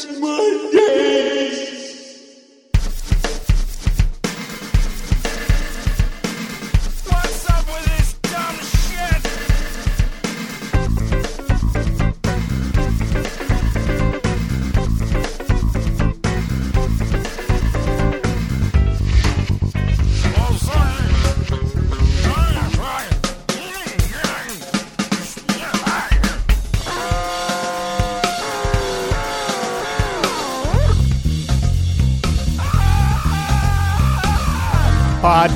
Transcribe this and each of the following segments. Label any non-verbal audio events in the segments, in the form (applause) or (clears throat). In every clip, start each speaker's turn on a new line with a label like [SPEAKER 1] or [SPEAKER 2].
[SPEAKER 1] It's Mondays.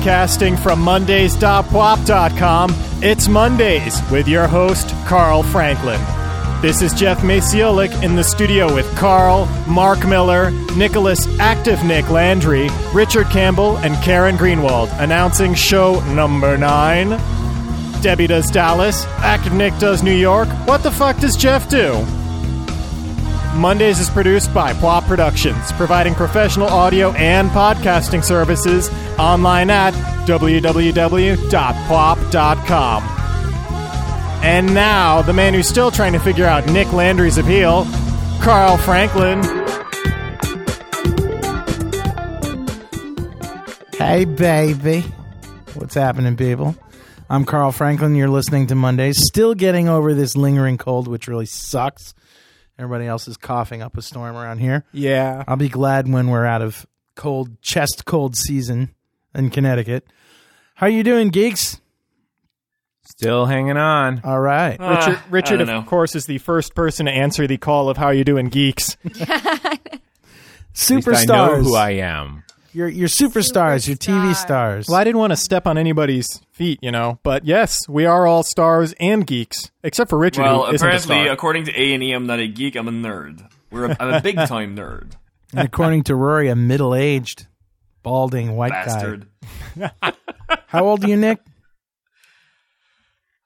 [SPEAKER 2] Podcasting from Mondays.pwop.com, it's Mondays with your host, Carl Franklin. This is Jeff Maciolik in the studio with Carl, Mark Miller, Nicholas Active Nick Landry, Richard Campbell, and Karen Greenwald, announcing show number nine. Debbie does Dallas, Active Nick does New York. What the fuck does Jeff do? Mondays is produced by Pwop Productions, providing professional audio and podcasting services online at www.pwop.com. And now, the man who's still trying to figure out Nick Landry's appeal, Carl Franklin.
[SPEAKER 3] Hey, baby. What's happening, people? I'm Carl Franklin. You're listening to Mondays. Still getting over this lingering cold, which really sucks. Everybody else is coughing up a storm around here.
[SPEAKER 2] Yeah.
[SPEAKER 3] I'll be glad when we're out of cold, chest cold season in Connecticut. How you doing, geeks?
[SPEAKER 4] Still hanging on.
[SPEAKER 3] All right.
[SPEAKER 2] Richard,
[SPEAKER 5] Ah,
[SPEAKER 2] Richard of
[SPEAKER 5] know.
[SPEAKER 2] course, is the first person to answer the call of how you doing, geeks.
[SPEAKER 4] At least I know who I am.
[SPEAKER 3] You're, you're superstars. You're TV stars.
[SPEAKER 2] Well, I didn't want to step on anybody's feet, you know, but yes, we are all stars and geeks, except for Richard.
[SPEAKER 5] Well,
[SPEAKER 2] who isn't a
[SPEAKER 5] apparently,
[SPEAKER 2] star.
[SPEAKER 5] according to A and E, I'm not a geek. I'm a nerd. We're a, I'm a big time (laughs) nerd.
[SPEAKER 3] And according to Rory, a middle aged, balding white
[SPEAKER 5] Bastard.
[SPEAKER 3] guy. (laughs) How old are you, Nick?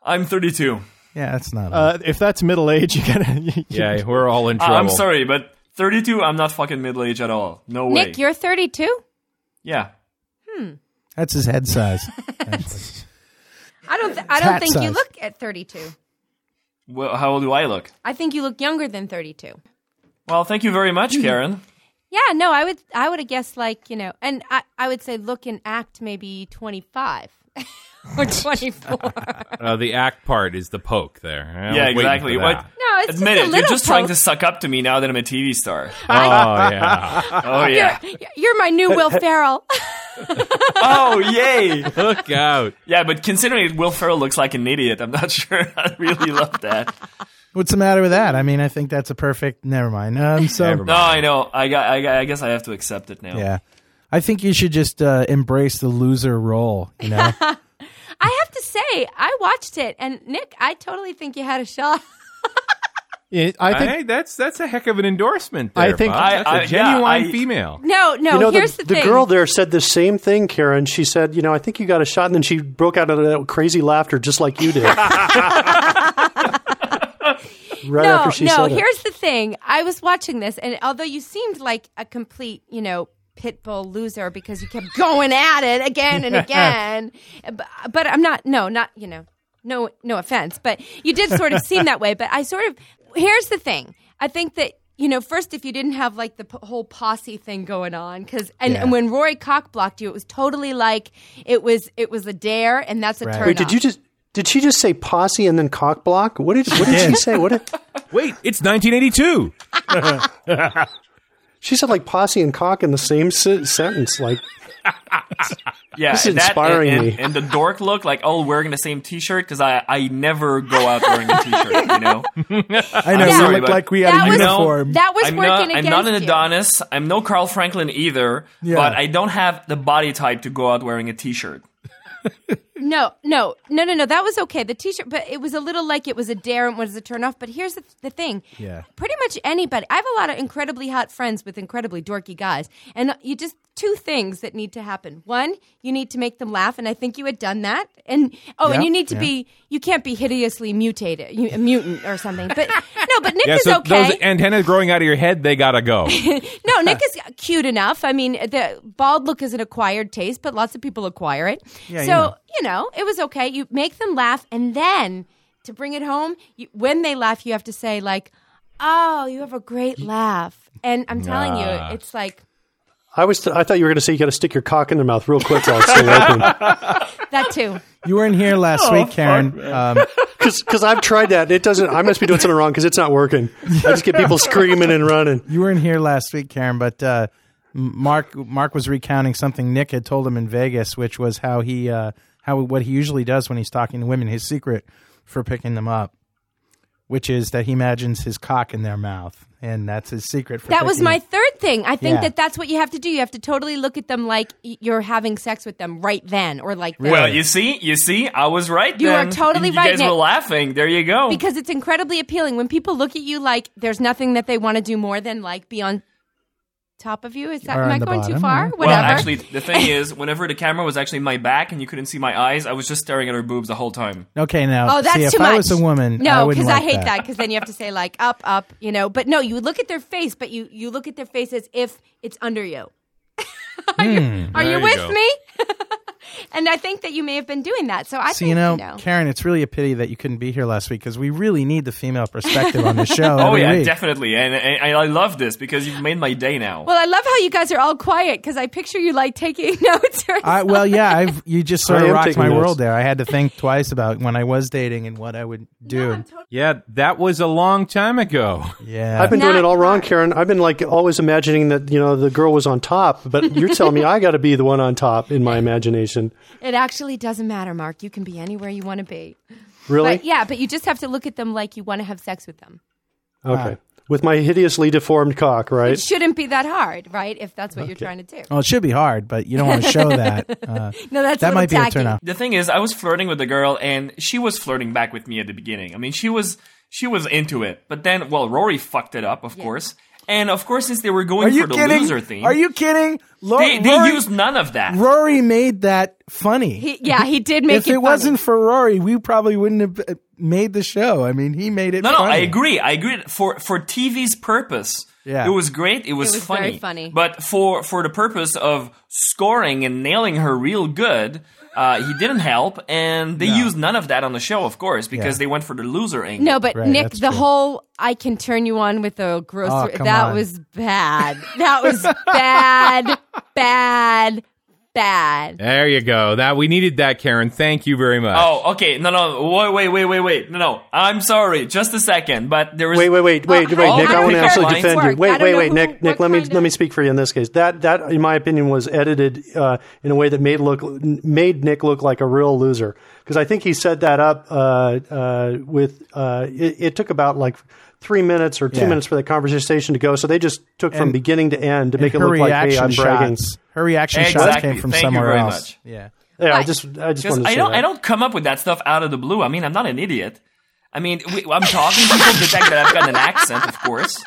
[SPEAKER 5] I'm 32.
[SPEAKER 3] Yeah, that's not.
[SPEAKER 2] uh, if that's middle age, (laughs) you gotta. you-
[SPEAKER 4] Yeah, we're all in
[SPEAKER 5] Uh,
[SPEAKER 4] trouble.
[SPEAKER 5] I'm sorry, but 32, I'm not fucking middle age at all. No way.
[SPEAKER 6] Nick, you're 32?
[SPEAKER 5] Yeah. Hmm.
[SPEAKER 3] that's his head size. (laughs)
[SPEAKER 6] I don't. Th- I don't think you
[SPEAKER 3] size.
[SPEAKER 6] look at 32.
[SPEAKER 5] Well, how old do I look?
[SPEAKER 6] I think you look younger than 32.
[SPEAKER 5] Well, thank you very much, Karen. (laughs)
[SPEAKER 6] Yeah, no, I would. I would have guessed like you know, and I, I would say look and act maybe 25 (laughs) or 24. (laughs)
[SPEAKER 4] Uh, the act part is the poke there. I was
[SPEAKER 5] yeah, exactly. What?
[SPEAKER 6] No, it's
[SPEAKER 5] Admit
[SPEAKER 6] just a
[SPEAKER 5] it. You're
[SPEAKER 6] little
[SPEAKER 5] just trying to suck up to me now that I'm a TV star.
[SPEAKER 4] Oh, yeah. (laughs)
[SPEAKER 5] Oh yeah.
[SPEAKER 6] You're, you're my new Will Ferrell.
[SPEAKER 5] oh yay.
[SPEAKER 4] Look out.
[SPEAKER 5] Yeah, but considering Will Ferrell looks like an idiot, I'm not sure I really love that.
[SPEAKER 3] What's the matter with that? I mean, I think that's a perfect. Never mind. Um, so
[SPEAKER 4] Never
[SPEAKER 5] No, I know. I got. I, got, I guess I have to accept it now.
[SPEAKER 3] yeah, I think you should just uh, embrace the loser role. You know, (laughs)
[SPEAKER 6] I have to say, I watched it, and Nick, I totally think you had a shot. (laughs)
[SPEAKER 2] It- I think
[SPEAKER 4] Hey, that's that's a heck of an endorsement. There,
[SPEAKER 2] I think-
[SPEAKER 4] Bob.
[SPEAKER 5] I-
[SPEAKER 4] that's a
[SPEAKER 5] I- yeah,
[SPEAKER 4] genuine
[SPEAKER 5] I-
[SPEAKER 4] female.
[SPEAKER 6] No, no.
[SPEAKER 7] you know,
[SPEAKER 6] here's
[SPEAKER 7] the,
[SPEAKER 6] the, thing.
[SPEAKER 7] girl there said the same thing, Karen. She said, you know, I think you got a shot, and then she broke out into that crazy laughter just like you did. (laughs) right
[SPEAKER 6] no,
[SPEAKER 7] after she
[SPEAKER 6] no.
[SPEAKER 7] said it.
[SPEAKER 6] Here's the thing. I was watching this, and although you seemed like a complete, you know, pit bull loser because you kept going at it again and again, (laughs) but, but I'm not. No, not you know. No, no offense, but you did sort of seem that way. But I sort of. Here's the thing. I think that. You know, first, if you didn't have like the p- whole posse thing going on, because and,
[SPEAKER 3] Yeah.
[SPEAKER 6] and when Rory cock blocked you, it was totally like it was it was a dare, and that's a
[SPEAKER 3] Right.
[SPEAKER 6] turn.
[SPEAKER 7] Wait, did you just? Did she just say posse and then cock block? What did What did she say? What did, (laughs)
[SPEAKER 4] Wait, it's 1982. (laughs)
[SPEAKER 7] she said? Like posse and cock in the same se- sentence. Like (laughs)
[SPEAKER 5] Yeah,
[SPEAKER 7] This is
[SPEAKER 5] that
[SPEAKER 7] inspiring
[SPEAKER 5] and,
[SPEAKER 7] me.
[SPEAKER 5] and, and the dork look, like oh, wearing the same T-shirt, because I I never go out wearing a T-shirt. You know, (laughs)
[SPEAKER 3] I know
[SPEAKER 5] I'm
[SPEAKER 3] we
[SPEAKER 5] sorry,
[SPEAKER 3] like we had
[SPEAKER 6] That
[SPEAKER 3] a
[SPEAKER 6] was-
[SPEAKER 3] uniform.
[SPEAKER 6] that was
[SPEAKER 5] I'm
[SPEAKER 6] working
[SPEAKER 5] not.
[SPEAKER 6] against
[SPEAKER 5] I'm not an
[SPEAKER 6] you.
[SPEAKER 5] Adonis. I'm no Carl Franklin either.
[SPEAKER 3] Yeah.
[SPEAKER 5] But I don't have the body type to go out wearing a T-shirt.
[SPEAKER 6] No, no, no, no, no. That was okay. The T-shirt, but it was a little like it was a dare and was a turn off. But here's the, the thing.
[SPEAKER 3] Yeah.
[SPEAKER 6] Pretty much anybody. I have a lot of incredibly hot friends with incredibly dorky guys, and you just two things that need to happen. One, you need to make them laugh, and I think you had done that. And oh, and you need to
[SPEAKER 3] yeah.
[SPEAKER 6] be. You can't be hideously mutated, you, a mutant or something. But no, but Nick (laughs)
[SPEAKER 4] Yeah,
[SPEAKER 6] is
[SPEAKER 4] so
[SPEAKER 6] okay.
[SPEAKER 4] those antennas growing out of your head, they gotta go. (laughs)
[SPEAKER 6] No, Nick is cute enough. I mean, the bald look is an acquired taste, but lots of people acquire it.
[SPEAKER 3] Yeah,
[SPEAKER 6] so,
[SPEAKER 3] you know.
[SPEAKER 6] you know, it was okay. You make them laugh, and then to bring it home, you, when they laugh, you have to say, like, Oh, you have a great laugh, and I'm telling
[SPEAKER 4] Nah.
[SPEAKER 6] you, it's like
[SPEAKER 7] I was. I thought you were going to say you got to stick your cock in their mouth real quick while it's still open. (laughs)
[SPEAKER 6] that too.
[SPEAKER 3] You weren't here last week, Karen. Um, (laughs)
[SPEAKER 7] Because I've tried that. It doesn't. I must be doing something wrong because it's not working. I just get people screaming and running.
[SPEAKER 3] you weren't here last week, Karen, but uh, Mark Mark was recounting something Nick had told him in Vegas, which was how he uh, how what he usually does when he's talking to women. His secret for picking them up, which is that he imagines his cock in their mouth, and that's his secret. for
[SPEAKER 6] That was my
[SPEAKER 3] them.
[SPEAKER 6] third thing. I think
[SPEAKER 3] Yeah.
[SPEAKER 6] that that's what you have to do. You have to totally look at them like you're having sex with them right then, or like then.
[SPEAKER 5] Well, you see, you see, I was right.
[SPEAKER 6] You are totally
[SPEAKER 5] you
[SPEAKER 6] right,
[SPEAKER 5] guys
[SPEAKER 6] Nick.
[SPEAKER 5] were laughing. There you go.
[SPEAKER 6] because it's incredibly appealing when people look at you like there's nothing that they want to do more than like be on top of you. Is that
[SPEAKER 3] Or
[SPEAKER 6] am I
[SPEAKER 3] the
[SPEAKER 6] going too far?
[SPEAKER 3] yeah.
[SPEAKER 6] Whatever.
[SPEAKER 5] Well, actually, the thing (laughs) is, whenever the camera was actually in my back and you couldn't see my eyes, I was just staring at her boobs the whole time.
[SPEAKER 3] Okay, now
[SPEAKER 6] Oh, that's
[SPEAKER 3] see if
[SPEAKER 6] too
[SPEAKER 3] I
[SPEAKER 6] much.
[SPEAKER 3] was a woman,
[SPEAKER 6] no, because I
[SPEAKER 3] like
[SPEAKER 6] hate that. Because then you have to say like up, up, you know. But no, you look at their face, but you you look at their face as if it's under you. (laughs) are you,
[SPEAKER 3] Hmm.
[SPEAKER 6] are you
[SPEAKER 4] you
[SPEAKER 6] with
[SPEAKER 4] go.
[SPEAKER 6] me? (laughs) and I think that you may have been doing that. So I
[SPEAKER 3] So
[SPEAKER 6] think
[SPEAKER 3] you know,
[SPEAKER 6] you know.
[SPEAKER 3] Karen, it's really a pity that you couldn't be here last week because we really need the female perspective on the show. (laughs)
[SPEAKER 5] Oh yeah,
[SPEAKER 3] week.
[SPEAKER 5] definitely, and, and I love this because you've made my day now.
[SPEAKER 6] Well, I love how you guys are all quiet because I picture you like taking (laughs) notes. Or
[SPEAKER 3] I, well, yeah, I've you just sort
[SPEAKER 7] I
[SPEAKER 3] of rocked my
[SPEAKER 7] notes.
[SPEAKER 3] world there. I had to think twice about when I was dating and what I would do.
[SPEAKER 4] Yeah, that was a long time ago.
[SPEAKER 3] yeah,
[SPEAKER 7] I've been doing it all wrong. (laughs) Karen. I've been like always imagining that you know the girl was on top, but you're telling me I got to be the one on top in my imagination.
[SPEAKER 6] It actually doesn't matter, Mark. You can be anywhere you want to be.
[SPEAKER 7] Really?
[SPEAKER 6] But yeah, but you just have to look at them like you want to have sex with them.
[SPEAKER 7] Okay. With my hideously deformed cock, right?
[SPEAKER 6] It shouldn't be that hard, right? If that's what you're trying to do.
[SPEAKER 3] well, it should be hard, but you don't want to (laughs) show that. Uh,
[SPEAKER 6] No, that's
[SPEAKER 3] that
[SPEAKER 6] a
[SPEAKER 3] might be
[SPEAKER 6] little
[SPEAKER 3] a turn off.
[SPEAKER 5] the thing is, I was flirting with the girl, and she was flirting back with me at the beginning. I mean, she was she was into it, but then, well, Rory fucked it up, of course, and of course, since they were going for the
[SPEAKER 3] kidding?
[SPEAKER 5] loser theme,
[SPEAKER 3] Are you kidding? Lo-
[SPEAKER 5] They, they
[SPEAKER 3] Rory,
[SPEAKER 5] used none of that.
[SPEAKER 3] Rory made that funny.
[SPEAKER 6] He, yeah, he did make
[SPEAKER 3] if
[SPEAKER 6] it.
[SPEAKER 3] If it,
[SPEAKER 6] funny.
[SPEAKER 3] wasn't for Rory, we probably wouldn't have uh, made the show. I mean, he made it.
[SPEAKER 5] No, no. I agree. I agree. For for TV's purpose,
[SPEAKER 3] Yeah.
[SPEAKER 5] it was great. It was,
[SPEAKER 6] was
[SPEAKER 5] funny.
[SPEAKER 6] very funny.
[SPEAKER 5] But for for the purpose of scoring and nailing her real good, uh, he didn't help, and they used none of that on the show, of course, because
[SPEAKER 3] Yeah.
[SPEAKER 5] they went for the loser angle.
[SPEAKER 6] No, but
[SPEAKER 3] Right,
[SPEAKER 6] Nick, the
[SPEAKER 3] true.
[SPEAKER 6] whole "I can turn you on with a grocery"
[SPEAKER 3] Oh,
[SPEAKER 6] that
[SPEAKER 3] on.
[SPEAKER 6] was bad. That was bad, (laughs) bad, bad.
[SPEAKER 4] There you go. That we needed that, Karen. Thank you very much.
[SPEAKER 5] Oh, okay. No, no. Wait, wait, wait, wait, wait. No, no. I'm sorry. Just a second. But there was.
[SPEAKER 7] Wait, wait, wait, wait,
[SPEAKER 6] Oh,
[SPEAKER 7] wait, Nick.
[SPEAKER 6] I
[SPEAKER 7] I want to actually defend
[SPEAKER 6] lines
[SPEAKER 7] you. Wait, wait, wait,
[SPEAKER 6] who-
[SPEAKER 7] Nick. Nick, let me
[SPEAKER 6] kind
[SPEAKER 7] let me speak for you in this case. That that, in my opinion, was edited uh, in a way that made look made Nick look like a real loser. Because I think he set that up uh, uh, with. Uh, it, it took about like three minutes or two
[SPEAKER 3] Yeah.
[SPEAKER 7] minutes for the conversation to go. So they just took from beginning to end to make it
[SPEAKER 3] her
[SPEAKER 7] look like, hey,
[SPEAKER 3] reaction
[SPEAKER 7] I'm bragging.
[SPEAKER 3] shots. Her reaction shots came from
[SPEAKER 5] Thank you
[SPEAKER 3] somewhere
[SPEAKER 5] very
[SPEAKER 3] else.
[SPEAKER 5] much.
[SPEAKER 3] Yeah.
[SPEAKER 7] Yeah, I
[SPEAKER 6] But-
[SPEAKER 7] just I just wanted to
[SPEAKER 5] I don't,
[SPEAKER 7] that.
[SPEAKER 5] I don't come up with that stuff out of the blue. I mean, I'm not an idiot. I mean, we, I'm talking. People detect that I've got an accent, of course.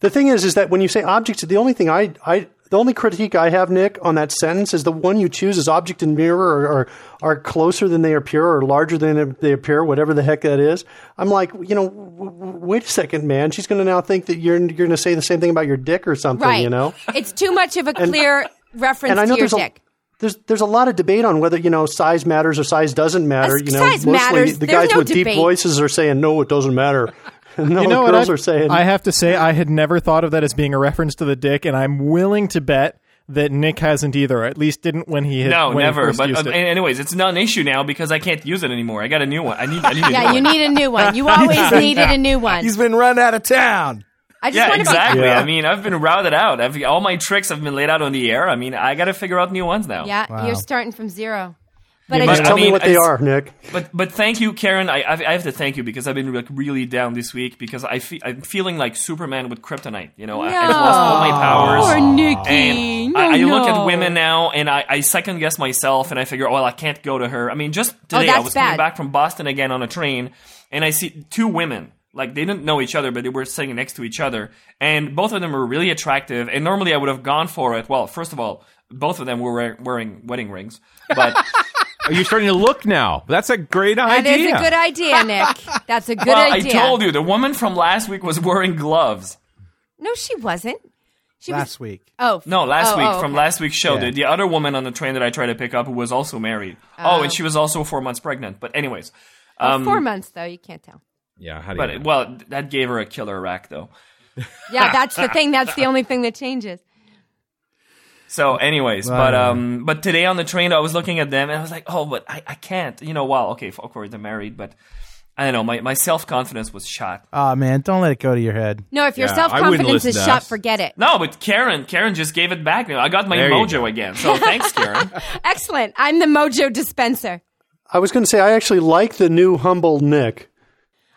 [SPEAKER 7] The thing is, is that when you say objects, the only thing I, I, the only critique I have, Nick, on that sentence is the one you choose as object and mirror are, are, are closer than they appear or larger than they appear, whatever the heck that is. I'm like, you know, w- w- wait a second, man. She's going to now think that you're, you're going to say the same thing about your dick or something,
[SPEAKER 6] Right.
[SPEAKER 7] you know?
[SPEAKER 6] it's too much of a clear reference
[SPEAKER 7] And I know
[SPEAKER 6] to your
[SPEAKER 7] there's a, there's, there's a lot of debate on whether, you know, size matters or size doesn't matter.
[SPEAKER 6] Uh,
[SPEAKER 7] You know, mostly
[SPEAKER 6] matters.
[SPEAKER 7] the guys
[SPEAKER 6] no
[SPEAKER 7] with
[SPEAKER 6] debate.
[SPEAKER 7] deep voices are saying, no, it doesn't matter. And (laughs) no,
[SPEAKER 2] You know what?
[SPEAKER 7] girls
[SPEAKER 2] I,
[SPEAKER 7] are saying,
[SPEAKER 2] I have to say, I had never thought of that as being a reference to the dick, and I'm willing to bet that Nick hasn't either. At least didn't when he had,
[SPEAKER 5] No,
[SPEAKER 2] when he
[SPEAKER 5] never.
[SPEAKER 2] first
[SPEAKER 5] But
[SPEAKER 2] used
[SPEAKER 5] uh,
[SPEAKER 2] it.
[SPEAKER 5] anyways, it's not an issue now because I can't use it anymore. I got a new one. I need. I need a
[SPEAKER 6] Yeah,
[SPEAKER 5] new
[SPEAKER 6] you
[SPEAKER 5] one.
[SPEAKER 6] need a new one. You always (laughs) needed a new one.
[SPEAKER 3] He's been run out of town.
[SPEAKER 6] I just
[SPEAKER 5] Yeah,
[SPEAKER 6] want to
[SPEAKER 5] exactly.
[SPEAKER 7] Yeah.
[SPEAKER 5] I mean, I've been routed out. I've, all my tricks have been laid out on the air. I mean, I got to figure out new ones now.
[SPEAKER 6] Yeah,
[SPEAKER 3] Wow.
[SPEAKER 6] you're starting from zero. But
[SPEAKER 5] Yeah,
[SPEAKER 6] I just,
[SPEAKER 5] I
[SPEAKER 7] tell me what they are, Nick.
[SPEAKER 5] But but thank you, Karen. I I I have to thank you because I've been like really down this week because I fe- I'm feeling like Superman with kryptonite. You know, I, I've lost all my powers.
[SPEAKER 6] Poor Nikki. No,
[SPEAKER 5] I, I look at women now, and I, I second guess myself, and I figure, oh, well, I can't go to her. I mean, just oh, today, I
[SPEAKER 6] Oh, that's
[SPEAKER 5] was coming back from Boston again on a train, and I see two women. Like they didn't know each other, but they were sitting next to each other, and both of them were really attractive. And normally, I would have gone for it. Well, first of all, both of them were wearing wedding rings, but. (laughs)
[SPEAKER 4] Are you starting to look now? That's a great idea.
[SPEAKER 6] That is a good idea, Nick. That's a (laughs) good
[SPEAKER 5] well,
[SPEAKER 6] idea.
[SPEAKER 5] I told you the woman from last week was wearing gloves.
[SPEAKER 6] No, she wasn't. She
[SPEAKER 3] Last
[SPEAKER 6] was.
[SPEAKER 3] week.
[SPEAKER 6] Oh,
[SPEAKER 5] No, last
[SPEAKER 6] oh,
[SPEAKER 5] week
[SPEAKER 6] oh,
[SPEAKER 5] from last week's show,
[SPEAKER 3] Yeah.
[SPEAKER 5] the, the other woman on the train that I tried to pick up who was also married. Oh, and she was also four months pregnant. But anyways,
[SPEAKER 6] Oh,
[SPEAKER 5] um,
[SPEAKER 6] four months though. You can't tell.
[SPEAKER 4] Yeah, how do
[SPEAKER 5] But
[SPEAKER 4] you know?
[SPEAKER 5] well, that gave her a killer rack though.
[SPEAKER 6] Yeah, that's the (laughs) thing. That's the only thing that changes.
[SPEAKER 5] So, anyways,
[SPEAKER 3] Right.
[SPEAKER 5] but um, but today on the train, I was looking at them and I was like, oh, but I, I can't. You know, well, okay, of course they're married, but I don't know. My my self confidence was shot.
[SPEAKER 3] Oh man, don't let it go to your head.
[SPEAKER 6] No, if your
[SPEAKER 4] Yeah,
[SPEAKER 6] self confidence is shot,
[SPEAKER 4] us.
[SPEAKER 6] forget it.
[SPEAKER 5] No, but Karen, Karen just gave it back. I got my
[SPEAKER 4] There
[SPEAKER 5] mojo
[SPEAKER 4] go.
[SPEAKER 5] again. So thanks, Karen. (laughs)
[SPEAKER 6] Excellent. I'm the mojo dispenser.
[SPEAKER 7] I was going to say I actually like the new humble Nick.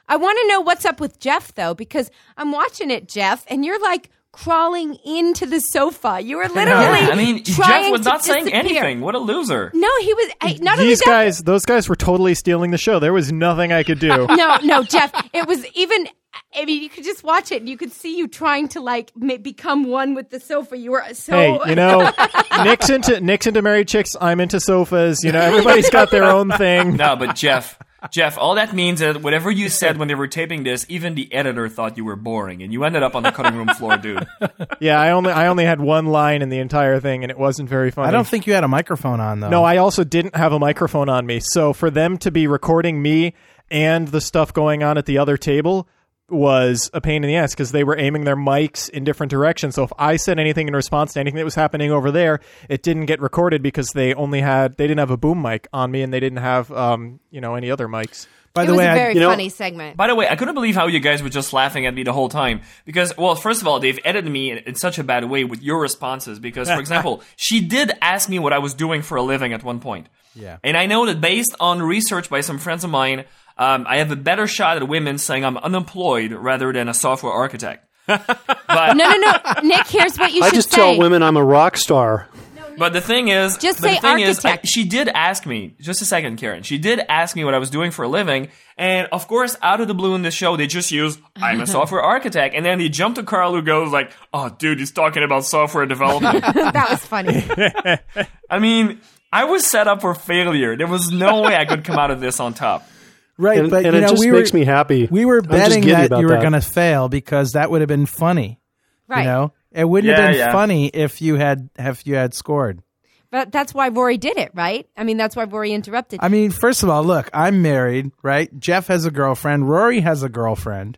[SPEAKER 6] I want to know what's up with Jeff though, because I'm watching it, Jeff, and you're like crawling into the sofa. You were (laughs) literally.
[SPEAKER 5] I mean, Jeff
[SPEAKER 6] trying
[SPEAKER 5] was
[SPEAKER 6] to
[SPEAKER 5] not saying anything. What a loser.
[SPEAKER 6] No, he was. I, not only
[SPEAKER 2] These
[SPEAKER 6] that,
[SPEAKER 2] guys, those guys were totally stealing the show. There was nothing I could do. (laughs)
[SPEAKER 6] no, no, Jeff. It was even. I mean, you could just watch it, and you could see you trying to like ma- become one with the sofa. You were so.
[SPEAKER 2] Hey, you know, (laughs) Nick's into Nick's into married chicks. I'm into sofas. You know, everybody's got their own thing.
[SPEAKER 5] No, but Jeff, Jeff, all that means is whatever you said (laughs) when they were taping this, even the editor thought you were boring, and you ended up on the cutting room floor, dude. (laughs)
[SPEAKER 2] Yeah, I only I only had one line in the entire thing, and it wasn't very funny.
[SPEAKER 3] I don't think you had a microphone on though.
[SPEAKER 2] No, I also didn't have a microphone on me. So for them to be recording me and the stuff going on at the other table was a pain in the ass because they were aiming their mics in different directions. So if I said anything in response to anything that was happening over there, it didn't get recorded because they only had they didn't have a boom mic on me and they didn't have um you know any other mics.
[SPEAKER 3] By
[SPEAKER 6] it
[SPEAKER 3] the
[SPEAKER 6] was
[SPEAKER 3] way,
[SPEAKER 6] a
[SPEAKER 3] I-
[SPEAKER 6] very
[SPEAKER 7] you know-
[SPEAKER 6] funny segment.
[SPEAKER 5] By the way, I couldn't believe how you guys were just laughing at me the whole time. Because, well, first of all, they've edited me in, in such a bad way with your responses. Because, for (laughs) example, she did ask me what I was doing for a living at one point.
[SPEAKER 3] Yeah.
[SPEAKER 5] And I know that based on research by some friends of mine, um, I have a better shot at women saying I'm unemployed rather than a software architect. (laughs) but,
[SPEAKER 6] no, no, no, Nick. Here's what you say.
[SPEAKER 7] I
[SPEAKER 6] should
[SPEAKER 7] just
[SPEAKER 6] say.
[SPEAKER 7] tell women I'm a rock star.
[SPEAKER 5] but the thing is,
[SPEAKER 6] Just say
[SPEAKER 5] the thing is, I,
[SPEAKER 6] architect.
[SPEAKER 5] she did ask me. Just a second, Karen. She did ask me what I was doing for a living, and of course, out of the blue in the show, they just use "I'm a (laughs) software architect," and then they jump to Carl, who goes like, "Oh, dude, he's talking about software development." (laughs)
[SPEAKER 6] that was funny.
[SPEAKER 5] I mean, I was set up for failure. There was no way I could come out of this on top.
[SPEAKER 3] Right,
[SPEAKER 7] And,
[SPEAKER 3] but
[SPEAKER 7] and
[SPEAKER 3] you
[SPEAKER 7] it
[SPEAKER 3] know,
[SPEAKER 7] just
[SPEAKER 3] we
[SPEAKER 7] makes
[SPEAKER 3] were
[SPEAKER 7] me happy.
[SPEAKER 3] we were betting that you were
[SPEAKER 7] that.
[SPEAKER 3] going to fail because that would have been funny.
[SPEAKER 6] Right.
[SPEAKER 3] You know, it wouldn't
[SPEAKER 5] Yeah,
[SPEAKER 3] have been
[SPEAKER 5] yeah.
[SPEAKER 3] funny if you had if you had scored.
[SPEAKER 6] But that's why Rory did it, right? I mean, that's why Rory interrupted.
[SPEAKER 3] I mean, first of all, look, I'm married, right? Jeff has a girlfriend. Rory has a girlfriend.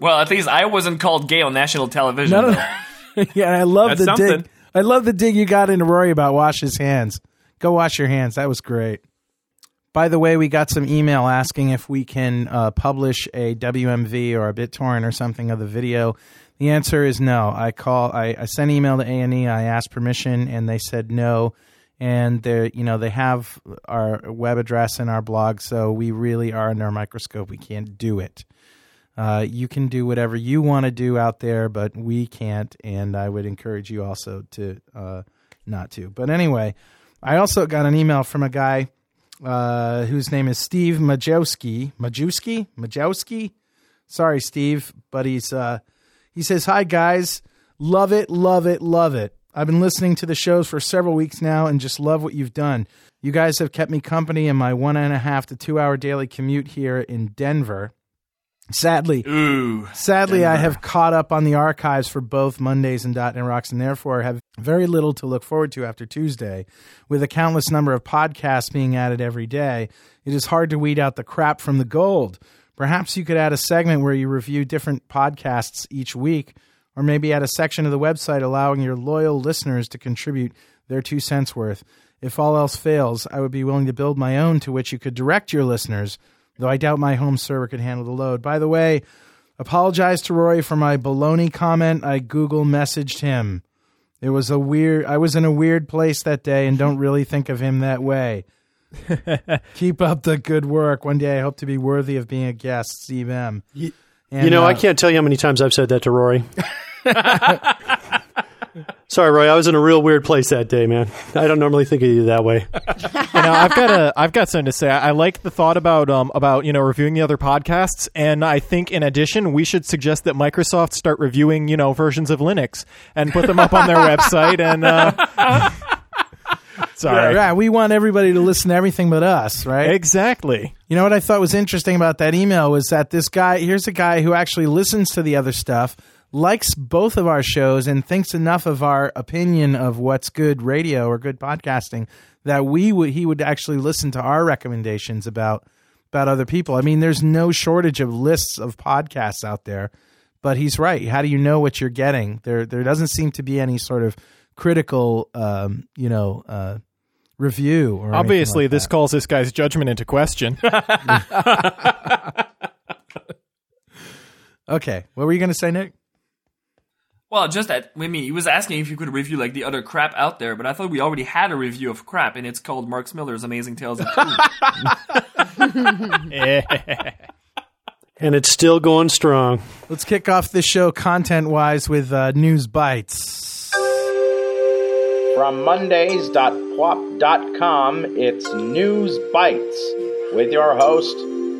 [SPEAKER 5] Well, at least I wasn't called gay on national television.
[SPEAKER 3] No, no, (laughs) yeah, I love
[SPEAKER 4] That's
[SPEAKER 3] the
[SPEAKER 4] something.
[SPEAKER 3] dig. I love the dig you got into Rory about wash his hands. Go wash your hands. That was great. By the way, we got some email asking if we can uh, publish a WMV or a BitTorrent or something of the video. The answer is no. I call. I, I sent email to A and E. I asked permission, and they said no. And they, you know, they have our web address and our blog, so we really are under a microscope. We can't do it. Uh, you can do whatever you want to do out there, but we can't. And I would encourage you also to uh, not to. But anyway, I also got an email from a guy uh, whose name is Steve Majowski. Majewski? Majowski? Sorry, Steve, but he's uh, he says, "Hi guys, love it, love it, love it. I've been listening to the shows for several weeks now, and just love what you've done. You guys have kept me company in my one and a half to two hour daily commute here in Denver. Sadly,
[SPEAKER 5] Ooh.
[SPEAKER 3] Sadly, I have caught up on the archives for both Mondays and .NET Rocks, and therefore have very little to look forward to after Tuesday. With a countless number of podcasts being added every day, it is hard to weed out the crap from the gold. Perhaps you could add a segment where you review different podcasts each week, or maybe add a section of the website allowing your loyal listeners to contribute their two cents worth. If all else fails, I would be willing to build my own to which you could direct your listeners, though I doubt my home server could handle the load. By the way, apologize to Rory for my baloney comment. I Google messaged him. It was a weird I was in a weird place that day and don't really think of him that way. (laughs) Keep up the good work. One day I hope to be worthy of being a guest, Steve M.
[SPEAKER 7] You,
[SPEAKER 3] And,
[SPEAKER 7] you know, I
[SPEAKER 3] uh,
[SPEAKER 7] can't tell you how many times I've said that to Rory. (laughs) Sorry, Roy. I was in a real weird place that day, man. I don't normally think of you that way. (laughs)
[SPEAKER 2] you know, I've got a, I've got something to say. I, I like the thought about, um, about you know, reviewing the other podcasts, and I think in addition, we should suggest that Microsoft start reviewing, you know, versions of Linux and put them up on their website. And uh, sorry,
[SPEAKER 3] Yeah, we want everybody to listen to everything but us, right?
[SPEAKER 2] exactly.
[SPEAKER 3] You know what I thought was interesting about that email was that this guy, here's a guy who actually listens to the other stuff, likes both of our shows, and thinks enough of our opinion of what's good radio or good podcasting that we would he would actually listen to our recommendations about about other people. I mean, there's no shortage of lists of podcasts out there, but he's right. How do you know what you're getting? There, there doesn't seem to be any sort of critical, um, you know, uh, review. Or
[SPEAKER 2] Obviously,
[SPEAKER 3] like
[SPEAKER 2] this
[SPEAKER 3] that.
[SPEAKER 2] calls this guy's judgment into question. (laughs) (laughs)
[SPEAKER 3] Okay, what were you going to say, Nick?
[SPEAKER 5] Well, just that. I mean, he was asking if you could review like the other crap out there, but I thought we already had a review of crap, and it's called Mark Miller's Amazing Tales of Pooh. (laughs)
[SPEAKER 7] and it's still going strong.
[SPEAKER 3] Let's kick off this show content wise with uh, news bites.
[SPEAKER 8] From Mondays.pwop.com, it's News Bites with your host,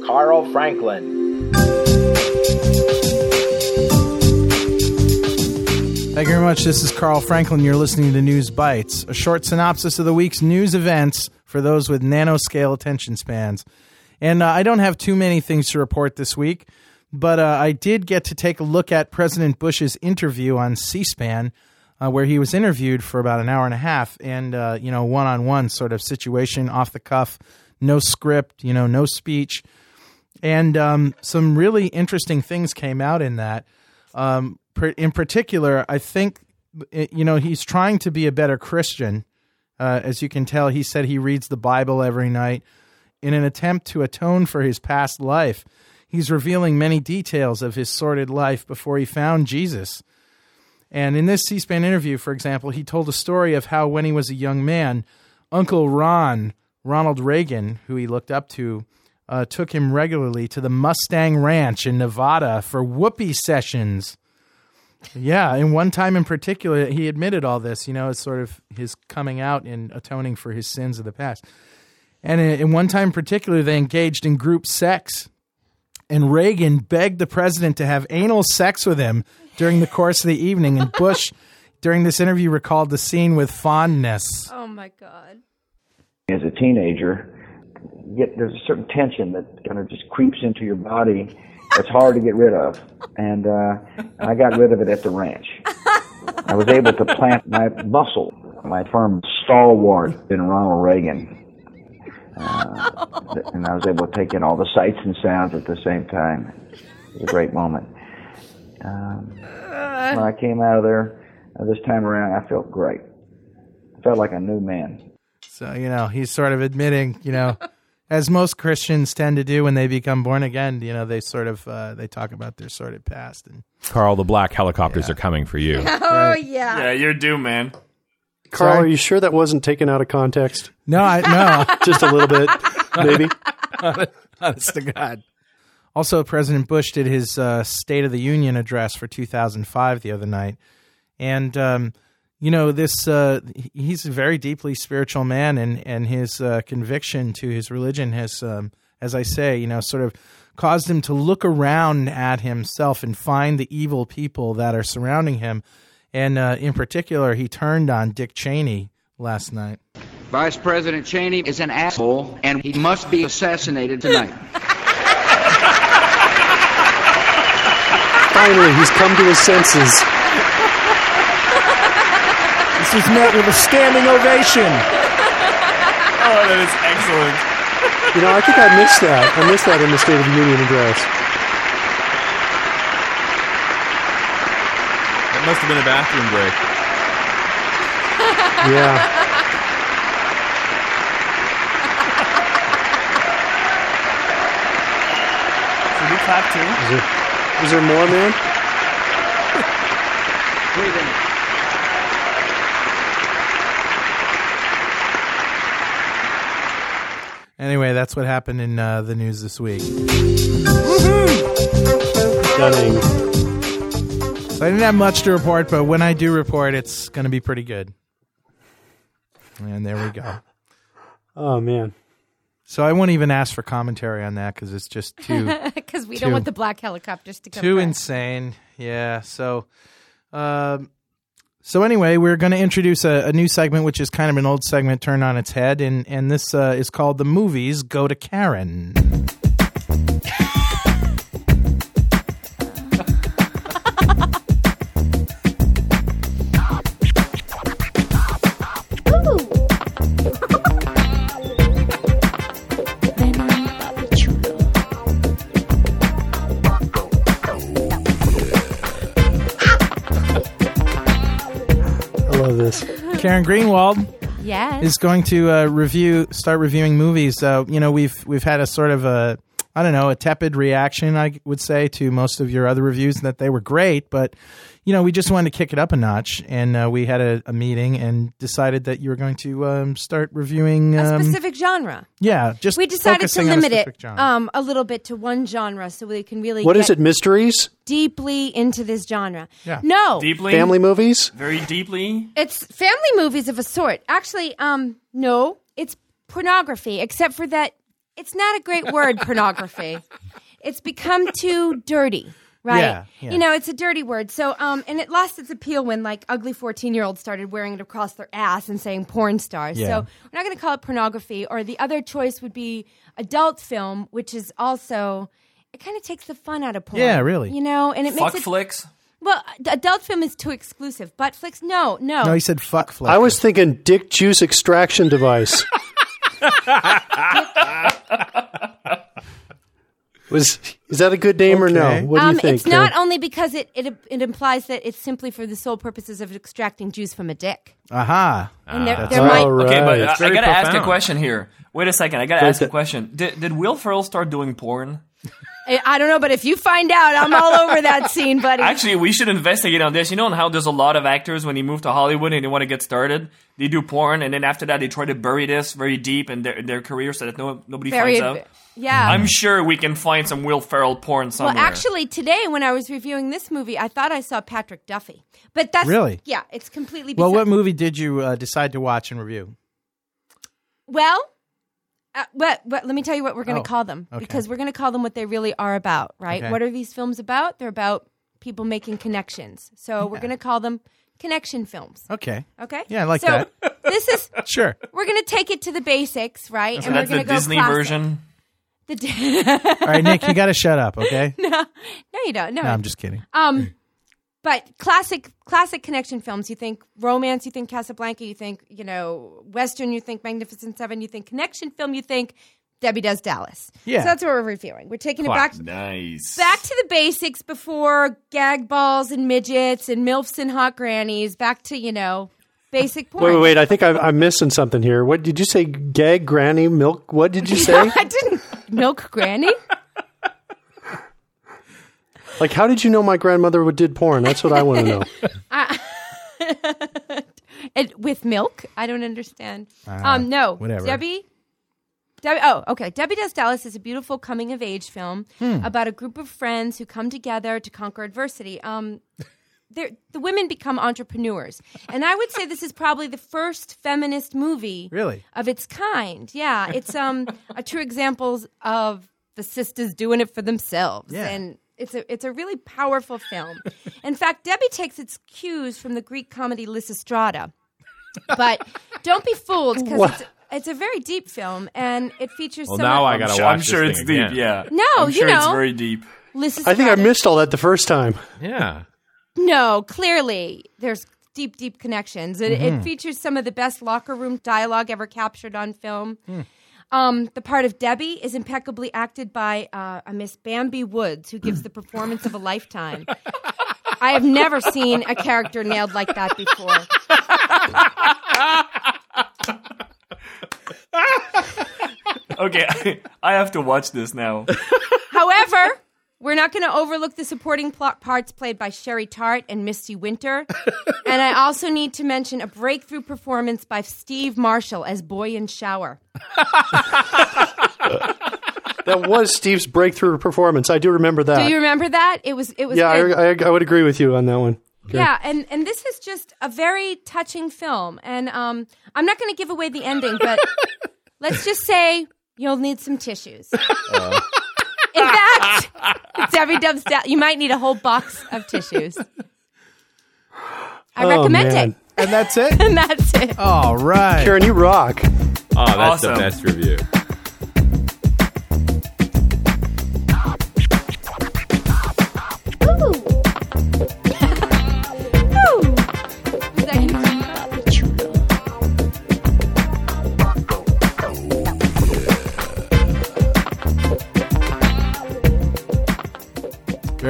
[SPEAKER 8] Carl Franklin.
[SPEAKER 3] Thank you very much. This is Carl Franklin. You're listening to News Bites, a short synopsis of the week's news events for those with nanoscale attention spans. And uh, I don't have too many things to report this week, but uh, I did get to take a look at President Bush's interview on C SPAN, uh, where he was interviewed for about an hour and a half, and, uh, you know, one on one sort of situation, off the cuff, no script, you know, no speech. And um, some really interesting things came out in that. Um, in particular, I think you know he's trying to be a better Christian. Uh, as you can tell, he said he reads the Bible every night in an attempt to atone for his past life. He's revealing many details of his sordid life before he found Jesus. And in this C SPAN interview, for example, he told a story of how when he was a young man, Uncle Ron, Ronald Reagan, who he looked up to, uh, took him regularly to the Mustang Ranch in Nevada for whoopee sessions. Yeah, and one time in particular, he admitted all this. You know, it's sort of his coming out and atoning for his sins of the past. And in in one time in particular, they engaged in group sex, and Reagan begged the president to have anal sex with him during the course of the evening. And Bush, (laughs) during this interview, recalled the scene with fondness.
[SPEAKER 6] Oh my god.
[SPEAKER 9] as a teenager, get there's a certain tension that kind of just creeps into your body. It's hard to get rid of, and uh, I got rid of it at the ranch. I was able to plant my muscle, my firm stalwart in Ronald Reagan, uh, and I was able to take in all the sights and sounds at the same time. It was a great moment. Um, when I came out of there uh, this time around, I felt great. I felt like a new man.
[SPEAKER 3] So, you know, he's sort of admitting, you know, as most Christians tend to do when they become born again, you know, they sort of uh, they talk about their sordid past and
[SPEAKER 4] Carl, the black helicopters are coming for you. (laughs)
[SPEAKER 6] Oh yeah.
[SPEAKER 5] yeah, you're due, man.
[SPEAKER 7] Carl,
[SPEAKER 3] Sorry?
[SPEAKER 7] are you sure that wasn't taken out of context?
[SPEAKER 3] No, I no. (laughs)
[SPEAKER 7] Just a little bit, maybe. (laughs)
[SPEAKER 3] Honest to God. Also, President Bush did his uh, State of the Union address for 2005 the other night, and um, you know this uh, he's a very deeply spiritual man, and and his uh, conviction to his religion has, um, as I say, you know, sort of caused him to look around at himself and find the evil people that are surrounding him, and uh, in particular, he turned on Dick Cheney last night.
[SPEAKER 10] Vice President Cheney is an asshole, and he must be assassinated tonight.
[SPEAKER 7] Finally, he's come to his senses.
[SPEAKER 2] This was met with a standing ovation. (laughs)
[SPEAKER 5] Oh, that is excellent.
[SPEAKER 7] You know, I think I missed that. I missed that in the State of the Union address.
[SPEAKER 4] That must have been a bathroom break.
[SPEAKER 7] Yeah.
[SPEAKER 5] Should we clap too?
[SPEAKER 7] Is there, is there more, man?
[SPEAKER 3] Anyway, that's what happened in uh, the news this week.
[SPEAKER 7] Stunning.
[SPEAKER 3] So I didn't have much to report, but when I do report, it's going to be pretty good. And there we go. (laughs)
[SPEAKER 7] Oh, man.
[SPEAKER 3] So I won't even ask for commentary on that because it's just too (laughs)
[SPEAKER 6] Because we
[SPEAKER 3] Two.
[SPEAKER 6] don't want the black helicopters to come.
[SPEAKER 3] too
[SPEAKER 6] crash.
[SPEAKER 3] insane. Yeah. So, um, so anyway, we're going to introduce a, a new segment, which is kind of an old segment turned on its head, and and this uh, is called "The Movies Go to Karen." (laughs) Karen Greenwald
[SPEAKER 6] Yes.
[SPEAKER 3] is going to uh, review, start reviewing movies. Uh, you know, we've we've had a sort of a, I don't know, a tepid reaction, I would say, to most of your other reviews that they were great, but you know, we just wanted to kick it up a notch, and uh, we had a, a meeting and decided that you were going to um, start reviewing.
[SPEAKER 6] a
[SPEAKER 3] Um,
[SPEAKER 6] specific genre.
[SPEAKER 3] yeah, just
[SPEAKER 6] We decided to
[SPEAKER 3] focusing on a
[SPEAKER 6] limit it um, a little bit to one genre so we can really
[SPEAKER 7] What
[SPEAKER 6] get
[SPEAKER 7] is it? Mysteries?
[SPEAKER 6] deeply into this genre.
[SPEAKER 3] Yeah.
[SPEAKER 6] No.
[SPEAKER 5] Deeply,
[SPEAKER 7] Family movies?
[SPEAKER 5] very deeply.
[SPEAKER 6] It's family movies of a sort. Actually, um, no, it's pornography, except for that it's not a great word, (laughs) pornography. It's become too dirty. Right.
[SPEAKER 3] Yeah, yeah.
[SPEAKER 6] You know, it's a dirty word. So, um, and it lost its appeal when like ugly 14 year olds started wearing it across their ass and saying porn stars.
[SPEAKER 3] Yeah.
[SPEAKER 6] So we're not going to call it pornography. Or the other choice would be adult film, which is also, it kind of takes the fun out of porn.
[SPEAKER 3] Yeah, really.
[SPEAKER 6] You know, and it
[SPEAKER 5] Fuck
[SPEAKER 6] makes it.
[SPEAKER 5] flicks.
[SPEAKER 6] well, adult film is too exclusive. Butt flicks, no, no.
[SPEAKER 3] no, he said fuck flick.
[SPEAKER 7] I was thinking dick juice extraction device. (laughs) (laughs) Was is that a good name or
[SPEAKER 3] Okay.
[SPEAKER 7] no? What do you
[SPEAKER 6] um,
[SPEAKER 7] think?
[SPEAKER 6] it's not
[SPEAKER 7] Karen?
[SPEAKER 6] only because it, it it implies that it's simply for the sole purposes of extracting juice from a dick.
[SPEAKER 3] Aha.
[SPEAKER 6] And there,
[SPEAKER 3] Ah,
[SPEAKER 6] there
[SPEAKER 7] All
[SPEAKER 6] might
[SPEAKER 5] Okay, but
[SPEAKER 7] right.
[SPEAKER 5] I, I gotta ask a question here. Wait a second. I gotta ask a question. Did, did Will Ferrell start doing porn?
[SPEAKER 6] I, I don't know, but if you find out, I'm all over that (laughs) scene, buddy.
[SPEAKER 5] Actually, we should investigate on this. You know how there's a lot of actors when they move to Hollywood and they want to get started, they do porn, and then after that they try to bury this very deep in their, in their career so that no, nobody
[SPEAKER 6] Very,
[SPEAKER 5] finds out.
[SPEAKER 6] yeah.
[SPEAKER 5] I'm sure we can find some Will Ferrell porn somewhere.
[SPEAKER 6] well, actually, today when I was reviewing this movie, I thought I saw Patrick Duffy, but that's
[SPEAKER 3] Really?
[SPEAKER 6] yeah, it's completely.
[SPEAKER 3] Well, what movie did you uh, decide to watch and review?
[SPEAKER 6] Well, uh, but, but let me tell you what we're going to
[SPEAKER 3] Oh,
[SPEAKER 6] call them
[SPEAKER 3] okay.
[SPEAKER 6] because we're going to call them what they really are about, right?
[SPEAKER 3] Okay.
[SPEAKER 6] What are these films about? They're about people making connections. So we're going to call them connection films.
[SPEAKER 3] Okay.
[SPEAKER 6] Okay.
[SPEAKER 3] Yeah, I like
[SPEAKER 6] so
[SPEAKER 3] that. (laughs)
[SPEAKER 6] this is
[SPEAKER 3] Sure.
[SPEAKER 6] we're going to take it to the basics, right?
[SPEAKER 5] So
[SPEAKER 6] and we're going
[SPEAKER 5] the
[SPEAKER 6] to go
[SPEAKER 5] Disney
[SPEAKER 6] classic.
[SPEAKER 5] version.
[SPEAKER 6] The di- (laughs)
[SPEAKER 3] All right, Nick, you got to shut up, okay? (laughs) no,
[SPEAKER 6] no, you don't. No,
[SPEAKER 3] I'm just kidding.
[SPEAKER 6] Um, but classic classic connection films. You think romance, you think Casablanca, you think you know Western, you think Magnificent Seven, you think connection film, you think Debbie Does Dallas.
[SPEAKER 3] Yeah.
[SPEAKER 6] so that's what we're reviewing. We're taking it back
[SPEAKER 5] Nice.
[SPEAKER 6] back to the basics before gag balls and midgets and milfs and hot grannies. Back to you know basic porn.
[SPEAKER 7] Wait, wait, wait! I think I'm, I'm missing something here. What did you say? Gag, granny, milk? What did you (laughs) say?
[SPEAKER 6] I didn't milk granny.
[SPEAKER 7] Like, how did you know my grandmother would did porn? That's what I want to know. (laughs) (laughs)
[SPEAKER 6] And with milk, I don't understand. um, no,
[SPEAKER 3] whatever.
[SPEAKER 6] Debbie. Debbie, oh, okay. Debbie Does Dallas is a beautiful coming of age film about a group of friends who come together to conquer adversity. Um, (laughs) the women become entrepreneurs, and I would say this is probably the first feminist movie
[SPEAKER 3] Really?
[SPEAKER 6] of its kind. Yeah, it's um a true examples of the sisters doing it for themselves,
[SPEAKER 3] Yeah.
[SPEAKER 6] and it's a it's a really powerful film. In fact, Debbie takes its cues from the Greek comedy Lysistrata, but don't be fooled because it's, it's a very deep film and it features.
[SPEAKER 4] Well,
[SPEAKER 6] some
[SPEAKER 4] now
[SPEAKER 6] of,
[SPEAKER 4] I gotta
[SPEAKER 5] I'm sure,
[SPEAKER 4] watch
[SPEAKER 5] I'm sure
[SPEAKER 4] this
[SPEAKER 5] it's deep.
[SPEAKER 4] again.
[SPEAKER 5] Yeah.
[SPEAKER 6] No,
[SPEAKER 5] I'm
[SPEAKER 6] you
[SPEAKER 5] sure it's
[SPEAKER 6] know.
[SPEAKER 5] very deep.
[SPEAKER 6] Lysistrata.
[SPEAKER 7] I think I missed all that the first time.
[SPEAKER 4] Yeah.
[SPEAKER 6] No, clearly there's deep, deep connections. It,
[SPEAKER 3] Mm-hmm.
[SPEAKER 6] it features some of the best locker room dialogue ever captured on film.
[SPEAKER 3] Hmm.
[SPEAKER 6] Um, the part of Debbie is impeccably acted by uh, a Miss Bambi Woods, who gives the performance of a lifetime. I have never seen a character nailed like that before. (laughs)
[SPEAKER 5] Okay, I have to watch this now.
[SPEAKER 6] However, we're not going to overlook the supporting plot parts played by Sherry Tart and Misty Winter. (laughs) and I also need to mention a breakthrough performance by Steve Marshall as Boy in Shower. (laughs)
[SPEAKER 7] That was Steve's breakthrough performance. I do remember that.
[SPEAKER 6] Do you remember that? It was it was
[SPEAKER 7] yeah. I, I, I would agree with you on that one.
[SPEAKER 6] yeah, and and this is just a very touching film. And um, I'm not going to give away the ending, but (laughs) let's just say you'll need some tissues. In fact, Debbie Dubs, you might need a whole box of tissues. I
[SPEAKER 7] Oh,
[SPEAKER 6] recommend
[SPEAKER 7] man.
[SPEAKER 6] it.
[SPEAKER 3] And that's it? (laughs)
[SPEAKER 6] And that's it.
[SPEAKER 3] All right.
[SPEAKER 7] Karen, you rock.
[SPEAKER 4] Oh, that's
[SPEAKER 5] Awesome.
[SPEAKER 4] the best review.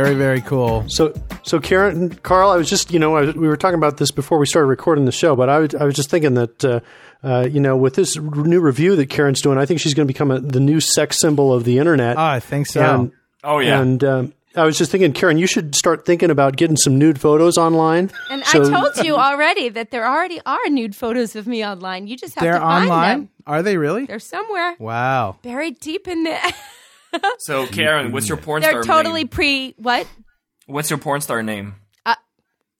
[SPEAKER 3] Very, very cool.
[SPEAKER 7] So, so Karen, Carl, I was just, you know, I was, we were talking about this before we started recording the show, but I was, I was just thinking that, uh, uh, you know, with this r- new review that Karen's doing, I think she's going to become a, the new sex symbol of the internet.
[SPEAKER 3] Ah, I think so.
[SPEAKER 7] And,
[SPEAKER 5] Oh yeah.
[SPEAKER 7] and um, I was just thinking, Karen, you should start thinking about getting some nude photos online.
[SPEAKER 6] And
[SPEAKER 7] So-
[SPEAKER 6] I told you already that there already are nude photos of me online. You just have
[SPEAKER 3] They're
[SPEAKER 6] to find
[SPEAKER 3] online?
[SPEAKER 6] them.
[SPEAKER 3] Are they really?
[SPEAKER 6] They're somewhere
[SPEAKER 3] Wow.
[SPEAKER 6] buried deep in there. (laughs) (laughs)
[SPEAKER 5] So (laughs) Karen, what's your porn star name?
[SPEAKER 6] They're
[SPEAKER 5] star
[SPEAKER 6] totally
[SPEAKER 5] name?
[SPEAKER 6] pre what?
[SPEAKER 5] What's your porn star name?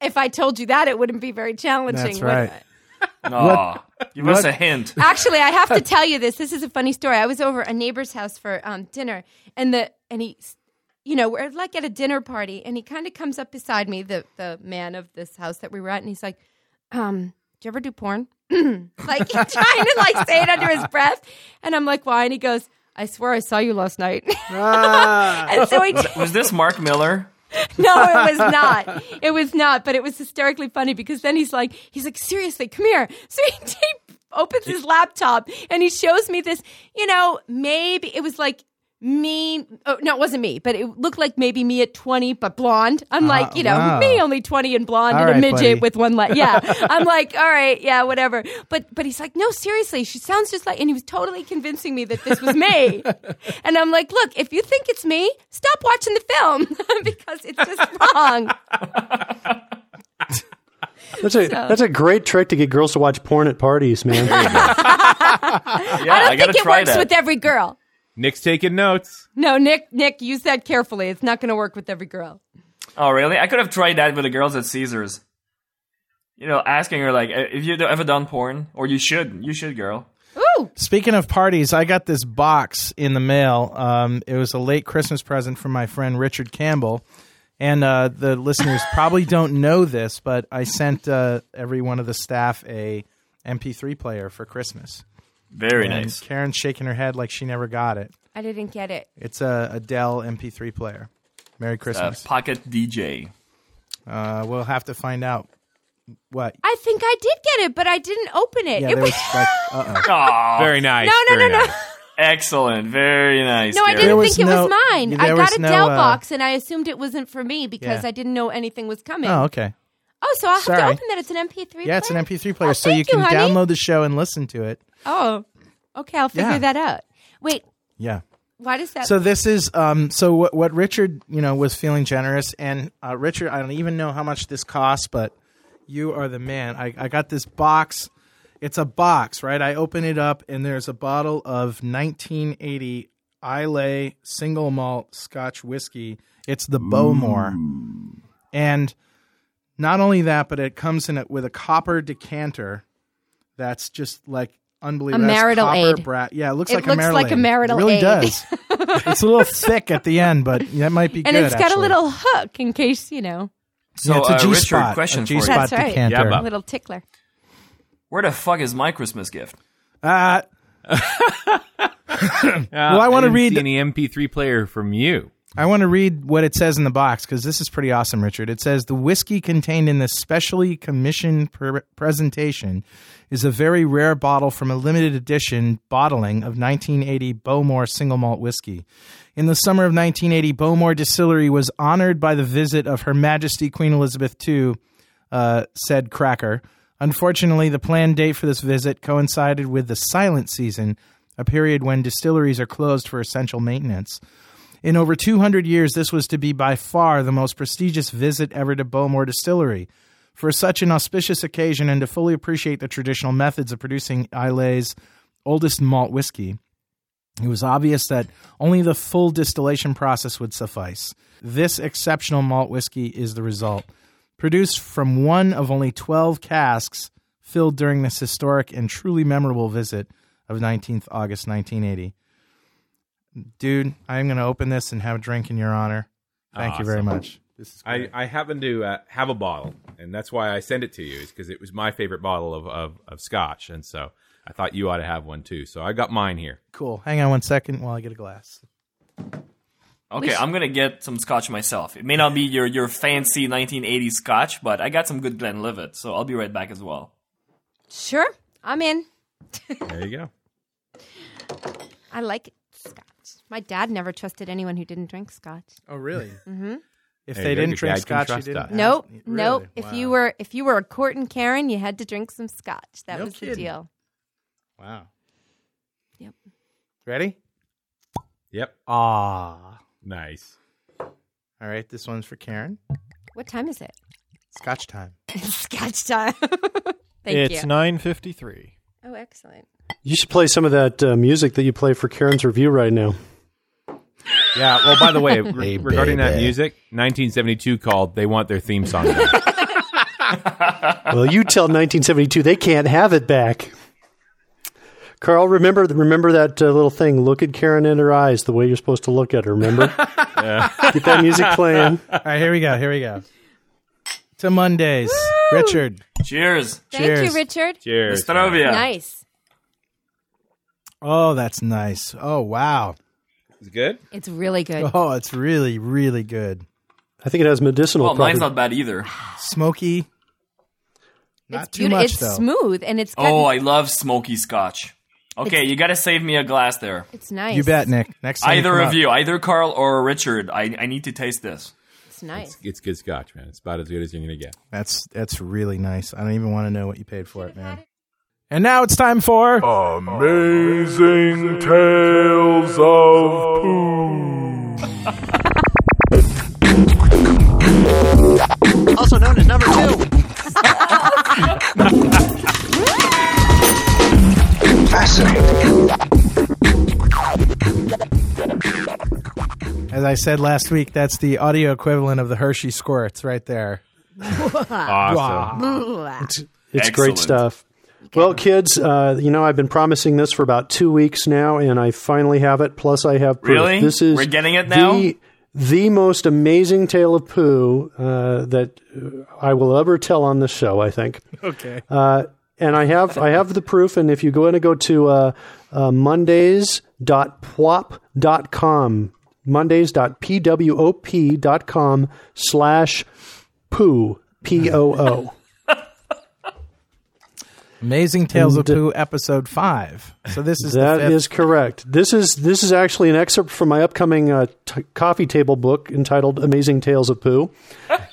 [SPEAKER 6] If I told you that, it wouldn't be very challenging.
[SPEAKER 3] That's
[SPEAKER 6] would
[SPEAKER 3] right.
[SPEAKER 6] it?
[SPEAKER 5] Aw, give us a hint. (laughs)
[SPEAKER 6] Actually, I have to tell you this. This is a funny story. I was over a neighbor's house for um, dinner, and the and he, you know, we're like at a dinner party, and he kind of comes up beside me, the the man of this house that we were at, and he's like, um, "Do you ever do porn?" (clears throat) like trying (laughs) to like say it under his breath, and I'm like, "Why?" And he goes, "I swear I saw you last night." Ah. (laughs) and so he.
[SPEAKER 5] Was this Mark Miller? (laughs)
[SPEAKER 6] No, it was not. It was not. But it was hysterically funny because then he's like, he's like, seriously, come here. (laughs) So he, he opens his laptop and he shows me this. You know, maybe it was like me. Oh, no, it wasn't me, but it looked like maybe me at twenty, but blonde. I'm ah, like, you know,
[SPEAKER 3] wow.
[SPEAKER 6] me only twenty and blonde
[SPEAKER 3] All
[SPEAKER 6] and a midget
[SPEAKER 3] buddy.
[SPEAKER 6] with one leg. Yeah, (laughs) I'm like, all right, yeah, whatever. But but he's like, no, seriously, she sounds just like, and he was totally convincing me that this was me. (laughs) and I'm like, look, if you think it's me, stop watching the film (laughs) because it's just wrong.
[SPEAKER 7] That's a that's a great trick to get girls to watch porn at parties, man.
[SPEAKER 5] Yeah,
[SPEAKER 6] I
[SPEAKER 5] I,
[SPEAKER 6] don't
[SPEAKER 5] gotta
[SPEAKER 6] think it
[SPEAKER 5] try
[SPEAKER 6] works
[SPEAKER 5] that.
[SPEAKER 6] with every girl.
[SPEAKER 4] Nick's taking notes.
[SPEAKER 6] No, Nick, Nick, use that carefully. It's not going to work with every girl.
[SPEAKER 5] oh, really? I could have tried that with the girls at Caesars. You know, asking her like, if you ever done porn, or you should, you should, girl.
[SPEAKER 6] Ooh,
[SPEAKER 3] Speaking of parties, I got this box in the mail. Um, it was a late Christmas present from my friend Richard Campbell. And uh, the listeners (laughs) probably don't know this, but I sent uh, every one of the staff a MP3 player for Christmas.
[SPEAKER 5] Very
[SPEAKER 3] And
[SPEAKER 5] nice.
[SPEAKER 3] Karen's shaking her head like she never got it.
[SPEAKER 6] I didn't get it.
[SPEAKER 3] It's a, a Dell MP3 player. Merry
[SPEAKER 5] Uh,
[SPEAKER 3] Christmas.
[SPEAKER 5] Pocket DJ.
[SPEAKER 3] Uh, we'll have to find out what.
[SPEAKER 6] I think I did get it, but I didn't open it.
[SPEAKER 3] Yeah,
[SPEAKER 6] it
[SPEAKER 3] there was like, (laughs) uh-oh.
[SPEAKER 5] Aw,
[SPEAKER 4] Very nice.
[SPEAKER 6] no, no,
[SPEAKER 4] very
[SPEAKER 6] no, no.
[SPEAKER 4] nice.
[SPEAKER 5] excellent. Very nice.
[SPEAKER 6] No, I didn't
[SPEAKER 3] There was
[SPEAKER 6] think it was mine. I got a
[SPEAKER 3] no,
[SPEAKER 6] Dell
[SPEAKER 3] uh,
[SPEAKER 6] box, and I assumed it wasn't for me because
[SPEAKER 3] Yeah.
[SPEAKER 6] I didn't know anything was coming.
[SPEAKER 3] Oh, okay.
[SPEAKER 6] Oh, so I'll have
[SPEAKER 3] Sorry.
[SPEAKER 6] to open that. It's an MP3
[SPEAKER 3] Yeah, it's an? MP3 player,
[SPEAKER 6] Oh,
[SPEAKER 3] so you
[SPEAKER 6] thank
[SPEAKER 3] can
[SPEAKER 6] honey.
[SPEAKER 3] download the show and listen to it.
[SPEAKER 6] Oh, okay. I'll figure
[SPEAKER 3] Yeah.
[SPEAKER 6] that out. Wait,
[SPEAKER 3] Yeah.
[SPEAKER 6] why does that?
[SPEAKER 3] So this is um so what what Richard you know was feeling generous and uh, Richard I don't even know how much this costs but you are the man I I got this box it's a box right I open it up and there's a bottle of 1980 Islay single malt Scotch whiskey it's the Bowmore and not only that but it comes in it with a copper decanter that's just like unbelievable
[SPEAKER 6] A marital
[SPEAKER 3] copper
[SPEAKER 6] aid.
[SPEAKER 3] bra- yeah it looks
[SPEAKER 6] It
[SPEAKER 3] like a marital
[SPEAKER 6] like a
[SPEAKER 3] aid.
[SPEAKER 6] marital
[SPEAKER 3] it really
[SPEAKER 6] aid.
[SPEAKER 3] does (laughs) it's a little thick at the end, but that might be
[SPEAKER 6] and
[SPEAKER 3] good.
[SPEAKER 6] it's got
[SPEAKER 3] actually.
[SPEAKER 6] a little hook in case you know.
[SPEAKER 5] So,
[SPEAKER 3] yeah, it's a
[SPEAKER 5] uh,
[SPEAKER 3] G
[SPEAKER 5] Richard,
[SPEAKER 3] spot.
[SPEAKER 5] question
[SPEAKER 3] a
[SPEAKER 5] for you.
[SPEAKER 3] G-spot
[SPEAKER 6] That's right.
[SPEAKER 3] decanter.
[SPEAKER 4] Yeah,
[SPEAKER 6] A
[SPEAKER 4] but-
[SPEAKER 6] little tickler.
[SPEAKER 5] Where the fuck is my Christmas gift?
[SPEAKER 3] Uh, (laughs)
[SPEAKER 4] well,
[SPEAKER 3] I wanna read
[SPEAKER 4] see
[SPEAKER 3] the-
[SPEAKER 4] any MP3 player from you.
[SPEAKER 3] I want to read what it says in the box because this is pretty awesome, Richard. It says the whiskey contained in this specially commissioned pre- presentation is a very rare bottle from a limited edition bottling of 1980 Bowmore single malt whiskey. In the summer of 1980, Bowmore Distillery was honored by the visit of Her Majesty Queen Elizabeth II, uh, said Cracker. Unfortunately, the planned date for this visit coincided with the silent season, a period when distilleries are closed for essential maintenance. In over 200 years, this was to be by far the most prestigious visit ever to Bowmore Distillery. For such an auspicious occasion and to fully appreciate the traditional methods of producing Islay's oldest malt whiskey, it was obvious that only the full distillation process would suffice. This exceptional malt whiskey is the result. Produced from one of only 12 casks filled during this historic and truly memorable visit of 19th August 1980. Dude, I'm going to open this and have a drink in your honor. Thank you very much. This is
[SPEAKER 4] I,
[SPEAKER 3] great.
[SPEAKER 4] I happen to uh, have a bottle, and that's why I sent it to you, is because it was my favorite bottle of, of, of scotch. And so I thought you ought to have one too. So I got mine here.
[SPEAKER 3] cool. Hang on one second while I get a glass.
[SPEAKER 5] Okay, I'm gonna get some scotch myself. It may not be your, your fancy 1980s scotch, but I got some good Glenlivet, so I'll be right back as well.
[SPEAKER 6] Sure, I'm in. (laughs)
[SPEAKER 4] There you go.
[SPEAKER 6] I like scotch. My dad never trusted anyone who didn't drink scotch.
[SPEAKER 3] Oh, really? (laughs) mm-hmm. If
[SPEAKER 4] There
[SPEAKER 3] they didn't drink scotch, you didn't.
[SPEAKER 4] us.
[SPEAKER 6] Nope,
[SPEAKER 3] Really?
[SPEAKER 6] nope. If you were if you were a courting Karen, you had to drink some scotch. That
[SPEAKER 3] No
[SPEAKER 6] was the deal.
[SPEAKER 3] Wow.
[SPEAKER 6] Yep.
[SPEAKER 3] Ready?
[SPEAKER 4] Yep.
[SPEAKER 3] Ah.
[SPEAKER 4] Nice.
[SPEAKER 3] All right, this one's for Karen.
[SPEAKER 6] What time is it?
[SPEAKER 3] Scotch time. (laughs)
[SPEAKER 6] Scotch time. (laughs) Thank
[SPEAKER 2] it's
[SPEAKER 6] you.
[SPEAKER 2] 9:53.
[SPEAKER 6] oh, excellent.
[SPEAKER 7] You should play some of that uh, music that you play for Karen's review right now.
[SPEAKER 4] Yeah. Well, by the way, (laughs) re-
[SPEAKER 3] Hey,
[SPEAKER 4] regarding that
[SPEAKER 3] baby.
[SPEAKER 4] music, 1972 called. They want their theme song back. (laughs)
[SPEAKER 7] Well, you tell 1972 they can't have it back. Carl, remember remember that uh, little thing. Look at Karen in her eyes the way you're supposed to look at her. Remember? (laughs) Get that music playing.
[SPEAKER 3] All right, here we go. Here we go. To Mondays. Richard.
[SPEAKER 5] Cheers.
[SPEAKER 6] Thank
[SPEAKER 3] Cheers.
[SPEAKER 6] you, Richard.
[SPEAKER 4] Cheers.
[SPEAKER 5] Nostrovia.
[SPEAKER 6] Nice.
[SPEAKER 3] Oh, that's nice. Oh, wow.
[SPEAKER 4] It's good.
[SPEAKER 6] It's really good.
[SPEAKER 3] Oh, it's really, really good.
[SPEAKER 7] I think it has medicinal
[SPEAKER 5] Well, mine's
[SPEAKER 7] properties.
[SPEAKER 5] not bad either.
[SPEAKER 3] Smoky. Not
[SPEAKER 6] it's
[SPEAKER 3] too
[SPEAKER 6] beautiful.
[SPEAKER 3] much,
[SPEAKER 6] It's
[SPEAKER 3] though.
[SPEAKER 6] smooth and it's
[SPEAKER 5] Oh, I love smoky scotch. Okay, you got to save me a glass there.
[SPEAKER 6] it's nice.
[SPEAKER 3] You bet, Nick. Next time.
[SPEAKER 5] Either
[SPEAKER 3] come
[SPEAKER 5] of
[SPEAKER 3] up.
[SPEAKER 5] you, either Carl or Richard. I, I need to taste this.
[SPEAKER 6] It's nice.
[SPEAKER 4] It's good scotch, man. It's about as good as you're gonna get.
[SPEAKER 3] That's that's really nice. I don't even want to know what you paid for it, man. And now it's time for
[SPEAKER 1] Amazing Tales of Pooh.
[SPEAKER 7] also known as number two.
[SPEAKER 3] As I said last week, that's the audio equivalent of the Hershey squirts right there. (laughs)
[SPEAKER 4] Awesome.
[SPEAKER 7] It's, it's great
[SPEAKER 5] Excellent.
[SPEAKER 7] stuff. Well, kids, uh, you know I've been promising this for about two weeks now, and I finally have it. Plus, I have proof.
[SPEAKER 5] Really?
[SPEAKER 7] This is
[SPEAKER 5] We're getting it now?
[SPEAKER 7] The, the most amazing tale of poo uh, that I will ever tell on the show. I think.
[SPEAKER 3] Okay.
[SPEAKER 7] Uh, and I have I have the proof. And if you go in and go to uh, uh, Mondays.pwop.com, Mondays.pwop.com slash poo p o o.
[SPEAKER 3] Amazing Tales of Pooh, episode five. So this is
[SPEAKER 7] That is correct. This is this is actually an excerpt from my upcoming uh, t- coffee table book entitled "Amazing Tales of Pooh,"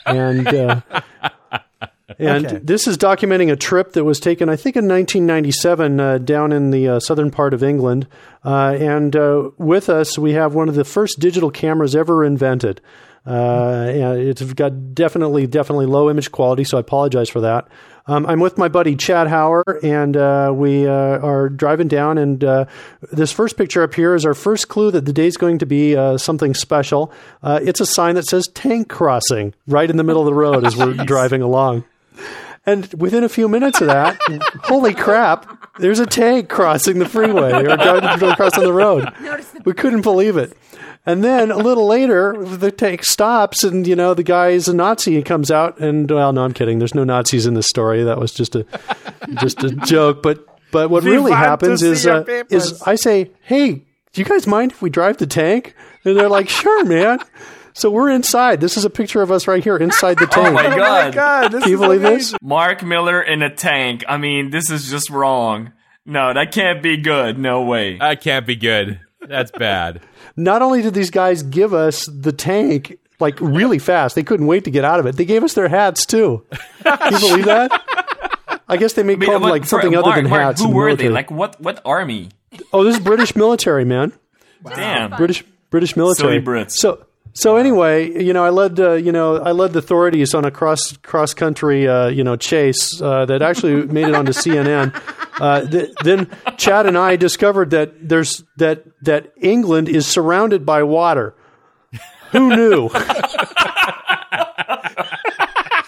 [SPEAKER 7] and uh, (laughs) and
[SPEAKER 3] Okay.
[SPEAKER 7] this is documenting a trip that was taken, I think, in 1997 uh, down in the uh, southern part of England. Uh, and uh, with us, we have one of the first digital cameras ever invented. Uh, it's got definitely, definitely low image quality, so I apologize for that. Um, I'm with my buddy Chad Hauer, and uh, we uh, are driving down. And uh, this first picture up here is our first clue that the day's going to be uh, something special. Uh, it's a sign that says tank crossing right in the middle of the road as we're (laughs) driving along. And within a few minutes of that, (laughs) holy crap, there's a tank crossing the freeway or driving crossing the road. We couldn't believe it. And then a little later, the tank stops, and you know the guy is a Nazi. He comes out, and well, no, I'm kidding. There's no Nazis in this story. That was just a just a joke. But but what
[SPEAKER 3] We
[SPEAKER 7] really happens is uh, is I say, hey, do you guys mind if we drive the tank? And they're like, sure, man. So we're inside. This is a picture of us right here inside the (laughs) tank.
[SPEAKER 5] Oh my god.
[SPEAKER 3] Oh my God, this
[SPEAKER 7] Can you
[SPEAKER 3] is
[SPEAKER 7] believe
[SPEAKER 3] amazing.
[SPEAKER 7] this?
[SPEAKER 5] Mark Miller in a tank. I mean, this is just wrong. No, that can't be good. No way.
[SPEAKER 4] That can't be good. That's bad.
[SPEAKER 7] not only did these guys give us the tank like really fast, they couldn't wait to get out of it. They gave us their hats too. Can you believe that? I guess they may
[SPEAKER 5] I mean,
[SPEAKER 7] call them like
[SPEAKER 5] for-
[SPEAKER 7] something other than
[SPEAKER 5] Mark,
[SPEAKER 7] hats.
[SPEAKER 5] Who
[SPEAKER 7] in the
[SPEAKER 5] were they?
[SPEAKER 7] military.
[SPEAKER 5] Like what? What army?
[SPEAKER 7] oh, this is British military, man.
[SPEAKER 5] Damn.
[SPEAKER 7] British British military.
[SPEAKER 5] Silly Brits.
[SPEAKER 7] So so anyway, you know, I led uh, you know I led the authorities on a cross cross country uh, you know chase uh, that actually made it onto (laughs) CNN. Uh, th- then Chad and I discovered that there's that that England is surrounded by water. Who knew?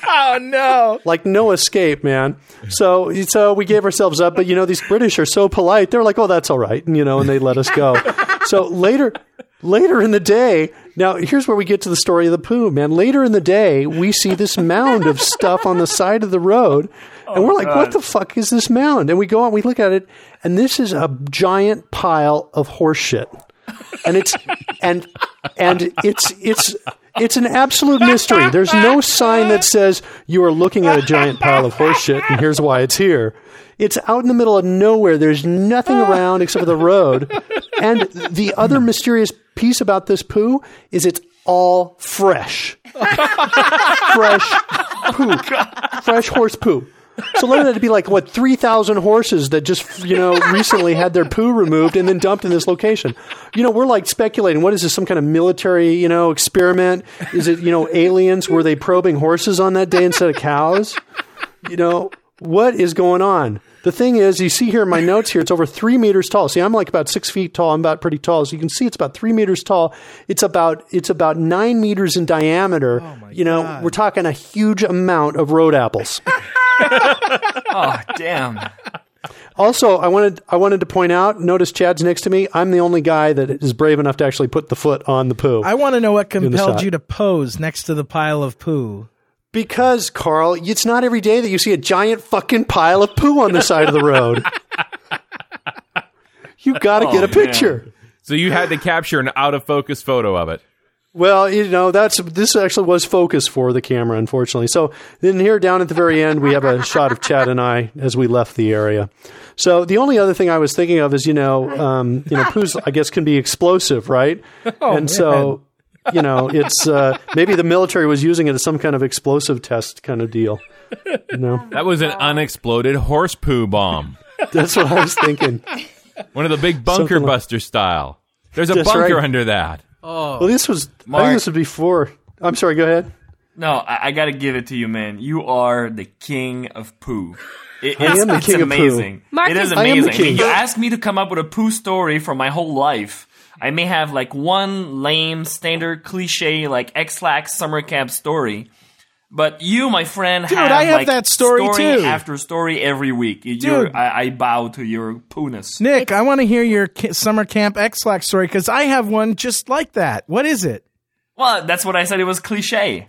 [SPEAKER 3] Oh no!
[SPEAKER 7] like no escape, man. So so we gave ourselves up, but you know these British are so polite. They're like, "Oh, that's all right," and, you know, and they let us go. so later later in the day, now here's where we get to the story of the poo, man. Later in the day, we see this mound of stuff on the side of the road, and we're like, "What oh, the fuck is this mound?" And we go out, we look at it, and this is a giant pile of horse shit. And it's and and it's it's it's an absolute mystery. There's no sign that says you are looking at a giant pile of horse shit and here's why it's here. It's out in the middle of nowhere. There's nothing around except for the road. And the other mysterious piece about this poo is it's all fresh. fresh poop, (laughs) oh, fresh horse poo. So let it be like what three thousand horses that just you know (laughs) recently had their poo removed and then dumped in this location. You know, we're like speculating. What is this? Some kind of military you know experiment? Is it you know aliens? Were they probing horses on that day instead of cows? You know what is going on? The thing is, you see here in my notes here, it's over three meters tall. See, I'm like about six feet tall. I'm about pretty tall. So you can see it's about three meters tall. It's about it's about nine meters in diameter. Oh you know, we're talking a huge amount of road apples. (laughs)
[SPEAKER 5] Oh, damn.
[SPEAKER 7] Also, I wanted I wanted to point out. Notice Chad's next to me. I'm the only guy that is brave enough to actually put the foot on the poo.
[SPEAKER 3] I want to know what compelled you to pose next to the pile of poo.
[SPEAKER 7] Because Carl, it's not every day that you see a giant fucking pile of poo on the side of the road. (laughs) you got to
[SPEAKER 4] Oh,
[SPEAKER 7] get a
[SPEAKER 4] man.
[SPEAKER 7] picture.
[SPEAKER 4] So you had to capture an out of focus photo of it.
[SPEAKER 7] Well, you know, that's this actually was focus for the camera, unfortunately. So then here down at the very end, we have a shot of Chad and I as we left the area. So the only other thing I was thinking of is, you know, um, you know, poos, I guess, can be explosive, right? (laughs) and so, you know, it's uh, maybe the military was using it as some kind of explosive test kind of deal. You know,
[SPEAKER 4] That was an unexploded horse poo bomb.
[SPEAKER 7] that's what I was thinking.
[SPEAKER 4] One of the big bunker
[SPEAKER 7] like-
[SPEAKER 4] buster style. There's a
[SPEAKER 7] That's
[SPEAKER 4] bunker
[SPEAKER 7] right.
[SPEAKER 4] under that.
[SPEAKER 5] Oh.
[SPEAKER 7] Well, this was. I
[SPEAKER 5] Mark.
[SPEAKER 7] think this was before. I'm sorry. Go ahead.
[SPEAKER 5] No, I, I got to give it to you, man. You are the king of poo. It,
[SPEAKER 7] I
[SPEAKER 5] it's,
[SPEAKER 7] am the
[SPEAKER 5] it's
[SPEAKER 7] king of poo.
[SPEAKER 5] amazing.
[SPEAKER 6] Mark
[SPEAKER 5] it is
[SPEAKER 6] is-
[SPEAKER 7] I am the
[SPEAKER 5] amazing.
[SPEAKER 7] King.
[SPEAKER 5] you asked me to come up with a poo story for my whole life. I may have like one lame, standard, cliche, like Ex-Lax summer camp story. But you, my friend,
[SPEAKER 3] Dude,
[SPEAKER 5] have,
[SPEAKER 3] I have
[SPEAKER 5] like,
[SPEAKER 3] that story too.
[SPEAKER 5] after story every week. You- you're-
[SPEAKER 3] Dude.
[SPEAKER 5] I, I bow to your pooness.
[SPEAKER 3] Nick, I want to hear your ki- summer camp Ex-Lax story because I have one just like that. What is it?
[SPEAKER 5] Well, that's what I said. It was cliche.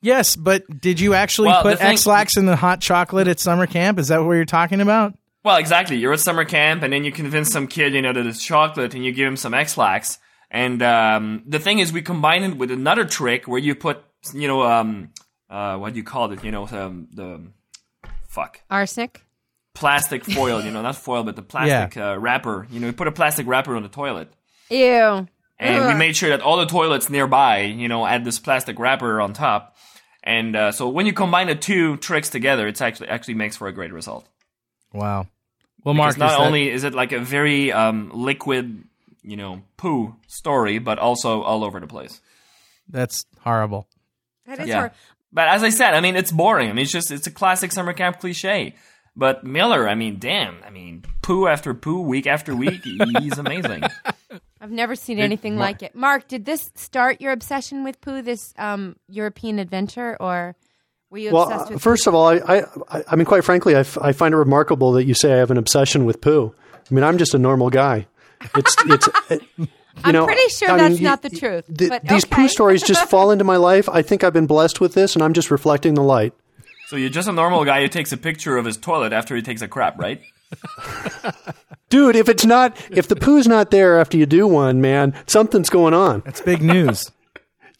[SPEAKER 3] Yes, but did you actually
[SPEAKER 5] Well,
[SPEAKER 3] put
[SPEAKER 5] thing-
[SPEAKER 3] Ex-Lax in the hot chocolate at summer camp? Is that what you're talking about?
[SPEAKER 5] Well, exactly. You're at summer camp, and then you convince some kid, you know, that it's chocolate, and you give him some Ex-Lax. And um, the thing is, we combine it with another trick where you put, you know, um, uh, what do you call it? You know, um, the fuck
[SPEAKER 6] Arsenic.
[SPEAKER 5] plastic foil. You know, not foil, but the (laughs) plastic uh, wrapper. You know, we put a plastic wrapper on the toilet,
[SPEAKER 6] Ew.
[SPEAKER 5] and we made sure that all the toilets nearby, you know, had this plastic wrapper on top. And uh, so when you combine the two tricks together, it's actually actually makes for a great result.
[SPEAKER 3] Wow. Well,
[SPEAKER 5] Because
[SPEAKER 3] Mark,
[SPEAKER 5] not
[SPEAKER 3] is
[SPEAKER 5] only is it like a very um, liquid, you know, poo story, but also all over the place.
[SPEAKER 3] that's horrible.
[SPEAKER 6] That is
[SPEAKER 5] Yeah.
[SPEAKER 6] hor-
[SPEAKER 5] But as I said, I mean, it's boring. I mean, it's just it's a classic summer camp cliche. But Miller, I mean, damn, I mean, poo after poo, week after week, he's amazing. (laughs)
[SPEAKER 6] I've never seen anything
[SPEAKER 5] Mar-
[SPEAKER 6] like it. Mark, did this start your obsession with poo? This um, European adventure, or were you
[SPEAKER 7] Well,
[SPEAKER 6] obsessed
[SPEAKER 7] uh,
[SPEAKER 6] with?
[SPEAKER 7] first of all, I, I, I- I mean, quite frankly, I, f- I find it remarkable that you say I have an obsession with poo. I mean, I'm just a normal guy. It's, it's, (laughs) it, you
[SPEAKER 6] I'm
[SPEAKER 7] know,
[SPEAKER 6] pretty sure
[SPEAKER 7] I
[SPEAKER 6] that's
[SPEAKER 7] mean,
[SPEAKER 6] not the truth.
[SPEAKER 7] th-
[SPEAKER 6] but
[SPEAKER 7] these
[SPEAKER 6] okay.
[SPEAKER 7] poo stories just (laughs) fall into my life. I think I've been blessed with this, and I'm just reflecting the light.
[SPEAKER 5] So you're just a normal guy who takes a picture of his toilet after he takes a crap, right? (laughs)
[SPEAKER 7] Dude, if it's not, if the poo's not there after you do one, man, something's going on.
[SPEAKER 3] That's big news.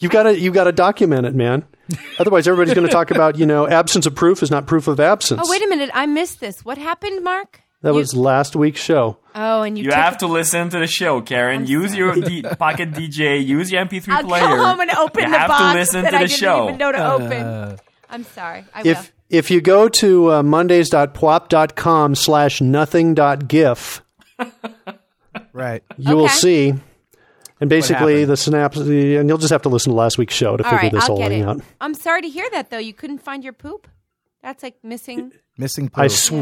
[SPEAKER 7] You gotta, you gotta document it, man. Otherwise, everybody's going to talk about, you know, absence of proof is not proof of absence.
[SPEAKER 6] Oh wait a minute! I missed this. What happened, Mark?
[SPEAKER 7] That
[SPEAKER 6] You-
[SPEAKER 7] was last week's show.
[SPEAKER 6] Oh, and you,
[SPEAKER 5] You
[SPEAKER 6] took
[SPEAKER 5] have to listen to the show, Karen. use your D- pocket DJ. Use your MP3
[SPEAKER 6] I'll
[SPEAKER 5] player.
[SPEAKER 6] go home and open
[SPEAKER 5] you
[SPEAKER 6] the
[SPEAKER 5] have
[SPEAKER 6] box
[SPEAKER 5] to listen
[SPEAKER 6] that
[SPEAKER 5] to
[SPEAKER 6] I
[SPEAKER 5] the
[SPEAKER 6] didn't
[SPEAKER 5] show.
[SPEAKER 6] even know to open. I'm sorry. I will.
[SPEAKER 7] If if you go to uh, mondays.pwop.com slash nothing.gif,
[SPEAKER 3] Right.
[SPEAKER 7] you will
[SPEAKER 6] Okay.
[SPEAKER 7] see. And basically, the synapse, the, and you'll just have to listen to last week's show to
[SPEAKER 6] All
[SPEAKER 7] figure
[SPEAKER 6] right,
[SPEAKER 7] this
[SPEAKER 6] I'll
[SPEAKER 7] whole thing
[SPEAKER 6] it.
[SPEAKER 7] out.
[SPEAKER 6] I'm sorry to hear that, though. You couldn't find your poop. That's like missing.
[SPEAKER 3] Missing poo.
[SPEAKER 7] I sw-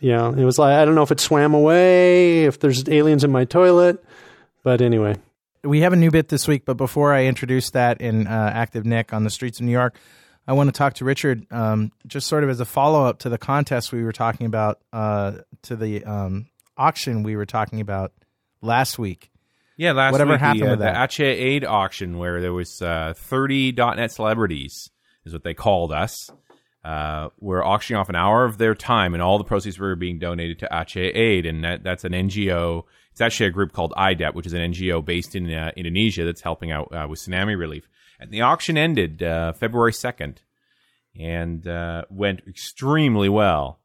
[SPEAKER 7] yeah. it was like I don't know if it swam away, if there's aliens in my toilet, but anyway.
[SPEAKER 3] we have a new bit this week, but before I introduce that in uh, Active Nick on the streets of New York, I want to talk to Richard um, just sort of as a follow up to the contest we were talking about, uh, to the um, auction we were talking about last week.
[SPEAKER 4] Yeah, last
[SPEAKER 3] Whatever
[SPEAKER 4] week,
[SPEAKER 3] happened
[SPEAKER 4] the, the
[SPEAKER 3] that?
[SPEAKER 4] Aid auction where there was uh, 30 .NET celebrities is what they called us. Uh, we're auctioning off an hour of their time, and all the proceeds were being donated to Aceh Aid, and that, that's an NGO. It's actually a group called IDEP, which is an NGO based in uh, Indonesia that's helping out uh, with tsunami relief. And the auction ended uh, February 2nd and uh, went extremely well.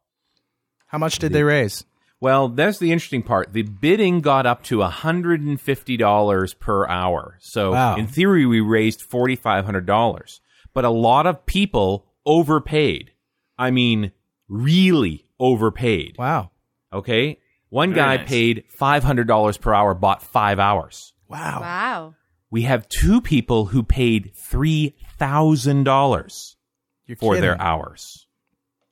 [SPEAKER 3] How much did they raise?
[SPEAKER 4] Well, that's the interesting part. The bidding got up to $150 per hour. So,
[SPEAKER 3] Wow.
[SPEAKER 4] in theory, we raised $4,500. But a lot of people overpaid. I mean, really overpaid.
[SPEAKER 3] Wow.
[SPEAKER 4] Okay? One
[SPEAKER 5] Very
[SPEAKER 4] guy
[SPEAKER 5] nice.
[SPEAKER 4] paid $500 per hour, bought five hours.
[SPEAKER 3] Wow.
[SPEAKER 6] Wow.
[SPEAKER 4] We have two people who paid $3,000 for
[SPEAKER 3] kidding.
[SPEAKER 4] their hours.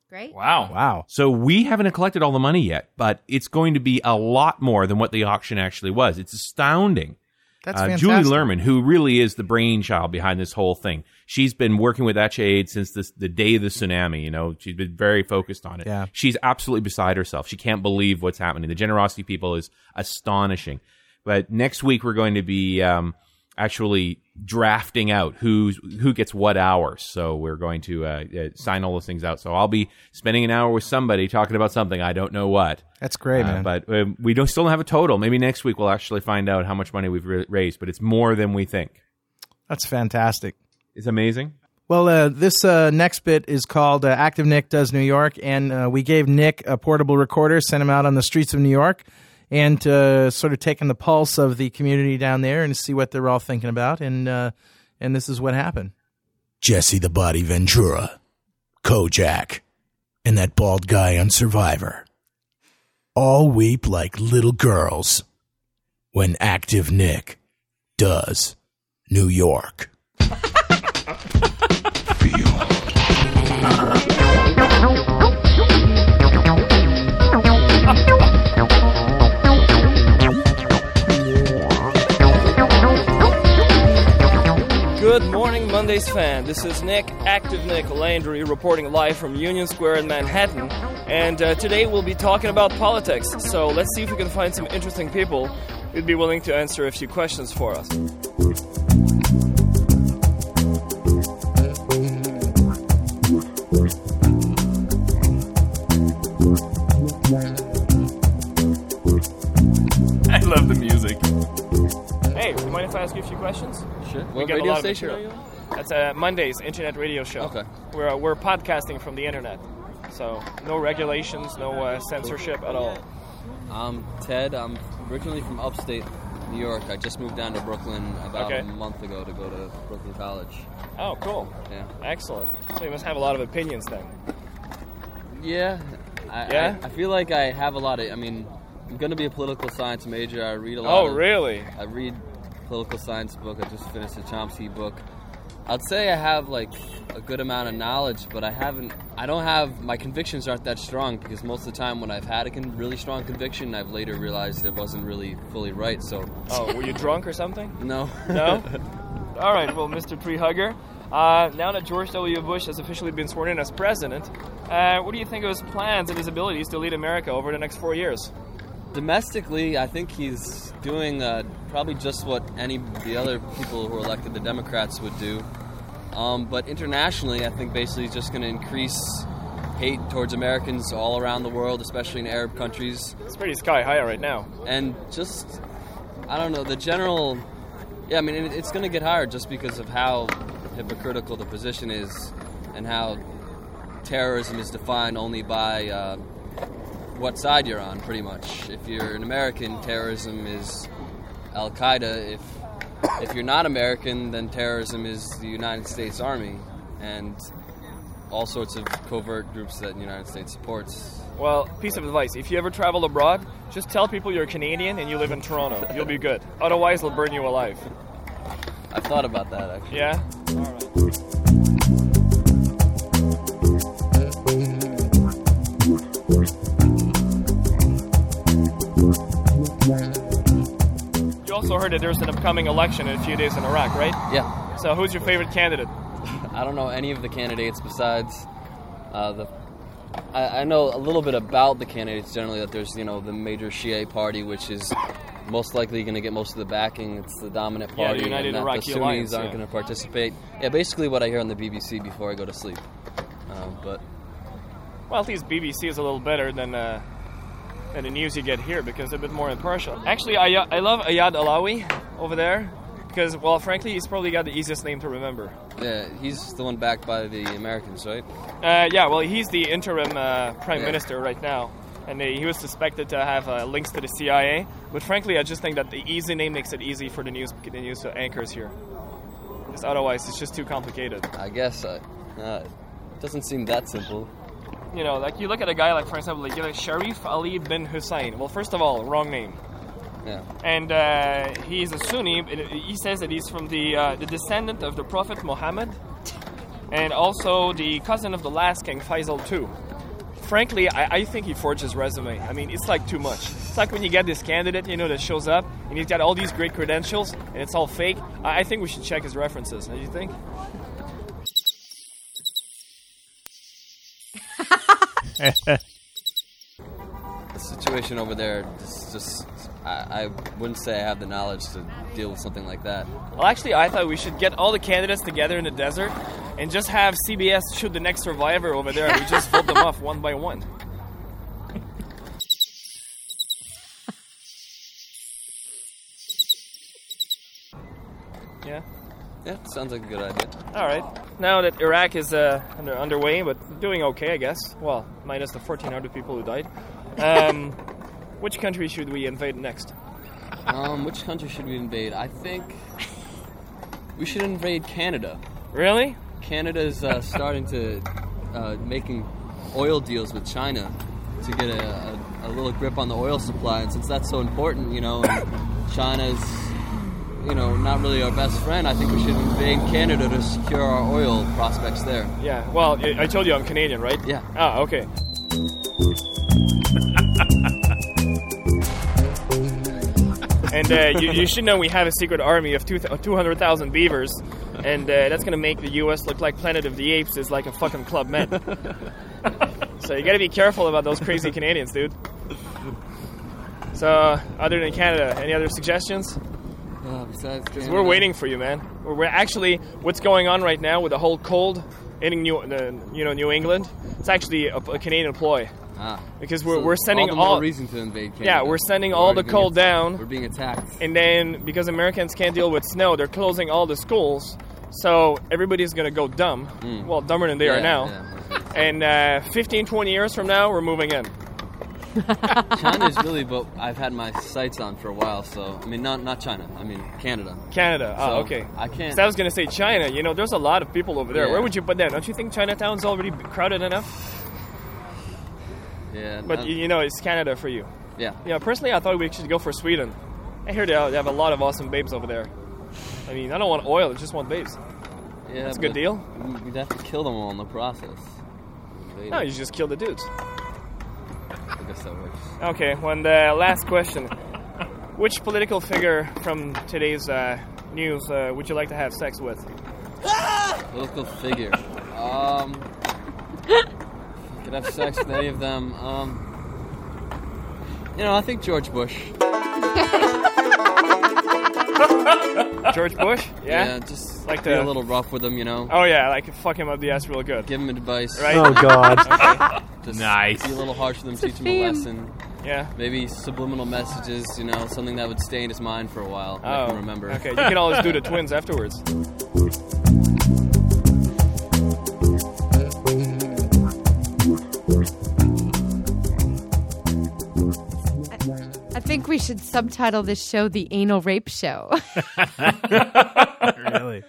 [SPEAKER 6] Great.
[SPEAKER 5] Wow.
[SPEAKER 3] Wow.
[SPEAKER 4] So we haven't collected all the money yet, but it's going to be a lot more than what the auction actually was. It's astounding.
[SPEAKER 3] That's
[SPEAKER 4] Uh,
[SPEAKER 3] fantastic.
[SPEAKER 4] Julie Lerman, who really is the brainchild behind this whole thing, she's been working with Aid since this, the day of the tsunami. You know, she's been very focused on it.
[SPEAKER 3] Yeah.
[SPEAKER 4] She's absolutely beside herself. She can't believe what's happening. The generosity people is astonishing. But next week we're going to be um, actually drafting out who's who gets what hours. So we're going to uh, uh, sign all those things out. So I'll be spending an hour with somebody talking about something I don't know what.
[SPEAKER 3] That's great,
[SPEAKER 4] Uh,
[SPEAKER 3] man.
[SPEAKER 4] but uh, we don't still don't have a total. Maybe next week we'll actually find out how much money we've ra- raised. But it's more than we think.
[SPEAKER 3] That's fantastic.
[SPEAKER 4] It's amazing.
[SPEAKER 3] Well, uh, this uh, next bit is called uh, Active Nick Does New York, and uh, we gave Nick a portable recorder, sent him out on the streets of New York, and uh, sort of taking the pulse of the community down there and see what they're all thinking about. And uh, and this is what happened.
[SPEAKER 11] Jesse the Body Ventura, Kojak, and that bald guy on Survivor. All weep like little girls when Active Nick does New York. (laughs)
[SPEAKER 12] Good morning, Mondays fan. This is Nick, Active Nick Landry, reporting live from Union Square in Manhattan. And uh, today we'll be talking about politics. So let's see if we can find some interesting people who'd be willing to answer a few questions for us.
[SPEAKER 5] I love the music.
[SPEAKER 12] Hey, do you mind if I ask you a few questions?
[SPEAKER 13] Sure.
[SPEAKER 12] We
[SPEAKER 13] What
[SPEAKER 12] a
[SPEAKER 13] radio station are you on?
[SPEAKER 12] That's uh, Monday's internet radio show.
[SPEAKER 13] Okay.
[SPEAKER 12] We're, uh, we're podcasting from the internet. So no regulations, no uh, censorship at all.
[SPEAKER 13] I'm Ted. I'm originally from upstate New York. I just moved down to Brooklyn about
[SPEAKER 12] Okay.
[SPEAKER 13] a month ago to go to Brooklyn College.
[SPEAKER 12] Oh, cool.
[SPEAKER 13] Yeah.
[SPEAKER 12] Excellent. So you must have a lot of opinions then.
[SPEAKER 13] Yeah. I,
[SPEAKER 12] Yeah?
[SPEAKER 13] I, I feel like I have a lot of. I mean, I'm going to be a political science major. I read a lot.
[SPEAKER 12] Oh,
[SPEAKER 13] of-
[SPEAKER 12] really?
[SPEAKER 13] I read political science book. I just finished a Chomsky book. I'd say I have like a good amount of knowledge, but I haven't. I don't have my convictions aren't that strong because most of the time when I've had a con- really strong conviction, I've later realized it wasn't really fully right. So.
[SPEAKER 12] Oh, were you drunk or something? (laughs)
[SPEAKER 13] No.
[SPEAKER 12] No? (laughs) All right, well, Mr. Tree Hugger, uh, now that George W. Bush has officially been sworn in as president, uh, what do you think of his plans and his abilities to lead America over the next four years?
[SPEAKER 13] Domestically, I think he's doing uh, probably just what any the other people who are elected, the Democrats, would do. Um, but internationally, I think basically he's just going to increase hate towards Americans all around the world, especially in Arab countries.
[SPEAKER 12] It's pretty sky high right now.
[SPEAKER 13] And just, I don't know, the general. Yeah, I mean, it, it's going to get higher just because of how hypocritical the position is and how terrorism is defined only by uh, what side you're on, pretty much. If you're an American, terrorism is Al Qaeda. If if you're not American, then terrorism is the United States Army and all sorts of covert groups that the United States supports.
[SPEAKER 12] Well, piece of advice if you ever travel abroad, just tell people you're Canadian and you live in Toronto. You'll be good. Otherwise, they'll burn you alive.
[SPEAKER 13] I've thought about that actually.
[SPEAKER 12] Yeah? Also heard that there's an upcoming election in a few days in Iraq, right?
[SPEAKER 13] Yeah.
[SPEAKER 12] So, who's your favorite candidate?
[SPEAKER 13] I don't know any of the candidates besides uh, the. I, I know a little bit about the candidates generally. That there's you know the major Shia party, which is most likely going to get most of the backing. It's the dominant
[SPEAKER 12] Yeah, the
[SPEAKER 13] party,
[SPEAKER 12] United
[SPEAKER 13] and
[SPEAKER 12] Iraqi
[SPEAKER 13] the Sunnis
[SPEAKER 12] Alliance,
[SPEAKER 13] aren't
[SPEAKER 12] yeah.
[SPEAKER 13] going to participate. Yeah, basically what I hear on the BBC before I go to sleep. Um, but
[SPEAKER 12] Well, at least BBC is a little better than uh, than the news you get here because a bit more impartial. Actually, I, I love Ayad Allawi over there because, well, frankly, he's probably got the easiest name to remember.
[SPEAKER 13] yeah, he's the one backed by the Americans, right?
[SPEAKER 12] Uh, yeah, well, he's the interim uh, prime
[SPEAKER 13] Yeah.
[SPEAKER 12] minister right now. and he was suspected to have uh, links to the CIA. But frankly, I just think that the easy name makes it easy for the news the news anchors here. Because otherwise, it's just too complicated.
[SPEAKER 13] I guess uh, uh, it doesn't seem that simple.
[SPEAKER 12] You know, like you look at a guy like, for example, like know, Sharif Ali bin Hussein. Well, first of all, wrong name.
[SPEAKER 13] Yeah.
[SPEAKER 12] And uh, he's a Sunni. He says that he's from the uh, the descendant of the Prophet Muhammad, and also the cousin of the last king Faisal II. Frankly, I, I think he forged his resume. I mean, it's like too much. It's like when you get this candidate, you know, that shows up and he's got all these great credentials and it's all fake. I, I think we should check his references. Don't you think?
[SPEAKER 13] The situation over there is just. I, I wouldn't say I have the knowledge to deal with something like that.
[SPEAKER 12] Well, actually, I thought we should get all the candidates together in the desert and just have CBS shoot the next survivor over there. We just vote them off one by one. (laughs) Yeah.
[SPEAKER 13] Yeah, sounds like a good idea.
[SPEAKER 12] All right. Now that Iraq is uh, under, underway, but doing okay, I guess. Well, minus the 1,400 people who died. Um, (laughs) which country should we invade next?
[SPEAKER 13] Um, which country should we invade? I think we should invade Canada.
[SPEAKER 12] Really?
[SPEAKER 13] Canada is uh, starting to uh, making oil deals with China to get a, a, a little grip on the oil supply, and since that's so important, you know, China's you know not really our best friend, I think we should invade Canada to secure our oil prospects there.
[SPEAKER 12] Yeah. Well, I told you I'm Canadian, right?
[SPEAKER 13] Yeah.
[SPEAKER 12] Ah, okay. (laughs) and uh, you, you should know we have a secret army of 200,000 beavers, and uh, that's going to make the U.S. look like Planet of the Apes is like a fucking Club Med. (laughs) so you got to be careful about those crazy Canadians, dude. So, other than Canada, any other suggestions?
[SPEAKER 13] Uh, besides
[SPEAKER 12] we're waiting for you, man. We're, we're actually what's going on right now with the whole cold in New, uh, you know, New England. It's actually a, a Canadian ploy.
[SPEAKER 13] Ah.
[SPEAKER 12] Because we're,
[SPEAKER 13] So
[SPEAKER 12] we're sending
[SPEAKER 13] all the
[SPEAKER 12] all
[SPEAKER 13] reason to invade Canada.
[SPEAKER 12] Yeah, we're sending
[SPEAKER 13] We're
[SPEAKER 12] all the cold down.
[SPEAKER 13] We're being attacked.
[SPEAKER 12] And then because Americans can't deal with snow, they're closing all the schools. So everybody's gonna go dumb. Well, dumber than they are
[SPEAKER 13] Yeah,
[SPEAKER 12] now. And uh, 15, 20 years from now, we're moving in. (laughs)
[SPEAKER 13] China is really what I've had my sights on for a while. So I mean, not not China. I mean Canada.
[SPEAKER 12] Canada. Oh, okay.
[SPEAKER 13] I can't.
[SPEAKER 12] 'Cause I was gonna say China. You know, there's a lot of people over there.
[SPEAKER 13] Yeah.
[SPEAKER 12] Where would you put that? Don't you think Chinatown's already crowded enough?
[SPEAKER 13] Yeah.
[SPEAKER 12] But you know, it's Canada for you.
[SPEAKER 13] yeah.
[SPEAKER 12] Yeah, personally, I thought we should go for Sweden. I hear they have a lot of awesome babes over there. I mean, I don't want oil; I just want babes.
[SPEAKER 13] Yeah,
[SPEAKER 12] That's a good
[SPEAKER 13] but
[SPEAKER 12] deal.
[SPEAKER 13] We'd have to kill them all in the process. Invade
[SPEAKER 12] No, you just kill the dudes.
[SPEAKER 13] I guess that works.
[SPEAKER 12] Okay, one the last question. Which political figure from today's uh, news uh, would you like to have sex with? (laughs)
[SPEAKER 13] Political figure. Um, (laughs) could have sex with any of them. Um, you know, I think George Bush. (laughs) (laughs)
[SPEAKER 12] George Bush? Yeah?
[SPEAKER 13] just
[SPEAKER 12] Like
[SPEAKER 13] be
[SPEAKER 12] the-
[SPEAKER 13] a little rough with him, you know.
[SPEAKER 12] Oh yeah, like fuck him up the ass real good.
[SPEAKER 13] Give him advice.
[SPEAKER 12] Right? Oh, God. (laughs)
[SPEAKER 13] Okay. Just
[SPEAKER 4] Nice.
[SPEAKER 13] Be a little harsh with him, teach him a
[SPEAKER 12] theme.
[SPEAKER 13] lesson.
[SPEAKER 12] Yeah.
[SPEAKER 13] Maybe subliminal messages, you know, something that would stay in his mind for a while. Make
[SPEAKER 12] Oh,
[SPEAKER 13] him remember.
[SPEAKER 12] okay. You can always do the twins afterwards. (laughs)
[SPEAKER 6] think we should subtitle this show "The Anal Rape Show." (laughs)
[SPEAKER 3] really?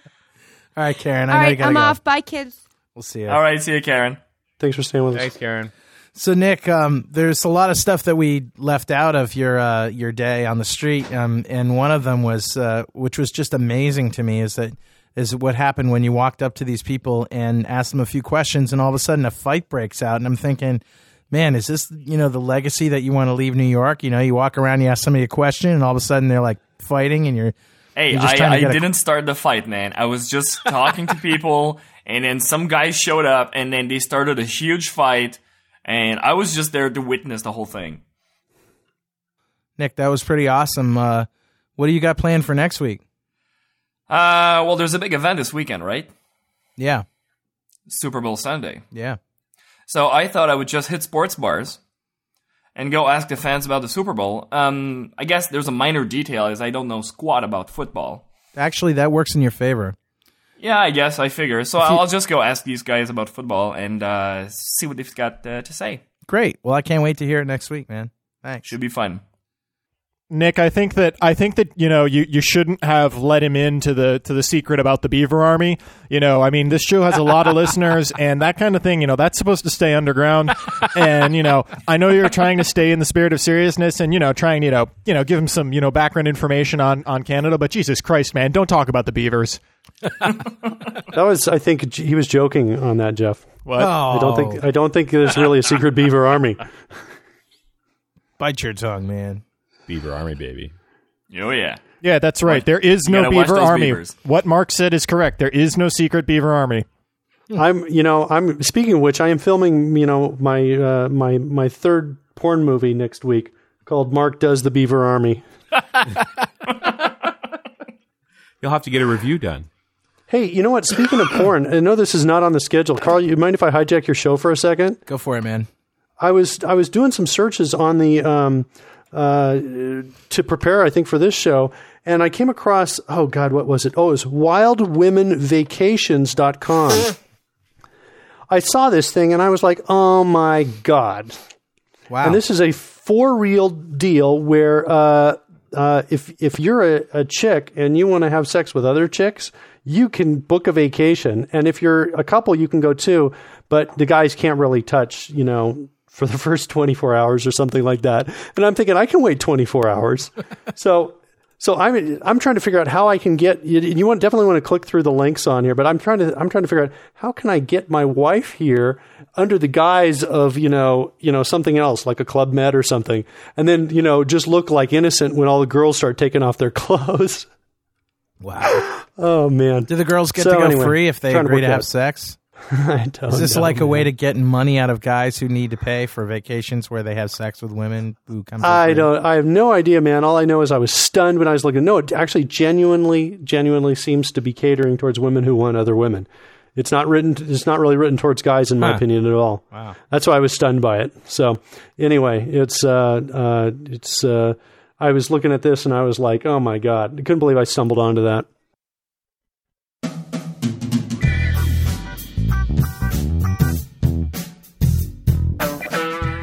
[SPEAKER 3] All right, Karen. I
[SPEAKER 6] All
[SPEAKER 3] know you
[SPEAKER 6] right,
[SPEAKER 3] gotta
[SPEAKER 6] I'm
[SPEAKER 3] go.
[SPEAKER 6] off. Bye, kids.
[SPEAKER 3] We'll see you.
[SPEAKER 5] All right, see you, Karen.
[SPEAKER 7] Thanks for staying with us.
[SPEAKER 4] Thanks, Karen.
[SPEAKER 3] So Nick, um, there's a lot of stuff that we left out of your uh, your day on the street, um, and one of them was, uh, which was just amazing to me, is that is what happened when you walked up to these people and asked them a few questions, and all of a sudden a fight breaks out, and I'm thinking, man, is this you know the legacy that you want to leave New York? You know, you walk around, you ask somebody a question, and all of a sudden they're like fighting, and you're
[SPEAKER 5] Hey,
[SPEAKER 3] you're
[SPEAKER 5] I,
[SPEAKER 3] to
[SPEAKER 5] I
[SPEAKER 3] get a-
[SPEAKER 5] didn't start the fight, man. I was just (laughs) talking to people, and then some guys showed up, and then they started a huge fight, and I was just there to witness the whole thing.
[SPEAKER 3] Nick, that was pretty awesome. Uh, what do you got planned for next week?
[SPEAKER 5] Uh, well, there's a big event this weekend, right?
[SPEAKER 3] Yeah,
[SPEAKER 5] Super Bowl Sunday.
[SPEAKER 3] yeah.
[SPEAKER 5] So I thought I would just hit sports bars and go ask the fans about the Super Bowl. Um, I guess there's a minor detail is I don't know squat about football.
[SPEAKER 3] Actually, that works in your favor.
[SPEAKER 5] Yeah, I guess I figure. So
[SPEAKER 3] you-
[SPEAKER 5] I'll just go ask these guys about football and uh, see what they've got uh, to say.
[SPEAKER 3] Great. Well, I can't wait to hear it next week, man. Thanks.
[SPEAKER 5] Should be fun.
[SPEAKER 2] Nick, I think that I think that you know you, you shouldn't have let him into the to the secret about the Beaver Army. You know, I mean, this show has a lot of listeners, (laughs) and that kind of thing. You know, that's supposed to stay underground. And you know, I know you're trying to stay in the spirit of seriousness, and you know, trying you know you know give him some you know background information on on Canada. But Jesus Christ, man, don't talk about the Beavers. (laughs)
[SPEAKER 7] That was, I think, he was joking on that, Jeff.
[SPEAKER 2] What?
[SPEAKER 7] I don't think I don't think there's really a secret beaver army. (laughs)
[SPEAKER 3] Bite your tongue, man.
[SPEAKER 4] Beaver Army, baby.
[SPEAKER 5] Oh yeah.
[SPEAKER 2] Yeah, that's right. There is no Beaver Army.
[SPEAKER 5] beavers.
[SPEAKER 2] What Mark said is correct. There is no secret Beaver Army.
[SPEAKER 7] I'm, you know, I'm speaking of which, I am filming, you know, my uh, my my third porn movie next week called Mark Does the Beaver Army. (laughs)
[SPEAKER 4] You'll have to get a review done.
[SPEAKER 7] Hey, you know what? Speaking of porn, I know this is not on the schedule. Carl, you mind if I hijack your show for a second?
[SPEAKER 3] Go for it, man.
[SPEAKER 7] I was I was doing some searches on the um, uh, to prepare, I think, for this show, and I came across oh god, what was it? Oh, it was wildwomenvacations.com. I saw this thing and I was like, oh my god!
[SPEAKER 3] Wow.
[SPEAKER 7] And this is a for real deal where uh, uh, if if you're a, a chick and you want to have sex with other chicks, you can book a vacation, and if you're a couple, you can go too. But the guys can't really touch, you know, for the first 24 hours or something like that. And I'm thinking I can wait 24 hours. (laughs) so so I'm I'm trying to figure out how I can get you, you want definitely want to click through the links on here, but I'm trying to I'm trying to figure out how can I get my wife here under the guise of you know you know something else like a club med or something, and then you know just look like innocent when all the girls start taking off their (laughs) clothes.
[SPEAKER 3] Wow. (laughs)
[SPEAKER 7] Oh man.
[SPEAKER 3] Do the girls get
[SPEAKER 7] So
[SPEAKER 3] to go
[SPEAKER 7] anyway,
[SPEAKER 3] free if they
[SPEAKER 7] trying to
[SPEAKER 3] agree to have sex? (laughs)
[SPEAKER 7] I don't
[SPEAKER 3] Is this
[SPEAKER 7] know,
[SPEAKER 3] like a way to get money out of guys who need to pay for vacations where they have sex with women who come?
[SPEAKER 7] I don't. I have no idea, man. All I know is I was stunned when I was looking. No, it actually genuinely, genuinely seems to be catering towards women who want other women. It's not written. It's not really written towards guys, in my
[SPEAKER 3] Huh.
[SPEAKER 7] opinion, at all.
[SPEAKER 3] Wow.
[SPEAKER 7] That's why I was stunned by it. So, anyway, it's uh, uh, it's. Uh, I was looking at this and I was like, oh my god, I couldn't believe I stumbled onto that.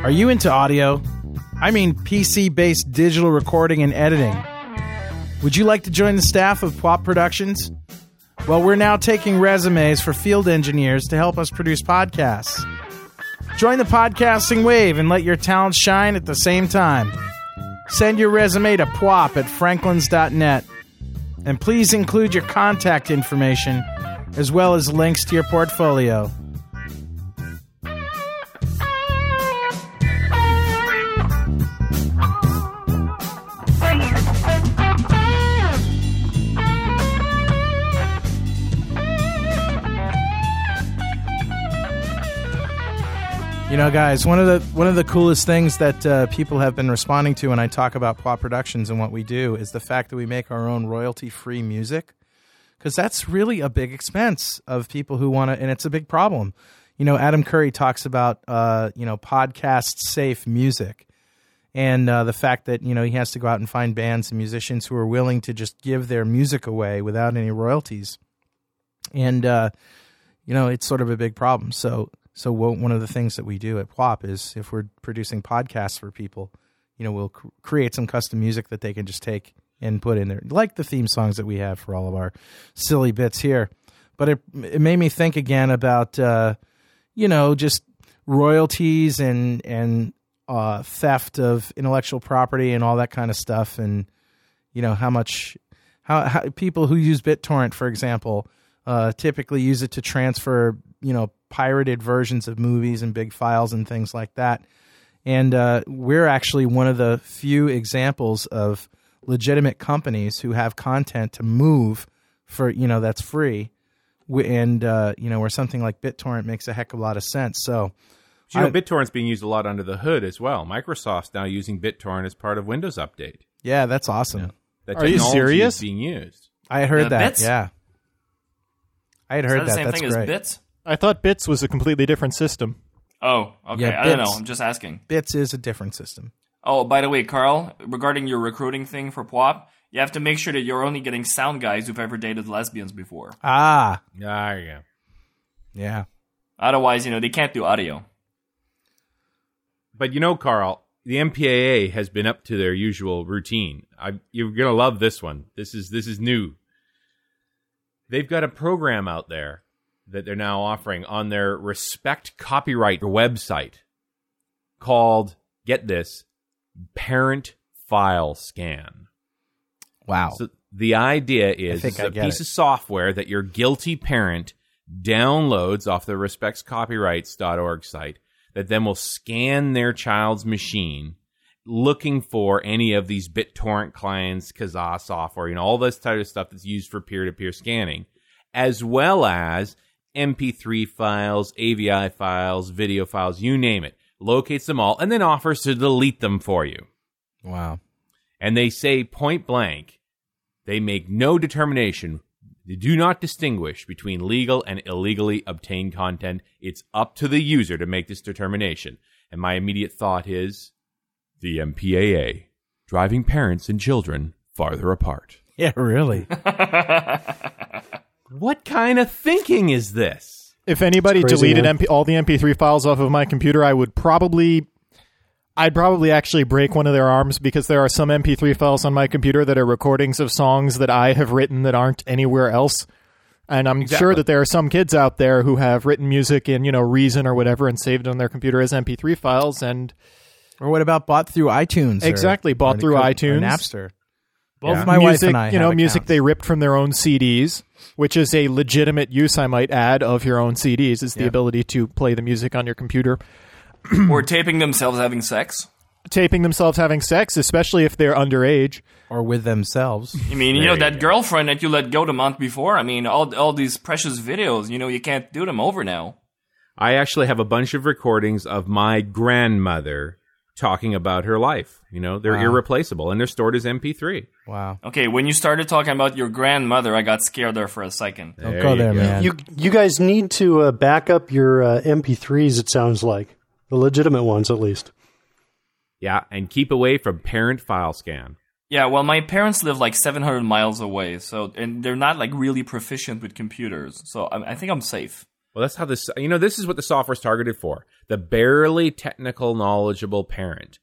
[SPEAKER 3] Are you into audio? I mean, PC based digital recording and editing. Would you like to join the staff of PWOP Productions? Well, we're now taking resumes for field engineers to help us produce podcasts. Join the podcasting wave and let your talents shine at the same time. Send your resume to pwop at franklins.net. And please include your contact information as well as links to your portfolio. You know, guys, one of the one of the coolest things that uh, people have been responding to when I talk about PWOP Productions and what we do is the fact that we make our own royalty-free music, because that's really a big expense of people who want to, and it's a big problem. You know, Adam Curry talks about uh, you know podcast safe music, and uh, the fact that you know he has to go out and find bands and musicians who are willing to just give their music away without any royalties, and uh, you know it's sort of a big problem. So so one of the things that we do at PWOP is if we're producing podcasts for people, you know, we'll cr- create some custom music that they can just take and put in there, like the theme songs that we have for all of our silly bits here. But it it made me think again about uh, you know just royalties and and uh, theft of intellectual property and all that kind of stuff, and you know how much how, how people who use BitTorrent, for example, uh, typically use it to transfer you know pirated versions of movies and big files and things like that. And uh, we're actually one of the few examples of legitimate companies who have content to move for you know that's free, W- and uh, you know where something like BitTorrent makes a heck of a lot of sense. So.
[SPEAKER 4] But you know,
[SPEAKER 3] I-
[SPEAKER 4] BitTorrent's being used a lot under the hood as well. Microsoft's now using BitTorrent as part of Windows Update.
[SPEAKER 3] yeah, that's awesome.
[SPEAKER 4] That
[SPEAKER 2] Are you serious?
[SPEAKER 4] Being used.
[SPEAKER 3] I heard that.
[SPEAKER 5] Bits?
[SPEAKER 3] Yeah, I had
[SPEAKER 5] Is
[SPEAKER 3] heard
[SPEAKER 5] that the
[SPEAKER 3] that.
[SPEAKER 5] same
[SPEAKER 3] That's
[SPEAKER 5] thing
[SPEAKER 3] great.
[SPEAKER 5] as bits?
[SPEAKER 2] I thought Bits was a completely different system.
[SPEAKER 5] Oh, okay.
[SPEAKER 3] Yeah,
[SPEAKER 5] I don't know.
[SPEAKER 3] Bits.
[SPEAKER 5] I'm just asking.
[SPEAKER 3] Bits is a different system.
[SPEAKER 5] Oh, by the way, Carl, regarding your recruiting thing for PWOP, you have to make sure that you're only getting sound guys who've ever dated lesbians before.
[SPEAKER 3] Ah,
[SPEAKER 4] There you go.
[SPEAKER 3] yeah.
[SPEAKER 5] Otherwise, you know, they can't do audio.
[SPEAKER 4] But you know, Carl, the MPAA has been up to their usual routine. I, you're gonna love this one. This is this is new. They've got a program out there that they're now offering on their Respect Copyright website called get this parent file scan.
[SPEAKER 3] Wow.
[SPEAKER 4] So the idea is it's a piece
[SPEAKER 3] it.
[SPEAKER 4] of software that your guilty parent downloads off the respectscopyrights.org site that then will scan their child's machine looking for any of these BitTorrent clients, Kazaa software, you know, all this type of stuff that's used for peer-to-peer scanning, as well as MP3 files, AVI files, video files, you name it. Locates them all and then offers to delete them for you.
[SPEAKER 3] Wow.
[SPEAKER 4] And they say point blank, they make no determination. They do not distinguish between legal and illegally obtained content. It's up to the user to make this determination. And my immediate thought is the MPAA, driving parents and children farther apart.
[SPEAKER 3] Yeah, really. (laughs)
[SPEAKER 4] What kind of thinking is this?
[SPEAKER 2] If anybody
[SPEAKER 7] crazy,
[SPEAKER 2] deleted. MP, all the MP3 files off of my computer, I would probably, I'd probably actually break one of their arms because there are some MP3 files on my computer that are recordings of songs that I have written that aren't anywhere else. And I'm
[SPEAKER 4] Exactly.
[SPEAKER 2] sure that there are some kids out there who have written music in, you know, Reason or whatever and saved it on their computer as MP3 files. And
[SPEAKER 3] Or what about bought through iTunes? or-
[SPEAKER 2] Exactly, bought
[SPEAKER 3] or
[SPEAKER 2] through
[SPEAKER 3] or
[SPEAKER 2] iTunes.
[SPEAKER 3] Napster. Both
[SPEAKER 2] Yeah.
[SPEAKER 3] my wife
[SPEAKER 2] music,
[SPEAKER 3] and I
[SPEAKER 2] you know, music
[SPEAKER 3] accounts.
[SPEAKER 2] they ripped from their own CDs, which is a legitimate use, I might add, of your own CDs. Is the
[SPEAKER 3] Yeah.
[SPEAKER 2] ability to play the music on your computer. (clears throat)
[SPEAKER 5] or taping themselves having sex.
[SPEAKER 2] taping themselves having sex, especially if they're underage.
[SPEAKER 3] or with themselves.
[SPEAKER 5] I mean, you
[SPEAKER 4] There
[SPEAKER 5] know
[SPEAKER 4] you
[SPEAKER 5] that
[SPEAKER 4] go.
[SPEAKER 5] girlfriend that you let go the month before. I mean, all all these precious videos. You know, you can't do them over now.
[SPEAKER 4] I actually have a bunch of recordings of my grandmother talking about her life. You know, they're
[SPEAKER 3] Wow.
[SPEAKER 4] irreplaceable and they're stored as MP3.
[SPEAKER 3] Wow.
[SPEAKER 5] Okay, when you started talking about your grandmother, I got scared there for a second.
[SPEAKER 3] Don't go
[SPEAKER 4] you
[SPEAKER 3] there,
[SPEAKER 4] go.
[SPEAKER 3] man.
[SPEAKER 7] You you guys need to uh, back up your uh, MP3s. It sounds like the legitimate ones, at least.
[SPEAKER 4] Yeah, and keep away from parent file scan.
[SPEAKER 5] Yeah, well, my parents live like 700 miles away, so and they're not like really proficient with computers, so I, I think I'm safe.
[SPEAKER 4] Well, that's how this, you know, this is what the software's targeted for. The barely technical, knowledgeable parent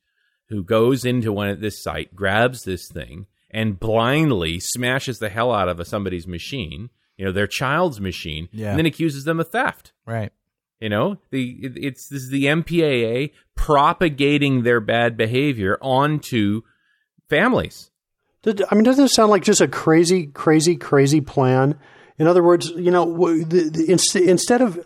[SPEAKER 4] who goes into one at this site, grabs this thing, and blindly smashes the hell out of somebody's machine, you know, their child's machine,
[SPEAKER 3] Yeah.
[SPEAKER 4] and then accuses them of theft.
[SPEAKER 3] Right.
[SPEAKER 4] You know, the it- it's this is the MPAA propagating their bad behavior onto families.
[SPEAKER 7] I mean, doesn't it sound like just a crazy, crazy, crazy plan? In other words, you know, the, the, inst- instead of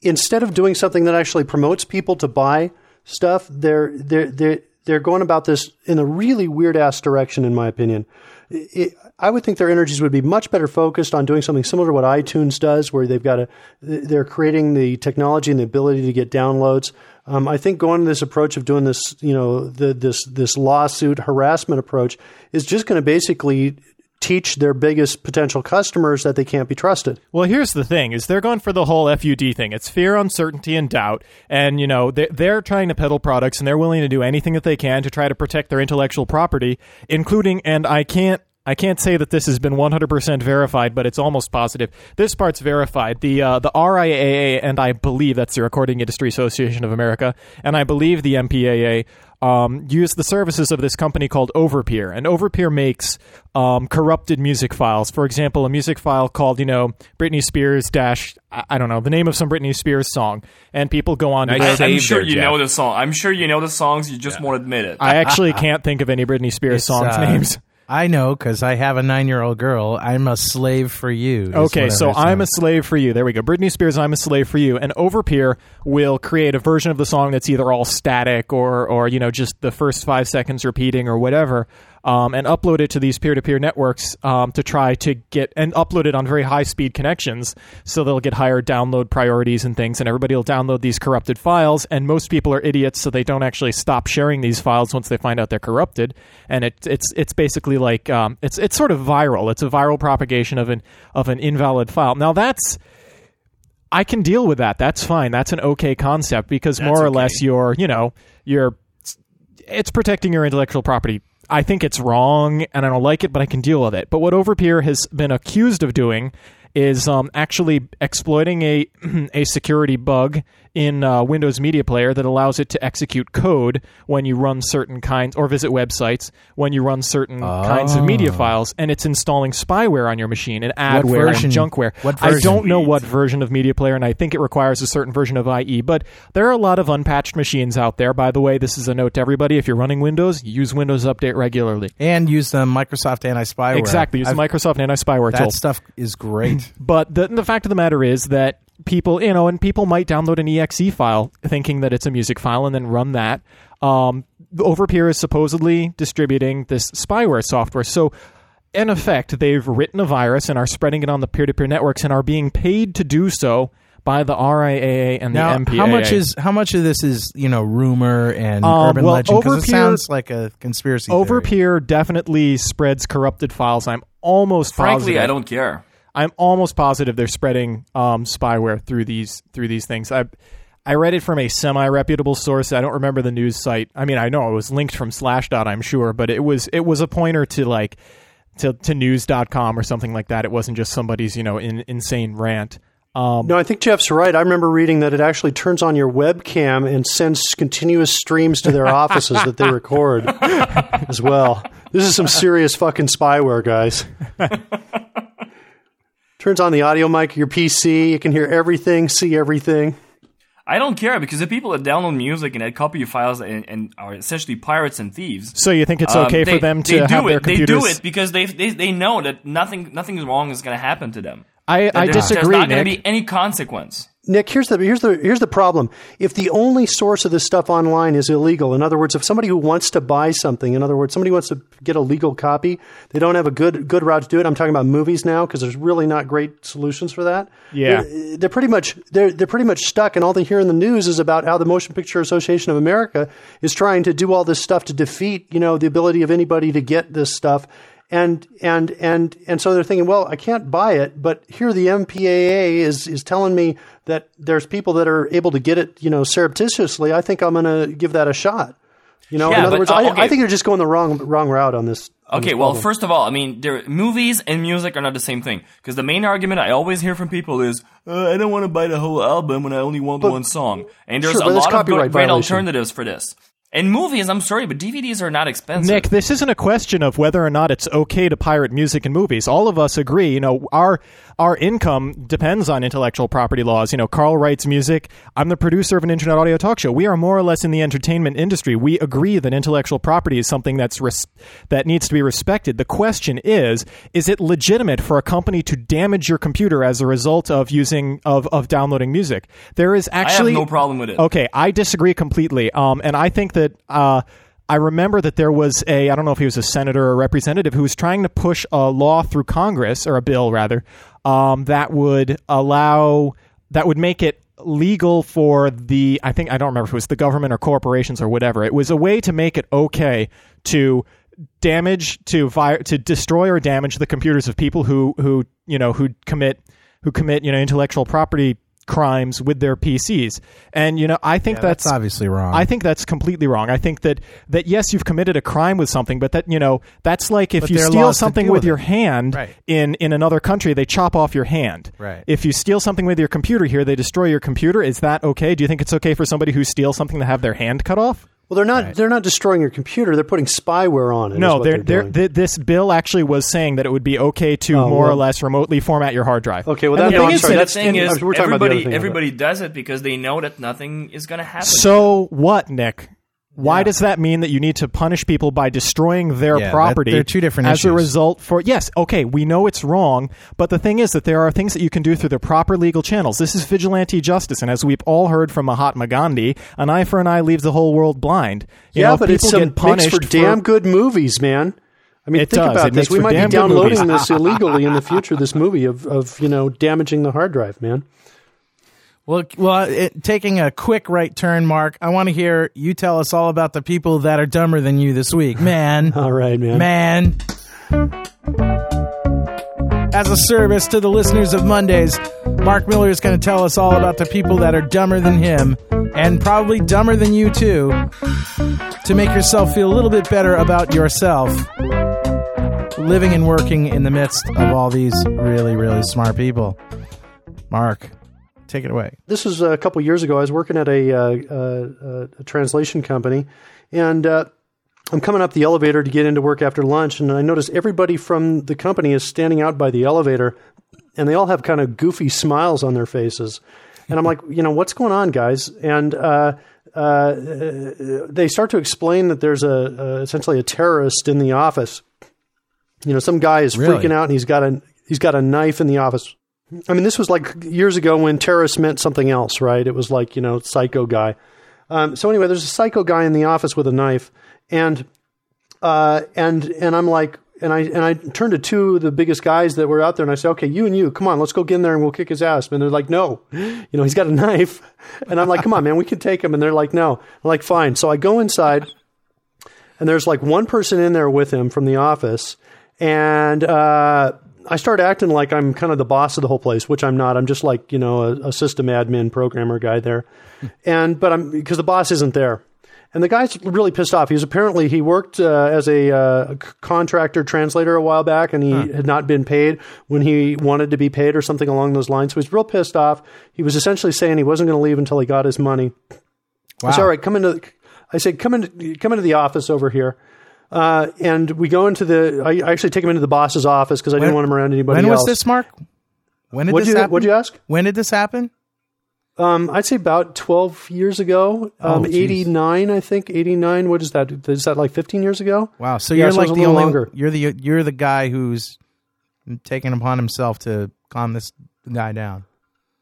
[SPEAKER 7] instead of doing something that actually promotes people to buy stuff, they're they're they're they're going about this in a really weird ass direction, in my opinion. It, I would think their energies would be much better focused on doing something similar to what iTunes does, where they've got a they're creating the technology and the ability to get downloads. Um, I think going this approach of doing this, you know, the, this this lawsuit harassment approach is just going to basically teach their biggest potential customers that they can't be trusted.
[SPEAKER 2] Well, here's the thing: is they're going for the whole FUD thing. It's fear, uncertainty, and doubt, and you know they're, trying to peddle products, and they're willing to do anything that they can to try to protect their intellectual property, including. And I can't. I can't say that this has been 100% verified, but it's almost positive. This part's verified. The uh, the RIAA and I believe that's the Recording Industry Association of America, and I believe the MPAA um, use the services of this company called Overpeer, and Overpeer makes um, corrupted music files. For example, a music file called you know Britney Spears dash I I don't know the name of some Britney Spears song, and people go on. to
[SPEAKER 4] Nice
[SPEAKER 5] I,
[SPEAKER 2] this-
[SPEAKER 4] save
[SPEAKER 5] I'm sure
[SPEAKER 4] there,
[SPEAKER 5] you
[SPEAKER 4] Jeff.
[SPEAKER 5] know the song. I'm sure you know the songs. You just won't admit it.
[SPEAKER 2] I actually can't think of any Britney Spears
[SPEAKER 3] It's,
[SPEAKER 2] songs
[SPEAKER 3] uh,
[SPEAKER 2] names.
[SPEAKER 3] I know because I have a nine-year-old girl. I'm a slave for you.
[SPEAKER 2] Okay, so I'm a slave for you. There we go. Britney Spears, I'm a slave for you. And Overpeer will create a version of the song that's either all static or, or you know, just the first five seconds repeating or whatever, um, and upload it to these peer-to-peer networks um, to try to get and upload it on very high-speed connections, so they'll get higher download priorities and things, and everybody will download these corrupted files. And most people are idiots, so they don't actually stop sharing these files once they find out they're corrupted. And it, it's it's basically like um, it's it's sort of viral. It's a viral propagation of an of an invalid file. Now that's I can deal with that. That's fine. That's an okay concept because more or less you're, you know, you're it's protecting your intellectual property. I think it's wrong and I don't like it, but I can deal with it. But what Overpeer has been accused of doing is um, actually exploiting a (clears throat) a security bug in uh, Windows Media Player that allows it to execute code when you run certain kinds or visit websites when you run certain kinds of media
[SPEAKER 3] Oh.
[SPEAKER 2] files, and it's installing spyware on your machine and adware and junkware.
[SPEAKER 3] what
[SPEAKER 2] I don't know what version of Media Player, and I think it requires a certain version of IE. But there are a lot of unpatched machines out there. By the way, this is a note to everybody: if you're running Windows, use Windows Update regularly.
[SPEAKER 3] And use the Microsoft anti-spyware.
[SPEAKER 2] Exactly, use the
[SPEAKER 3] I've-
[SPEAKER 2] Microsoft anti-spyware
[SPEAKER 3] That
[SPEAKER 2] tool.
[SPEAKER 3] stuff is great.
[SPEAKER 2] But the the fact of the matter is that people, you know, and people might download an exe file thinking that it's a music file and then run that. Um, Overpeer is supposedly distributing this spyware software. So, in effect, they've written a virus and are spreading it on the peer-to-peer networks and are being paid to do so by the RIAA and
[SPEAKER 3] now,
[SPEAKER 2] the MPAA.
[SPEAKER 3] how much is how much of this is you know rumor and
[SPEAKER 2] Um,
[SPEAKER 3] urban
[SPEAKER 2] well,
[SPEAKER 3] legend? Because it
[SPEAKER 2] Overpeer-
[SPEAKER 3] sounds like a conspiracy. theory.
[SPEAKER 2] Overpeer definitely spreads corrupted files. I'm almost
[SPEAKER 5] Frankly,
[SPEAKER 2] positive.
[SPEAKER 5] I don't care.
[SPEAKER 2] I'm almost positive they're spreading um, spyware through these through these things. I I read it from a semi reputable source. I don't remember the news site. I mean, I know it was linked from Slashdot, I'm sure, but it was it was a pointer to like to to news.com or something like that. It wasn't just somebody's you know in, insane rant. Um,
[SPEAKER 7] No, I think Jeff's right. I remember reading that it actually turns on your webcam and sends continuous streams to their (laughs) offices that they record as well. This is some serious fucking spyware, guys. (laughs) turns on the audio mic of your PC. You can hear everything, see everything.
[SPEAKER 5] I don't care because the people that download music and that copy your files and, and are essentially pirates and thieves.
[SPEAKER 2] So you think it's
[SPEAKER 5] um,
[SPEAKER 2] okay for them to
[SPEAKER 5] they do
[SPEAKER 2] have
[SPEAKER 5] it.
[SPEAKER 2] their
[SPEAKER 5] They do it because they they, they know that nothing nothing wrong is going to happen to them.
[SPEAKER 2] I-
[SPEAKER 5] That
[SPEAKER 2] I
[SPEAKER 5] there's,
[SPEAKER 2] disagree,
[SPEAKER 5] There's not going to be any consequence.
[SPEAKER 7] Nick, here's the here's the here's the problem. If the only source of this stuff online is illegal, in other words, if somebody who wants to buy something, in other words, somebody wants to get a legal copy, they don't have a good good route to do it. I'm talking about movies now because there's really not great solutions for that.
[SPEAKER 2] Yeah.
[SPEAKER 7] they're, they're pretty much they're they're pretty much stuck, and all they hear in the news is about how the Motion Picture Association of America is trying to do all this stuff to defeat you know the ability of anybody to get this stuff. And and and and so they're thinking, well, I can't buy it, but here the MPAA is is telling me that there's people that are able to get it, you know, surreptitiously. I think I'm going to give that a shot. You know,
[SPEAKER 5] Yeah,
[SPEAKER 7] in other
[SPEAKER 5] but,
[SPEAKER 7] words,
[SPEAKER 5] uh,
[SPEAKER 7] I,
[SPEAKER 5] okay.
[SPEAKER 7] I think they're just going the wrong wrong route on this. on
[SPEAKER 5] Okay,
[SPEAKER 7] this
[SPEAKER 5] well, first of all, I mean, there, movies and music are not the same thing. Because the main argument I always hear from people is, uh, I don't want to buy the whole album when I only want one song. And there's
[SPEAKER 7] Sure,
[SPEAKER 5] a lot of good, great alternatives for this. And movies, I'm sorry, but DVDs are not expensive.
[SPEAKER 2] Nick, this isn't a question of whether or not it's okay to pirate music and movies. All of us agree, you know, our our income depends on intellectual property laws. You know, Carl writes music. I'm the producer of an internet audio talk show. We are more or less in the entertainment industry. We agree that intellectual property is something that's res- that needs to be respected. The question is, is it legitimate for a company to damage your computer as a result of using of of downloading music? There is actually
[SPEAKER 5] no problem with it.
[SPEAKER 2] Okay, I disagree completely. Um, and I think that uh, I remember that there was a I don't know if he was a senator or a representative who was trying to push a law through Congress or a bill rather um, that would allow that would make it legal for the I think I don't remember if it was the government or corporations or whatever. It was a way to make it okay to damage to vi- to destroy or damage the computers of people who who you know who commit who commit you know intellectual property crimes with their PCs. And you know, I think
[SPEAKER 3] Yeah,
[SPEAKER 2] that's,
[SPEAKER 3] that's obviously wrong.
[SPEAKER 2] I think that's completely wrong. I think that that yes, you've committed a crime with something, but that you know, that's like if
[SPEAKER 3] But
[SPEAKER 2] you steal something with
[SPEAKER 3] with
[SPEAKER 2] your hand
[SPEAKER 3] Right.
[SPEAKER 2] in in another country, they chop off your hand.
[SPEAKER 3] Right.
[SPEAKER 2] If you steal something with your computer here, they destroy your computer. Is that okay? Do you think it's okay for somebody who steals something to have their hand cut off?
[SPEAKER 7] Well, they're not they're not destroying your computer. They're putting spyware on it.
[SPEAKER 2] No, they're,
[SPEAKER 7] they're
[SPEAKER 2] they're, th- this bill actually was saying that it would be okay to
[SPEAKER 7] Oh,
[SPEAKER 2] more or less remotely format your hard drive.
[SPEAKER 7] Okay, well, that-
[SPEAKER 2] the
[SPEAKER 7] no,
[SPEAKER 2] thing
[SPEAKER 7] I'm
[SPEAKER 2] is
[SPEAKER 7] sorry,
[SPEAKER 2] that
[SPEAKER 5] the
[SPEAKER 7] that's-
[SPEAKER 5] thing
[SPEAKER 7] in-
[SPEAKER 5] is,
[SPEAKER 7] we're talking about
[SPEAKER 5] everybody,
[SPEAKER 7] thing
[SPEAKER 5] everybody does it because they know that nothing is going to happen.
[SPEAKER 2] So what, Nick? Why does that mean that you need to punish people by destroying their
[SPEAKER 3] Yeah, that-
[SPEAKER 2] property?
[SPEAKER 3] they're two different
[SPEAKER 2] as a result for yes, okay, we know it's wrong, but the thing is that there are things that you can do through the proper legal channels. This is vigilante justice, and as we've all heard from Mahatma Gandhi, an eye for an eye leaves the whole world blind. You
[SPEAKER 7] yeah,
[SPEAKER 2] know,
[SPEAKER 7] but it's
[SPEAKER 2] people
[SPEAKER 7] some
[SPEAKER 2] punished
[SPEAKER 7] makes for damn good movies, man. I mean,
[SPEAKER 2] It
[SPEAKER 7] think
[SPEAKER 2] does.
[SPEAKER 7] about
[SPEAKER 2] It
[SPEAKER 7] this. We might be downloading this illegally in the future. This movie of, of you know damaging the hard drive, man.
[SPEAKER 3] Well, well, it, taking a quick right turn, Mark. I want to hear you tell us all about the people that are dumber than you this week, man. (laughs)
[SPEAKER 7] All right, man.
[SPEAKER 3] Man. As a service to the listeners of Mondays, Mark Miller is going to tell us all about the people that are dumber than him, and probably dumber than you too, to make yourself feel a little bit better about yourself. Living and working in the midst of all these really, really smart people. Mark, Take it away.
[SPEAKER 7] This was a couple years ago. I was working at a, uh, uh, a translation company, and uh, I'm coming up the elevator to get into work after lunch, and I notice everybody from the company is standing out by the elevator, and they all have kind of goofy smiles on their faces. And I'm like, you know, what's going on, guys? And uh, uh, they start to explain that there's a, a essentially a terrorist in the office. You know, some guy is
[SPEAKER 3] Really?
[SPEAKER 7] freaking out, and he's got a he's got a knife in the office. I mean, this was like years ago when terrorist meant something else, right? It was like you know, psycho guy. Um, so anyway, there's a psycho guy in the office with a knife, and uh, and and I'm like, and I and I turned to two of the biggest guys that were out there, and I said, okay, you and you, come on, let's go get in there and we'll kick his ass. And they're like, no, (laughs) you know, he's got a knife, (laughs) and I'm like, come on, man, we can take him. And they're like, no, I'm like, fine. So I go inside, and there's like one person in there with him from the office, and uh, I start acting like I'm kind of the boss of the whole place, which I'm not. I'm just like you know a, a system admin programmer guy there, and but I'm because the boss isn't there. And the guy's really pissed off. He was apparently he worked uh, as a uh, contractor translator a while back, and he had not been paid when he wanted to be paid, or something along those lines. So he's real pissed off. He was essentially saying he wasn't going to leave until he got his money. I said, all right, come into. I said, come into come into the office over here. Uh, and we go into the. I, actually take him into the boss's office because I didn't
[SPEAKER 3] When-
[SPEAKER 7] want him around anybody
[SPEAKER 3] When
[SPEAKER 7] else.
[SPEAKER 3] was this, Mark? When did
[SPEAKER 7] What'd
[SPEAKER 3] this
[SPEAKER 7] you-
[SPEAKER 3] happen?
[SPEAKER 7] what'd you ask?
[SPEAKER 3] When did this happen?
[SPEAKER 7] Um, I'd say about twelve years ago. Um,
[SPEAKER 3] Oh,
[SPEAKER 7] eighty nine, I think. Eighty nine. What is that? Is that like fifteen years ago?
[SPEAKER 3] Wow. So
[SPEAKER 7] Yeah,
[SPEAKER 3] you're
[SPEAKER 7] so
[SPEAKER 3] like the only
[SPEAKER 7] longer.
[SPEAKER 3] you're the you're the guy who's taken upon himself to calm this guy down.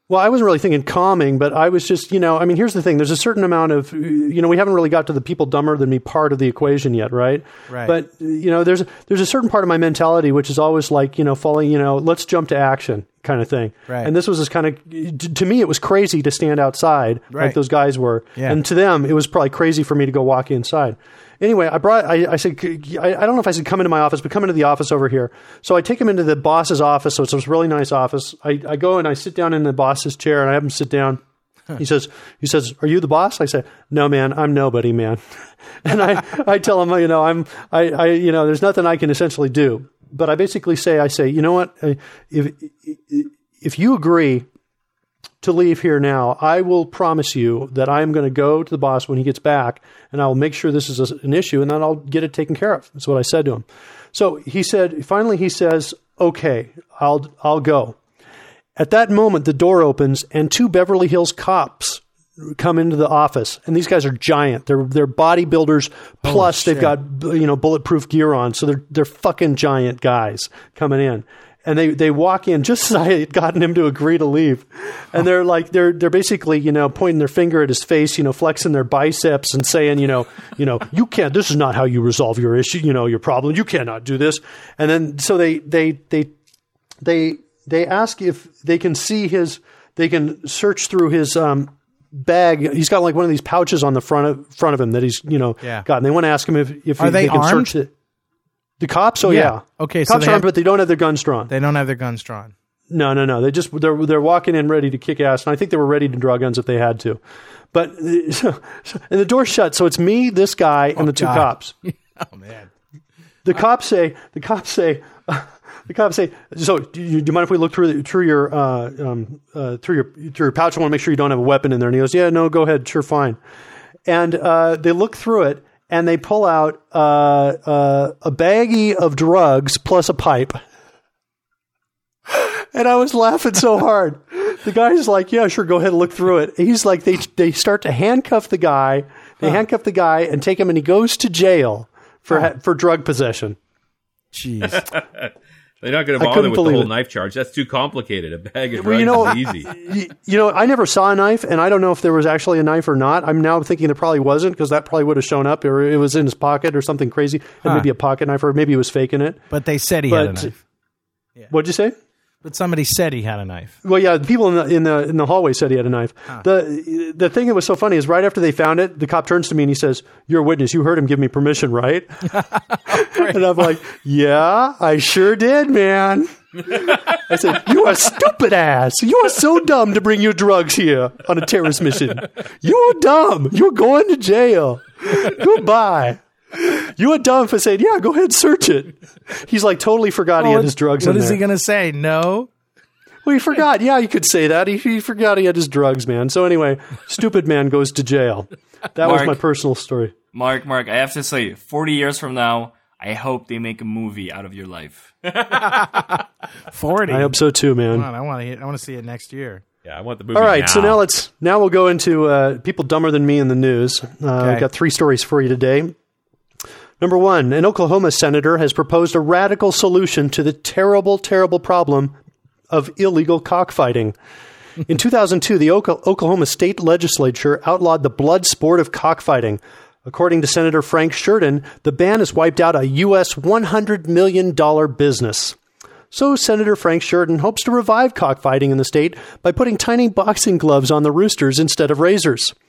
[SPEAKER 7] Well, I wasn't really thinking calming, but I was just, you know, I mean, here's the thing. There's a certain amount of, you know, we haven't really got to the people dumber than me part of the equation yet, right?
[SPEAKER 3] Right.
[SPEAKER 7] But, you know, there's, there's a certain part of my mentality which is always like, you know, falling, you know, let's jump to action kind of thing.
[SPEAKER 3] Right.
[SPEAKER 7] And this was this kind of, to me, it was crazy to stand outside
[SPEAKER 3] Right.
[SPEAKER 7] like those guys were.
[SPEAKER 3] Yeah.
[SPEAKER 7] And to them, it was probably crazy for me to go walk inside. Anyway, I brought, I, I said, I, I don't know if I said come into my office, but come into the office over here. So I take him into the boss's office. So it's this really nice office. I, I go and I sit down in the boss's chair and I have him sit down. He says, he says, are you the boss? I say, no, man, I'm nobody, man. (laughs) and I, I tell him, you know, I'm, I, I, you know, there's nothing I can essentially do. But I basically say, I say, you know what? If, if you agree to leave here now, I will promise you that I am going to go to the boss when he gets back and I will make sure this is a, an issue and then I'll get it taken care of. That's what I said to him. So he said, finally, he says, okay, I'll, I'll go. At that moment, the door opens and two Beverly Hills cops come into the office, and these guys are giant. They're they're bodybuilders. Oh, plus, they've got you know bulletproof gear on, so they're they're fucking giant guys coming in. And they, they walk in just as (laughs) I had gotten him to agree to leave, and they're like they're they're basically you know pointing their finger at his face, you know flexing their biceps and saying you know you know you can't this is not how you resolve your issue you know your problem you cannot do this, and then so they they they they they ask if they can see his they can search through his um, bag. He's got like one of these pouches on the front of front of him that he's you know
[SPEAKER 3] Yeah.
[SPEAKER 7] got. And they want to ask him if if
[SPEAKER 3] Are
[SPEAKER 7] he-
[SPEAKER 3] they
[SPEAKER 7] can
[SPEAKER 3] armed?
[SPEAKER 7] search it. The cops, oh
[SPEAKER 3] Yeah. Okay, so
[SPEAKER 7] Cops
[SPEAKER 3] they
[SPEAKER 7] are armed,
[SPEAKER 3] have-
[SPEAKER 7] but they don't have their guns drawn.
[SPEAKER 3] They don't have their guns drawn.
[SPEAKER 7] No, no, no. They just they're they're walking in ready to kick ass, and I think they were ready to draw guns if they had to. But (laughs) so, so- and the door's shut, so it's me, this guy, and the two
[SPEAKER 3] God.
[SPEAKER 7] cops. (laughs)
[SPEAKER 3] oh man.
[SPEAKER 7] The cops say the cops say (laughs) the cops say. So do you, do you mind if we look through the, through your uh, um, uh, through your through your pouch? I want to make sure you don't have a weapon in there. And he goes, Yeah, no, go ahead, sure, fine. And uh, they look through it and they pull out uh, uh, a baggie of drugs plus a pipe. And I was laughing so hard. The guy's like, "Yeah, sure, go ahead and look through it." He's like, they they start to handcuff the guy. They handcuff the guy and take him, and he goes to jail for for drug possession.
[SPEAKER 3] Jeez. (laughs)
[SPEAKER 4] They're not going to bother with the whole
[SPEAKER 7] it.
[SPEAKER 4] knife charge. That's too complicated. A bag of
[SPEAKER 7] Well,
[SPEAKER 4] drugs
[SPEAKER 7] you know,
[SPEAKER 4] is easy.
[SPEAKER 7] you know, I never saw a knife, and I don't know if there was actually a knife or not. I'm now thinking there probably wasn't because that probably would have shown up, or it was in his pocket or something crazy, and
[SPEAKER 3] Huh.
[SPEAKER 7] maybe a pocket knife, or maybe he was faking it.
[SPEAKER 3] But they said he had a
[SPEAKER 7] But-
[SPEAKER 3] knife.
[SPEAKER 7] What'd you say?
[SPEAKER 3] But somebody said he had a knife.
[SPEAKER 7] Well, yeah, the people in the in the in the hallway said he had a knife. The the thing that was so funny is right after they found it, the cop turns to me and he says, "You're a witness. You heard him give me permission, right?" (laughs) and I'm like, "Yeah, I sure did, man." I said, "You are stupid ass. You are so dumb to bring your drugs here on a terrorist mission. You are dumb. You're going to jail. Goodbye." You are dumb for saying, "Yeah, go ahead, search it." He's like totally forgot he had his drugs
[SPEAKER 3] What
[SPEAKER 7] in
[SPEAKER 3] is
[SPEAKER 7] there.
[SPEAKER 3] he going to say? No.
[SPEAKER 7] Well, he forgot. Yeah, you could say that. He, he forgot he had his drugs, man. So anyway, stupid man goes to jail. That was my personal story.
[SPEAKER 5] Mark, Mark, I have to say, 40 years from now, I hope they make a movie out of your life. (laughs)
[SPEAKER 3] Forty.
[SPEAKER 7] I hope so too, man.
[SPEAKER 3] Come on, I want to. I want to see it next year.
[SPEAKER 4] Yeah, I want the movie.
[SPEAKER 7] All right,
[SPEAKER 4] now.
[SPEAKER 7] so now let's now we'll go into uh, people dumber than me in the news. Uh,
[SPEAKER 3] Okay.
[SPEAKER 7] I've got three stories for you today. Number one, an Oklahoma senator has proposed a radical solution to the terrible, terrible problem of illegal cockfighting. In (laughs) 2002, the Oklahoma state legislature outlawed the blood sport of cockfighting. According to Senator Frank Sheridan, the ban has wiped out a U.S. $100 million business. So, Senator Frank Sheridan hopes to revive cockfighting in the state by putting tiny boxing gloves on the roosters instead of razors. (laughs)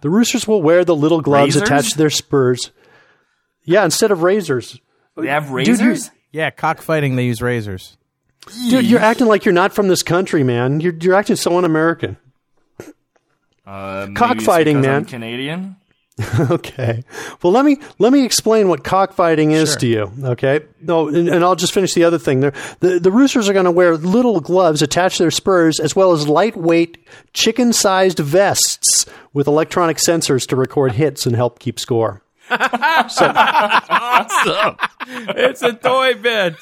[SPEAKER 7] The roosters will wear the little gloves
[SPEAKER 5] Razors?
[SPEAKER 7] attached to their spurs. Yeah, instead of razors.
[SPEAKER 5] They have
[SPEAKER 7] Dude,
[SPEAKER 5] razors?
[SPEAKER 3] Yeah, cockfighting. They use razors.
[SPEAKER 7] Dude, you're acting like you're not from this country, man. You're, you're acting so un American.
[SPEAKER 5] Uh,
[SPEAKER 7] Cockfighting,
[SPEAKER 5] because I'm
[SPEAKER 7] man.
[SPEAKER 5] Canadian? (laughs)
[SPEAKER 7] okay. Well, let me let me explain what cockfighting is
[SPEAKER 5] Sure.
[SPEAKER 7] to you. Okay. No, and, and I'll just finish the other thing. There, the the roosters are going to wear little gloves attached to their spurs, as well as lightweight, chicken-sized vests with electronic sensors to record hits and help keep score.
[SPEAKER 4] Awesome. It's a toy bit.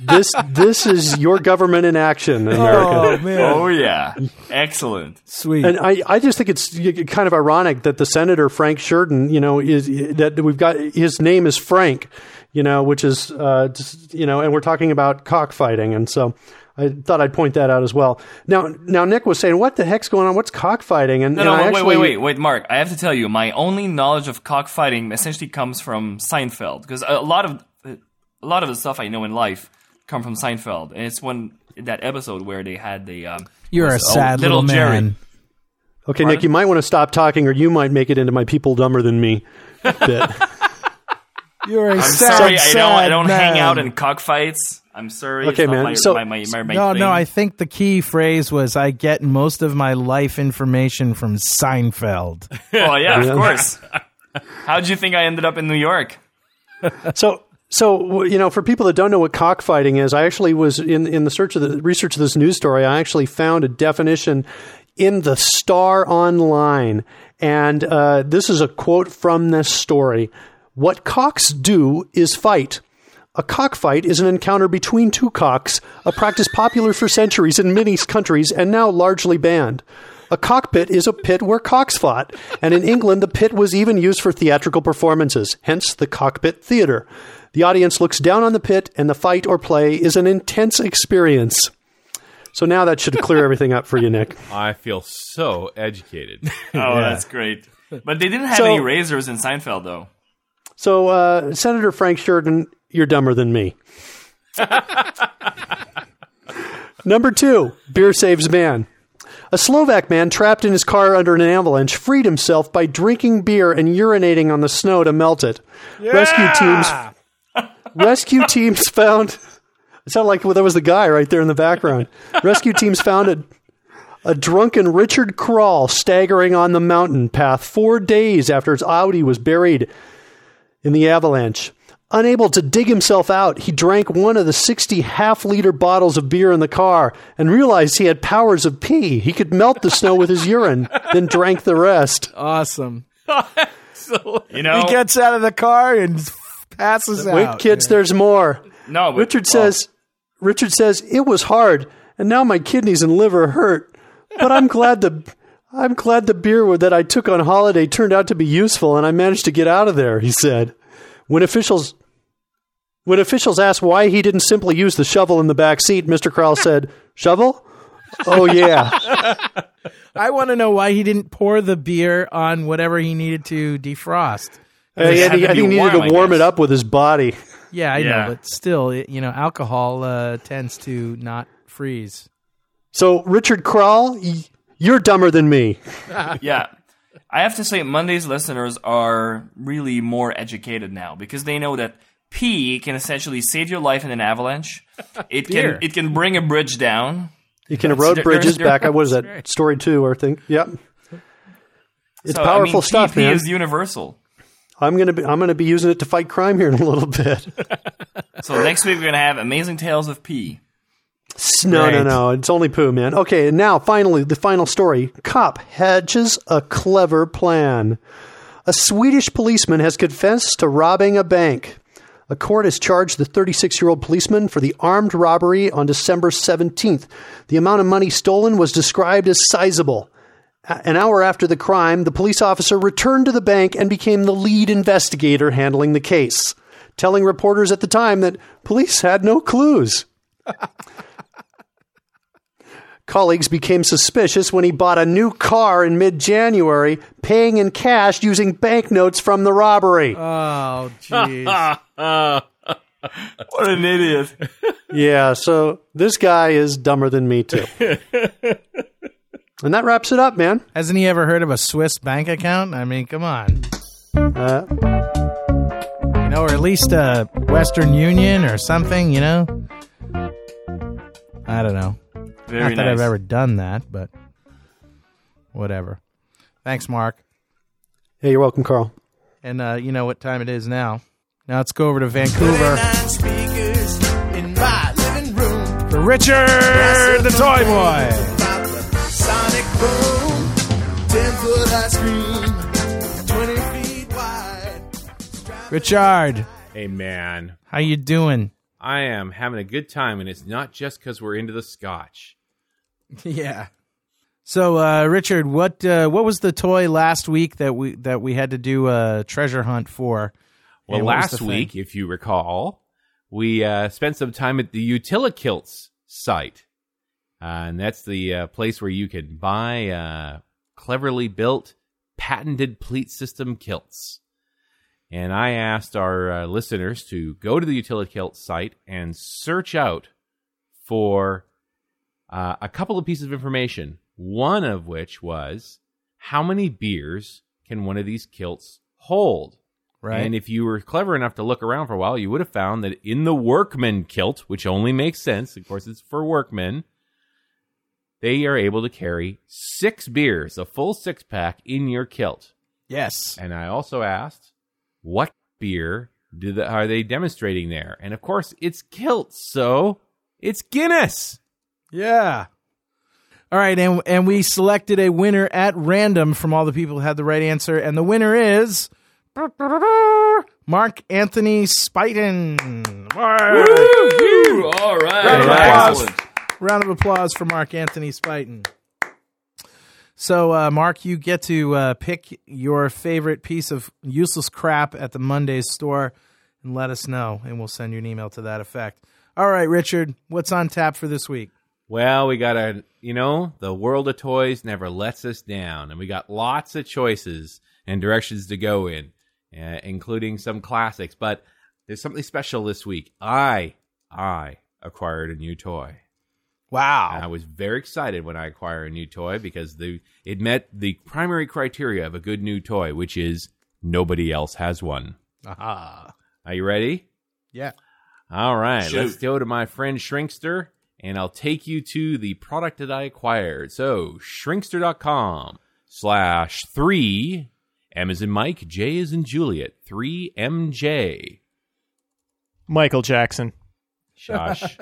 [SPEAKER 7] This this is your government in action, America.
[SPEAKER 5] Oh, yeah. Excellent.
[SPEAKER 3] Sweet.
[SPEAKER 7] And I, I just think it's kind of ironic that the senator Frank Sheridan, you know, is that we've got his name is Frank, you know, which is uh, just, you know, and we're talking about cockfighting, and so I thought I'd point that out as well. Now, now Nick was saying, "What the heck's going on? What's cockfighting?" And,
[SPEAKER 5] No,
[SPEAKER 7] and
[SPEAKER 5] no,
[SPEAKER 7] I
[SPEAKER 5] wait,
[SPEAKER 7] actually,
[SPEAKER 5] wait, wait, wait, Mark. I have to tell you, my only knowledge of cockfighting essentially comes from Seinfeld, because a lot of a lot of the stuff I know in life come from Seinfeld, and it's when that episode where they had the um,
[SPEAKER 3] You're a
[SPEAKER 5] was- oh,
[SPEAKER 3] sad little,
[SPEAKER 5] Jerry.
[SPEAKER 3] man.
[SPEAKER 7] Okay, Nick, you might want to stop talking, or you might make it into my people dumber than me bit. (laughs)
[SPEAKER 3] You're a
[SPEAKER 5] I'm
[SPEAKER 3] sad,
[SPEAKER 5] sorry, I don't, I don't hang out in cockfights. I'm sorry.
[SPEAKER 7] Okay,
[SPEAKER 5] it's
[SPEAKER 7] man,
[SPEAKER 5] My,
[SPEAKER 7] so-
[SPEAKER 5] my, my, my, my
[SPEAKER 3] no,
[SPEAKER 5] thing.
[SPEAKER 3] no. I think the key phrase was I get most of my life information from Seinfeld. (laughs)
[SPEAKER 5] Oh yeah,
[SPEAKER 7] Yeah.
[SPEAKER 5] of course. How'd you think I ended up in New York?
[SPEAKER 7] so so you know for people that don't know what cockfighting is i actually was in in the search of the research of this news story i actually found a definition in the star online and uh, this is a quote from this story what cocks do is fight a cockfight is an encounter between two cocks, a practice popular for centuries in many countries and now largely banned. A cockpit is a pit where cocks fought, and in England the pit was even used for theatrical performances, hence the cockpit theatre. The audience looks down on the pit, and the fight or play is an intense experience. So now that should clear everything up for you, Nick.
[SPEAKER 4] I feel so educated. (laughs)
[SPEAKER 5] Oh, that's great. But they didn't have
[SPEAKER 7] So-
[SPEAKER 5] any razors in Seinfeld, though.
[SPEAKER 7] So, uh, Senator Frank Sheridan, you're dumber than me. (laughs) Number two, beer saves man. A Slovak man trapped in his car under an avalanche freed himself by drinking beer and urinating on the snow to melt it. Rescue teams (laughs) rescue teams found (laughs) it sounded like well, that was the guy right there in the background. Rescue teams found a, a drunken Richard Krall staggering on the mountain path four days after his Audi was buried in the avalanche. Unable to dig himself out, he drank one of the 60 half liter bottles of beer in the car and realized he had powers of pee. He could melt the snow with his urine, then drank the rest.
[SPEAKER 3] Awesome. (laughs)
[SPEAKER 5] You know,
[SPEAKER 3] he gets out of the car and passes
[SPEAKER 7] Wait,
[SPEAKER 3] out.
[SPEAKER 7] Wait, kids, there's more.
[SPEAKER 5] no, but,
[SPEAKER 7] Richard
[SPEAKER 5] well,
[SPEAKER 7] says, Richard says, it was hard, and now my kidneys and liver hurt. But I'm glad the I'm glad the beer that I took on holiday turned out to be useful, and I managed to get out of there. He said, when officials when officials asked why he didn't simply use the shovel in the back seat, Mr. Krall said, "Shovel? Oh yeah." (laughs)
[SPEAKER 3] I want to know why he didn't pour the beer on whatever he needed to defrost.
[SPEAKER 7] Uh, he had-
[SPEAKER 5] had to
[SPEAKER 7] I think
[SPEAKER 5] be
[SPEAKER 7] he needed
[SPEAKER 5] warm,
[SPEAKER 7] to warm it up with his body.
[SPEAKER 3] Yeah, I
[SPEAKER 5] Yeah.
[SPEAKER 3] know, but still, it, you know, alcohol uh, tends to not freeze.
[SPEAKER 7] So, Richard Krall, y- you're dumber than me. (laughs)
[SPEAKER 5] yeah. I have to say, Monday's listeners are really more educated now because they know that pee can essentially save your life in an avalanche. It
[SPEAKER 3] Beer.
[SPEAKER 5] can it can bring a bridge down.
[SPEAKER 7] You can
[SPEAKER 5] That's-
[SPEAKER 7] erode
[SPEAKER 5] there-
[SPEAKER 7] bridges
[SPEAKER 5] there-
[SPEAKER 7] back. I was that story two, I think. Yep. It's
[SPEAKER 5] So, I
[SPEAKER 7] powerful
[SPEAKER 5] mean,
[SPEAKER 7] stuff,
[SPEAKER 5] pee
[SPEAKER 7] man.
[SPEAKER 5] is universal.
[SPEAKER 7] I'm gonna be I'm gonna be using it to fight crime here in a little bit.
[SPEAKER 5] So next week we're gonna have amazing tales of pee.
[SPEAKER 7] No, no,
[SPEAKER 3] Right.
[SPEAKER 7] no. It's only poo, man. Okay, and now finally, the final story. Cop hatches a clever plan. A Swedish policeman has confessed to robbing a bank. A court has charged the 36 year old policeman for the armed robbery on December 17th. The amount of money stolen was described as sizable. An hour after the crime, the police officer returned to the bank and became the lead investigator handling the case, telling reporters at the time that police had no clues. (laughs) Colleagues became suspicious when he bought a new car in mid January, paying in cash using banknotes from the robbery.
[SPEAKER 3] Oh, jeez.
[SPEAKER 5] What an idiot.
[SPEAKER 7] yeah, so this guy is dumber than me, too. and that wraps it up, man.
[SPEAKER 3] Hasn't he ever heard of a Swiss bank account? I mean, come on.
[SPEAKER 7] Uh,
[SPEAKER 3] You know, or at least a Western Union or something, you know? I don't know.
[SPEAKER 5] Very
[SPEAKER 3] Not that I've ever done that, but whatever. Thanks, Mark.
[SPEAKER 7] hey, you're welcome, Carl.
[SPEAKER 3] And uh, you know what time it is now. Now let's go over to Vancouver
[SPEAKER 14] in my living room.
[SPEAKER 3] for Richard the Toy Boy.
[SPEAKER 14] Sonic boom, 10 foot ice cream, 20 feet wide.
[SPEAKER 3] Richard,
[SPEAKER 4] Hey, man.
[SPEAKER 3] how you doing?
[SPEAKER 4] I am having a good time, and it's not just because we're into the scotch. (laughs)
[SPEAKER 3] yeah. So, uh, Richard, what uh, what was the toy last week that we that we had to do a treasure hunt for?
[SPEAKER 4] Well,
[SPEAKER 3] And
[SPEAKER 4] last week, if you recall, we uh, spent some time at the Utilikilts site. Uh, and that's the uh, place where you can buy uh, cleverly built, patented pleat system kilts. And I asked our uh, listeners to go to the Utilikilt site and search out for uh, a couple of pieces of information. One of which was how many beers can one of these kilts hold?
[SPEAKER 3] Right.
[SPEAKER 4] And if you were clever enough to look around for a while, you would have found that in the workman kilt, which only makes sense, of course, it's for workmen, they are able to carry six beers, a full six pack in your kilt.
[SPEAKER 3] Yes.
[SPEAKER 4] And I also asked, what beer do the, are they demonstrating there? And of course, it's kilt, so it's Guinness.
[SPEAKER 3] Yeah. All right, and and we selected a winner at random from all the people who had the right answer, and the winner is Mark Anthony Spiten.
[SPEAKER 5] Woo! All right.
[SPEAKER 3] Round of applause. Round of applause for Mark Anthony Spiten. So, uh, Mark, you get to uh, pick your favorite piece of useless crap at the Mondays store and let us know, and we'll send you an email to that effect. All right, Richard, what's on tap for this week?
[SPEAKER 4] Well, we got a, you know, the world of toys never lets us down, and we got lots of choices and directions to go in, uh, including some classics. But there's something special this week. I, I acquired a new toy.
[SPEAKER 3] Wow.
[SPEAKER 4] And I was very excited when I acquired a new toy because the it met the primary criteria of a good new toy, which is nobody else has one.
[SPEAKER 3] Aha.
[SPEAKER 4] Are you ready?
[SPEAKER 3] Yeah.
[SPEAKER 4] All right,
[SPEAKER 5] Shoot.
[SPEAKER 4] let's go to my friend Shrinkster, and I'll take you to the product that I acquired. So, shrinkster.com slash 3, M is in Mike, J is in Juliet, 3MJ.
[SPEAKER 2] Michael Jackson.
[SPEAKER 4] Shush.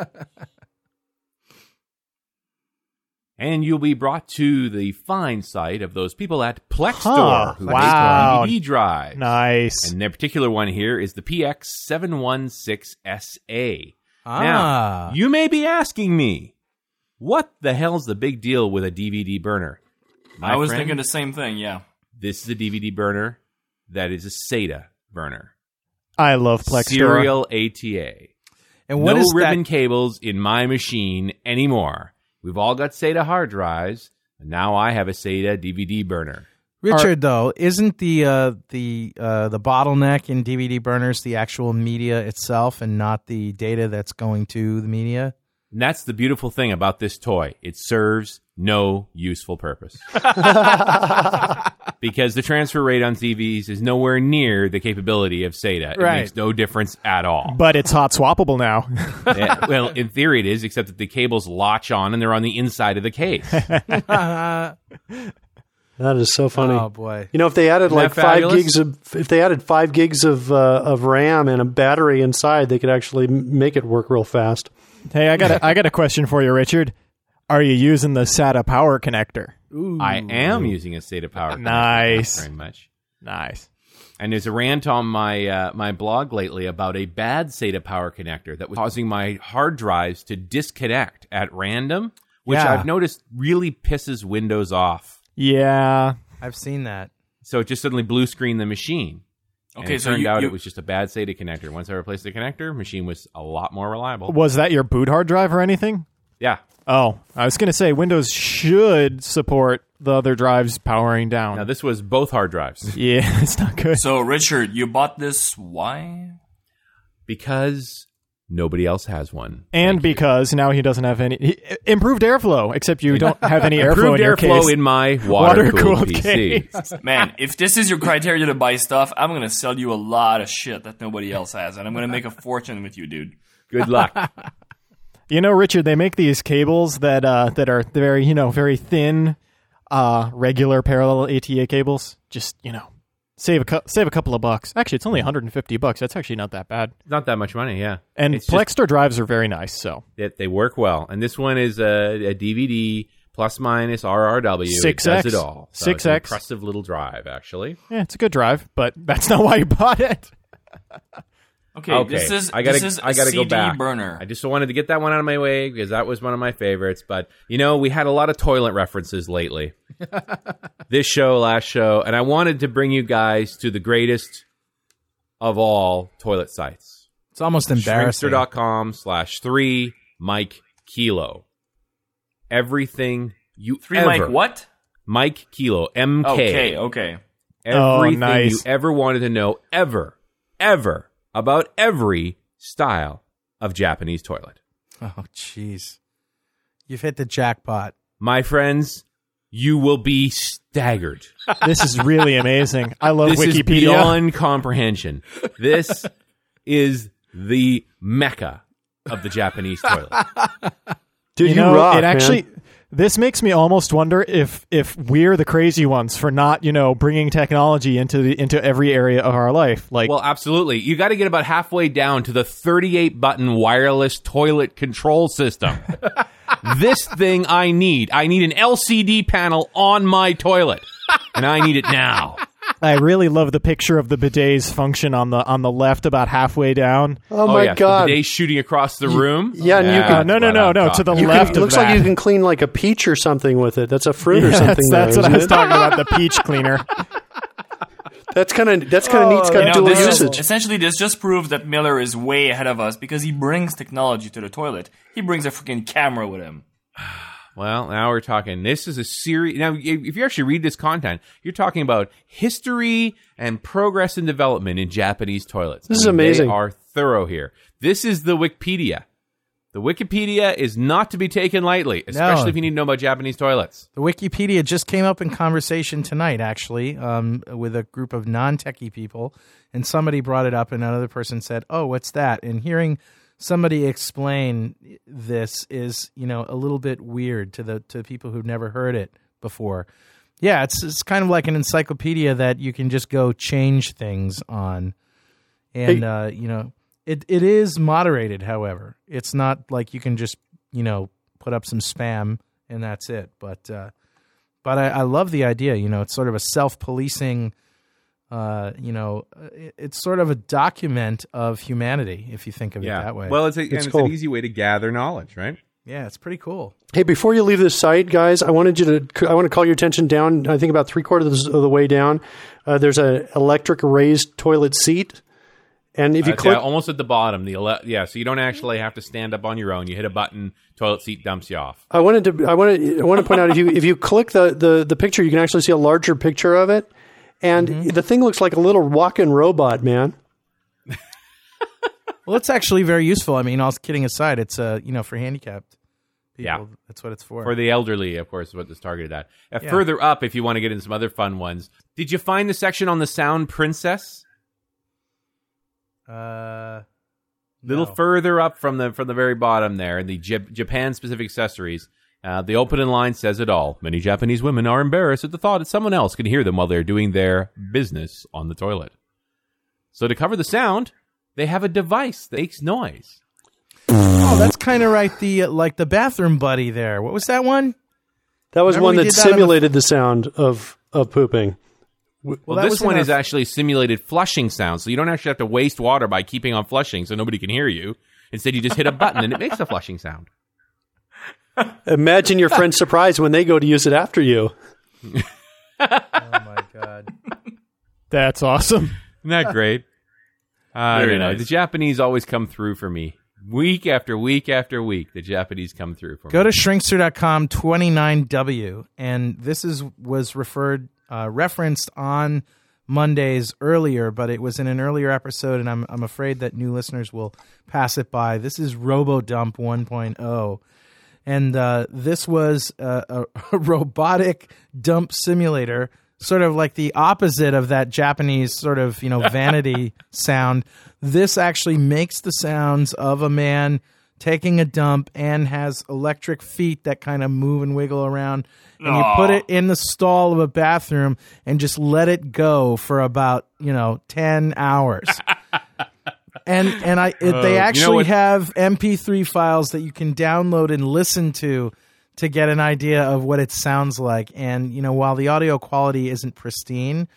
[SPEAKER 4] and you'll be brought to the fine site of those people at Plex
[SPEAKER 2] Huh,
[SPEAKER 4] Store who
[SPEAKER 2] wow.
[SPEAKER 4] make DVD drives.
[SPEAKER 2] Nice.
[SPEAKER 4] And their particular one here is the PX716SA.
[SPEAKER 3] Ah.
[SPEAKER 4] Now, you may be asking me, what the hell's the big deal with a DVD burner? My
[SPEAKER 5] I was
[SPEAKER 4] friend,
[SPEAKER 5] thinking the same thing, yeah.
[SPEAKER 4] this is a DVD burner that is a SATA burner.
[SPEAKER 2] I love Plex
[SPEAKER 4] Serial ATA.
[SPEAKER 3] And what
[SPEAKER 4] no
[SPEAKER 3] is
[SPEAKER 4] ribbon
[SPEAKER 3] that?
[SPEAKER 4] cables in my machine anymore. We've all got SATA hard drives, and now I have a SATA DVD burner.
[SPEAKER 3] Richard, though, isn't the uh, the uh, the bottleneck in DVD burners the actual media itself and not the data that's going to the media?
[SPEAKER 4] And that's the beautiful thing about this toy. It serves no useful purpose. (laughs) (laughs) because the transfer rate on TVs is nowhere near the capability of SATA. It
[SPEAKER 2] Right.
[SPEAKER 4] makes no difference at all.
[SPEAKER 2] But it's hot swappable now. (laughs)
[SPEAKER 4] Yeah, well, in theory it is, except that the cables latch on and they're on the inside of the case.
[SPEAKER 7] That is so funny.
[SPEAKER 3] Oh, boy.
[SPEAKER 7] You know, if they added
[SPEAKER 4] Isn't
[SPEAKER 7] like five gigs of if they added five gigs of uh, of RAM and a battery inside, they could actually make it work real fast.
[SPEAKER 2] Hey, I got a, I got a question for you, Richard. Are you using the SATA power connector?
[SPEAKER 4] I am using a SATA power. connector.
[SPEAKER 2] Nice.
[SPEAKER 4] Thank you very much.
[SPEAKER 2] Nice.
[SPEAKER 4] And there's a rant on my uh, my blog lately about a bad SATA power connector that was causing my hard drives to disconnect at random, which
[SPEAKER 3] Yeah.
[SPEAKER 4] I've noticed really pisses Windows off.
[SPEAKER 2] Yeah.
[SPEAKER 3] I've seen that.
[SPEAKER 4] So it just suddenly blue screened the machine. And
[SPEAKER 5] Okay,
[SPEAKER 4] it
[SPEAKER 5] so
[SPEAKER 4] turned
[SPEAKER 5] you-
[SPEAKER 4] out
[SPEAKER 5] you-
[SPEAKER 4] it was just a bad SATA connector. Once I replaced the connector, machine was a lot more reliable.
[SPEAKER 2] Was that your boot hard drive or anything?
[SPEAKER 4] Yeah.
[SPEAKER 2] Oh, I was going to say Windows should support the other drives powering down.
[SPEAKER 4] Now this was both hard drives.
[SPEAKER 2] yeah, (laughs) it's not good.
[SPEAKER 5] So, Richard, you bought this. Why?
[SPEAKER 4] Because nobody else has one.
[SPEAKER 2] And because now he doesn't have any he, improved airflow, except you don't have any (laughs) airflow
[SPEAKER 4] Improved
[SPEAKER 2] in your
[SPEAKER 4] airflow
[SPEAKER 2] case.
[SPEAKER 4] in my (laughs) water-cooled
[SPEAKER 2] Water-cooled
[SPEAKER 4] PC.
[SPEAKER 2] case. (laughs)
[SPEAKER 5] Man, if this is your criteria to buy stuff, I'm gonna sell you a lot of shit that nobody else has, and I'm gonna make a fortune with you, dude.
[SPEAKER 4] Good luck.
[SPEAKER 2] You know, Richard, they make these cables that uh, that are very, you know, very thin, uh, regular parallel ATA cables. Just you know, save a cou- save a couple of bucks. Actually, it's only 150 bucks. That's actually not that bad.
[SPEAKER 4] Not that much money, yeah.
[SPEAKER 2] And
[SPEAKER 4] It's just-
[SPEAKER 2] drives are very nice. So
[SPEAKER 4] They, they work well, and this one is a, a DVD plus minus RRW. It
[SPEAKER 2] 6X.
[SPEAKER 4] does it all. So
[SPEAKER 2] 6X.
[SPEAKER 4] impressive little drive, actually.
[SPEAKER 2] yeah, it's a good drive, but (laughs) that's not why you bought it. (laughs)
[SPEAKER 5] Okay, this is
[SPEAKER 4] I gotta
[SPEAKER 5] this is a
[SPEAKER 4] I gotta go
[SPEAKER 5] CD
[SPEAKER 4] back.
[SPEAKER 5] burner.
[SPEAKER 4] I just wanted to get that one out of my way because that was one of my favorites. But you know, we had a lot of toilet references lately. (laughs) this show, last show, and I wanted to bring you guys to the greatest of all toilet sites.
[SPEAKER 3] It's almost embarrassing.
[SPEAKER 4] Shrinkster.com slash three Mike Kilo. Everything you
[SPEAKER 5] Three
[SPEAKER 4] ever,
[SPEAKER 5] Mike what?
[SPEAKER 4] Mike Kilo MK.
[SPEAKER 5] Okay, okay.
[SPEAKER 4] Oh, Everything
[SPEAKER 2] Oh, nice.
[SPEAKER 4] you ever wanted to know, ever, ever about every style of Japanese toilet.
[SPEAKER 3] Oh, jeez. You've hit the jackpot.
[SPEAKER 4] My friends, you will be staggered. (laughs)
[SPEAKER 2] This is really amazing. I love
[SPEAKER 4] this is
[SPEAKER 2] Wikipedia.
[SPEAKER 4] beyond comprehension. This is the mecca of the Japanese toilet.
[SPEAKER 7] Dude, you,
[SPEAKER 2] know,
[SPEAKER 7] rock,
[SPEAKER 2] it
[SPEAKER 7] man.
[SPEAKER 2] actually this makes me almost wonder if if we're the crazy ones for not you know bringing technology into the into every area of our life. Like,
[SPEAKER 4] Well, absolutely. You got to get about halfway down to the 38 button wireless toilet control system. (laughs) this thing I need. I need an LCD panel on my toilet, and I need it now.
[SPEAKER 2] I really love the picture of the bidet's function on the on the left, about halfway down.
[SPEAKER 7] Oh, my
[SPEAKER 4] yeah,
[SPEAKER 7] god.
[SPEAKER 4] The day shooting across the room.
[SPEAKER 7] yeah, and you
[SPEAKER 2] Uh,
[SPEAKER 7] can
[SPEAKER 2] no, no, no, no, to the
[SPEAKER 7] you
[SPEAKER 2] left
[SPEAKER 7] can,
[SPEAKER 2] of
[SPEAKER 7] looks
[SPEAKER 2] that.
[SPEAKER 7] like you can clean like a peach or something with it. That's a fruit or (laughs) something.
[SPEAKER 2] that's, that's
[SPEAKER 7] there,
[SPEAKER 2] what I was
[SPEAKER 7] it?
[SPEAKER 2] talking about. The peach cleaner. (laughs)
[SPEAKER 7] That's kind of that's kind of neat. It's got
[SPEAKER 5] You know,
[SPEAKER 7] dual
[SPEAKER 5] this is,
[SPEAKER 7] usage.
[SPEAKER 5] essentially, this just proves that Miller is way ahead of us because he brings technology to the toilet. He brings a freaking camera with him.
[SPEAKER 4] Well, now we're talking. This is a series. Now, if you actually read this content, you're talking about history and progress and development in Japanese toilets.
[SPEAKER 7] This is
[SPEAKER 4] I mean,
[SPEAKER 7] amazing.
[SPEAKER 4] They are thorough here. This is the Wikipedia. The Wikipedia is not to be taken lightly, especially
[SPEAKER 3] No.
[SPEAKER 4] if you need to know about Japanese toilets.
[SPEAKER 3] The Wikipedia just came up in conversation tonight, actually, um, with a group of non-techie people, and somebody brought it up, and another person said, "Oh, what's that?" And hearing somebody explain this is, you know, a little bit weird to the to people who've never heard it before. Yeah, it's it's kind of like an encyclopedia that you can just go change things on, and
[SPEAKER 7] Hey.
[SPEAKER 3] uh, you know, it it is moderated. However, it's not like you can just you know put up some spam and that's it. But uh, but I, I love the idea. You know, it's sort of a self policing. Uh, you know, uh, it's sort of a document of humanity if you think of it that way.
[SPEAKER 4] Well, it's, a,
[SPEAKER 7] It's
[SPEAKER 4] and it's an easy way to gather knowledge, right?
[SPEAKER 3] yeah, it's pretty cool.
[SPEAKER 7] Hey, before you leave this site, guys, I wanted you to. I want to call your attention down. I think about three quarters of the way down. Uh, there's a electric raised toilet seat, and if you
[SPEAKER 4] Uh,
[SPEAKER 7] click,
[SPEAKER 4] yeah, almost at the bottom. The ele- yeah, so you don't actually have to stand up on your own. You hit a button, toilet seat dumps you off.
[SPEAKER 7] I wanted to. I wanted. I want to point out if you if you click the, the the picture, you can actually see a larger picture of it, and
[SPEAKER 4] Mm-hmm.
[SPEAKER 7] the thing looks like a little walk-in robot, man. (laughs)
[SPEAKER 3] Well, it's actually very useful. I mean, all kidding aside, it's uh, you know, for handicapped people.
[SPEAKER 4] Yeah.
[SPEAKER 3] That's what it's for.
[SPEAKER 4] For the elderly, of course, is what this targeted at. Uh,
[SPEAKER 3] Yeah.
[SPEAKER 4] Further up, if you want to get into some other fun ones, did you find the section on the Sound Princess?
[SPEAKER 3] uh,
[SPEAKER 4] little
[SPEAKER 3] no.
[SPEAKER 4] further up from the from the very bottom there, the Jap- Japan specific accessories. Uh, the opening line says it all. Many Japanese women are embarrassed at the thought that someone else can hear them while they're doing their business on the toilet. So to cover the sound, they have a device that makes noise.
[SPEAKER 3] Oh, that's kind of right. The uh, like the bathroom buddy there. What was that one?
[SPEAKER 7] That was
[SPEAKER 3] Remember
[SPEAKER 7] one that
[SPEAKER 3] that on the-
[SPEAKER 7] simulated the sound of of pooping.
[SPEAKER 4] Well,
[SPEAKER 3] that
[SPEAKER 4] this one
[SPEAKER 3] our-
[SPEAKER 4] is actually simulated flushing sound, so you don't actually have to waste water by keeping on flushing, so nobody can hear you. Instead, you just hit a button and it makes a flushing sound.
[SPEAKER 7] Imagine your friend's surprise when they go to use it after you.
[SPEAKER 3] Oh my god.
[SPEAKER 2] That's awesome.
[SPEAKER 4] Isn't that great? I
[SPEAKER 5] Very
[SPEAKER 4] don't know.
[SPEAKER 5] nice.
[SPEAKER 4] The Japanese always come through for me. Week after week after week, the Japanese come through for
[SPEAKER 3] Go
[SPEAKER 4] me.
[SPEAKER 3] Go to shrinkster.com 29W and this is was referred uh, referenced on Mondays earlier, but it was in an earlier episode and I'm I'm afraid that new listeners will pass it by. This is RoboDump 1.0. And uh, this was a, (laughs) a, robotic dump simulator, sort of like the opposite of that Japanese sort of, you know, vanity (laughs) sound. This actually makes the sounds of a man taking a dump and has electric feet that kind of move and wiggle around. And you put it in the stall of a bathroom and just let it go for about, you know, 10 hours. (laughs) and and I it,
[SPEAKER 4] Uh,
[SPEAKER 3] they
[SPEAKER 4] know
[SPEAKER 3] actually
[SPEAKER 4] what-
[SPEAKER 3] have MP3 files that you can download and listen to to get an idea of what it sounds like. And you know, while the audio quality isn't pristine,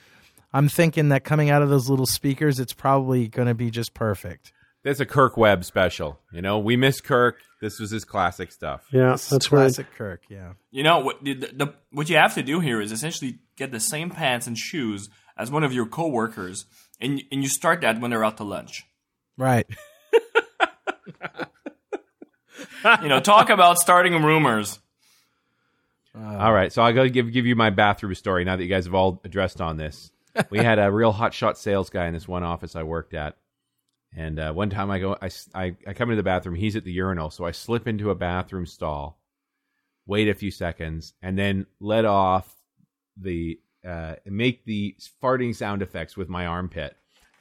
[SPEAKER 3] I'm thinking that coming out of those little speakers, it's probably going to be just perfect.
[SPEAKER 4] That's a Kirk Webb special. You know, we miss Kirk. This was his classic stuff.
[SPEAKER 7] Yeah,
[SPEAKER 3] This is
[SPEAKER 7] that's right.
[SPEAKER 3] classic Kirk. Yeah.
[SPEAKER 5] You know what? The, the, what you have to do here is essentially get the same pants and shoes as one of your coworkers, and and you start that when they're out to lunch.
[SPEAKER 3] Right. (laughs)
[SPEAKER 5] You know, talk about starting rumors.
[SPEAKER 4] All right, so I got to give give you my bathroom story now that you guys have all addressed on this. We had a real hotshot sales guy in this one office I worked at, and uh, one time I go, I I come into the bathroom. He's at the urinal, so I slip into a bathroom stall, wait a few seconds, and then let off the uh, make the farting sound effects with my armpit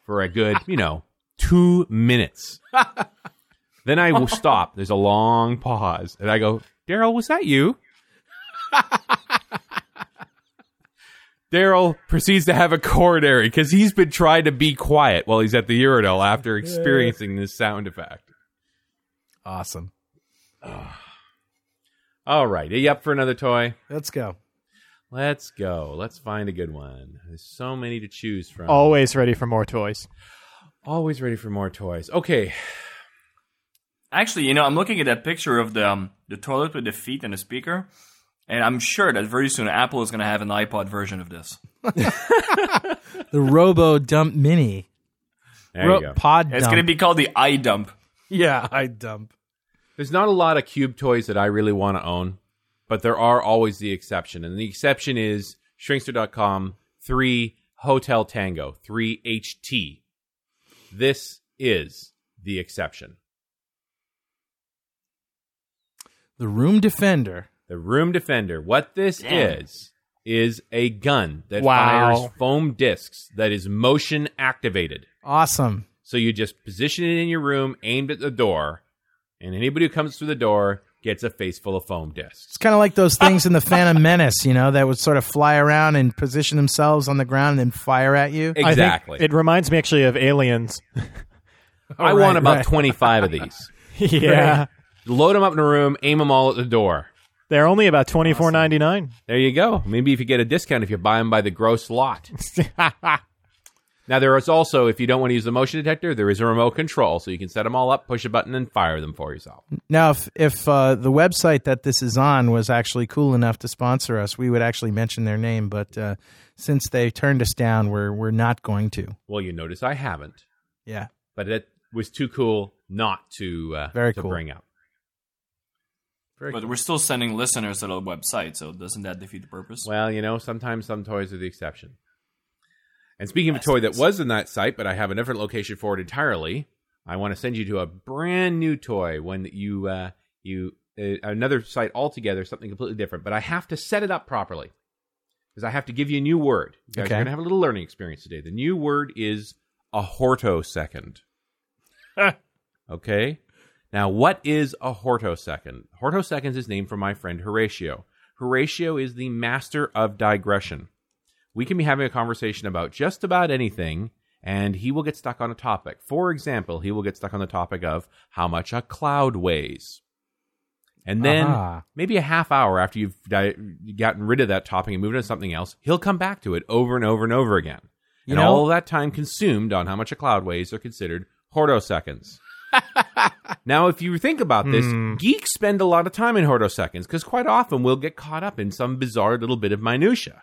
[SPEAKER 4] for a good, you know, two minutes. (laughs) then I will stop. There's a long pause, and I go, Daryl, was that you? (laughs) Daryl proceeds to have a coronary because he's been trying to be quiet while he's at the urinal after experiencing this sound effect.
[SPEAKER 3] Awesome. (sighs)
[SPEAKER 4] All right, are you up for another toy?
[SPEAKER 3] Let's go.
[SPEAKER 4] Let's go. Let's find a good one. There's so many to choose from.
[SPEAKER 2] Always ready for more toys.
[SPEAKER 4] Always ready for more toys. Okay.
[SPEAKER 5] Actually, you know, I'm looking at that picture of the um, the toilet with the feet and the speaker, and I'm sure that very soon Apple is going to have an iPod version of this. (laughs) (laughs)
[SPEAKER 3] The Robo Dump Mini.
[SPEAKER 4] There
[SPEAKER 3] Ro-
[SPEAKER 4] you go.
[SPEAKER 3] Pod
[SPEAKER 5] It's going to be called the iDump.
[SPEAKER 3] Yeah, iDump.
[SPEAKER 4] There's not a lot of cube toys that I really want to own, but there are always the exception. And the exception is shrinkster.com 3 Hotel Tango 3HT. This is the exception.
[SPEAKER 3] The Room Defender.
[SPEAKER 4] The Room Defender. What this
[SPEAKER 5] Damn.
[SPEAKER 4] is is a gun that
[SPEAKER 2] Wow.
[SPEAKER 4] fires foam discs that is motion activated.
[SPEAKER 3] Awesome.
[SPEAKER 4] So you just position it in your room, aimed at the door, and anybody who comes through the door gets a face full of foam discs.
[SPEAKER 3] It's kind of like those things in the Phantom Menace, you know, that would sort of fly around and position themselves on the ground and then fire at you.
[SPEAKER 4] Exactly.
[SPEAKER 2] it reminds me actually of Aliens. (laughs)
[SPEAKER 4] I
[SPEAKER 3] right,
[SPEAKER 4] want about
[SPEAKER 3] right.
[SPEAKER 4] 25 of these. (laughs)
[SPEAKER 2] yeah.
[SPEAKER 4] Load them up in a room, aim them all at the door.
[SPEAKER 2] They're only about twenty four ninety nine.
[SPEAKER 4] There you go. Maybe if you get a discount if you buy them by the gross lot. (laughs) now, there is also, if you don't want to use the motion detector, there is a remote control. So you can set them all up, push a button, and fire them for yourself.
[SPEAKER 3] Now, if if uh, the website that this is on was actually cool enough to sponsor us, we would actually mention their name. But uh, since they turned us down, we're we're not going to.
[SPEAKER 4] Well, you notice I haven't,
[SPEAKER 3] Yeah.
[SPEAKER 4] but it was too cool not to, uh,
[SPEAKER 3] Very
[SPEAKER 4] to
[SPEAKER 3] cool.
[SPEAKER 4] bring up.
[SPEAKER 5] But we're still sending listeners to the website, so doesn't that defeat the purpose?
[SPEAKER 4] Well, you know, sometimes some toys are the exception. And speaking of a toy that was in that site, but I have a different location for it entirely, I want to send you to a brand new toy when you uh, you uh, another site altogether, something completely different. But I have to set it up properly because I have to give you a new word. You guys
[SPEAKER 3] Okay.
[SPEAKER 4] are going to have a little learning experience today. The new word is a hortosecond. okay. Now, what is a hortosecond? Hortoseconds is named for my friend Horatio. Horatio is the master of digression. We can be having a conversation about just about anything, and he will get stuck on a topic. For example, he will get stuck on the topic of how much a cloud weighs. And then
[SPEAKER 3] Aha.
[SPEAKER 4] maybe a half hour after you've di- gotten rid of that topic and moved on to something else, he'll come back to it over and over and over again.
[SPEAKER 3] You
[SPEAKER 4] and
[SPEAKER 3] know-
[SPEAKER 4] all that time consumed on how much a cloud weighs are considered hortoseconds. (laughs) now, if you think about this,
[SPEAKER 3] Hmm.
[SPEAKER 4] geeks spend a lot of time in hortoseconds because quite often we'll get caught up in some bizarre little bit of minutia.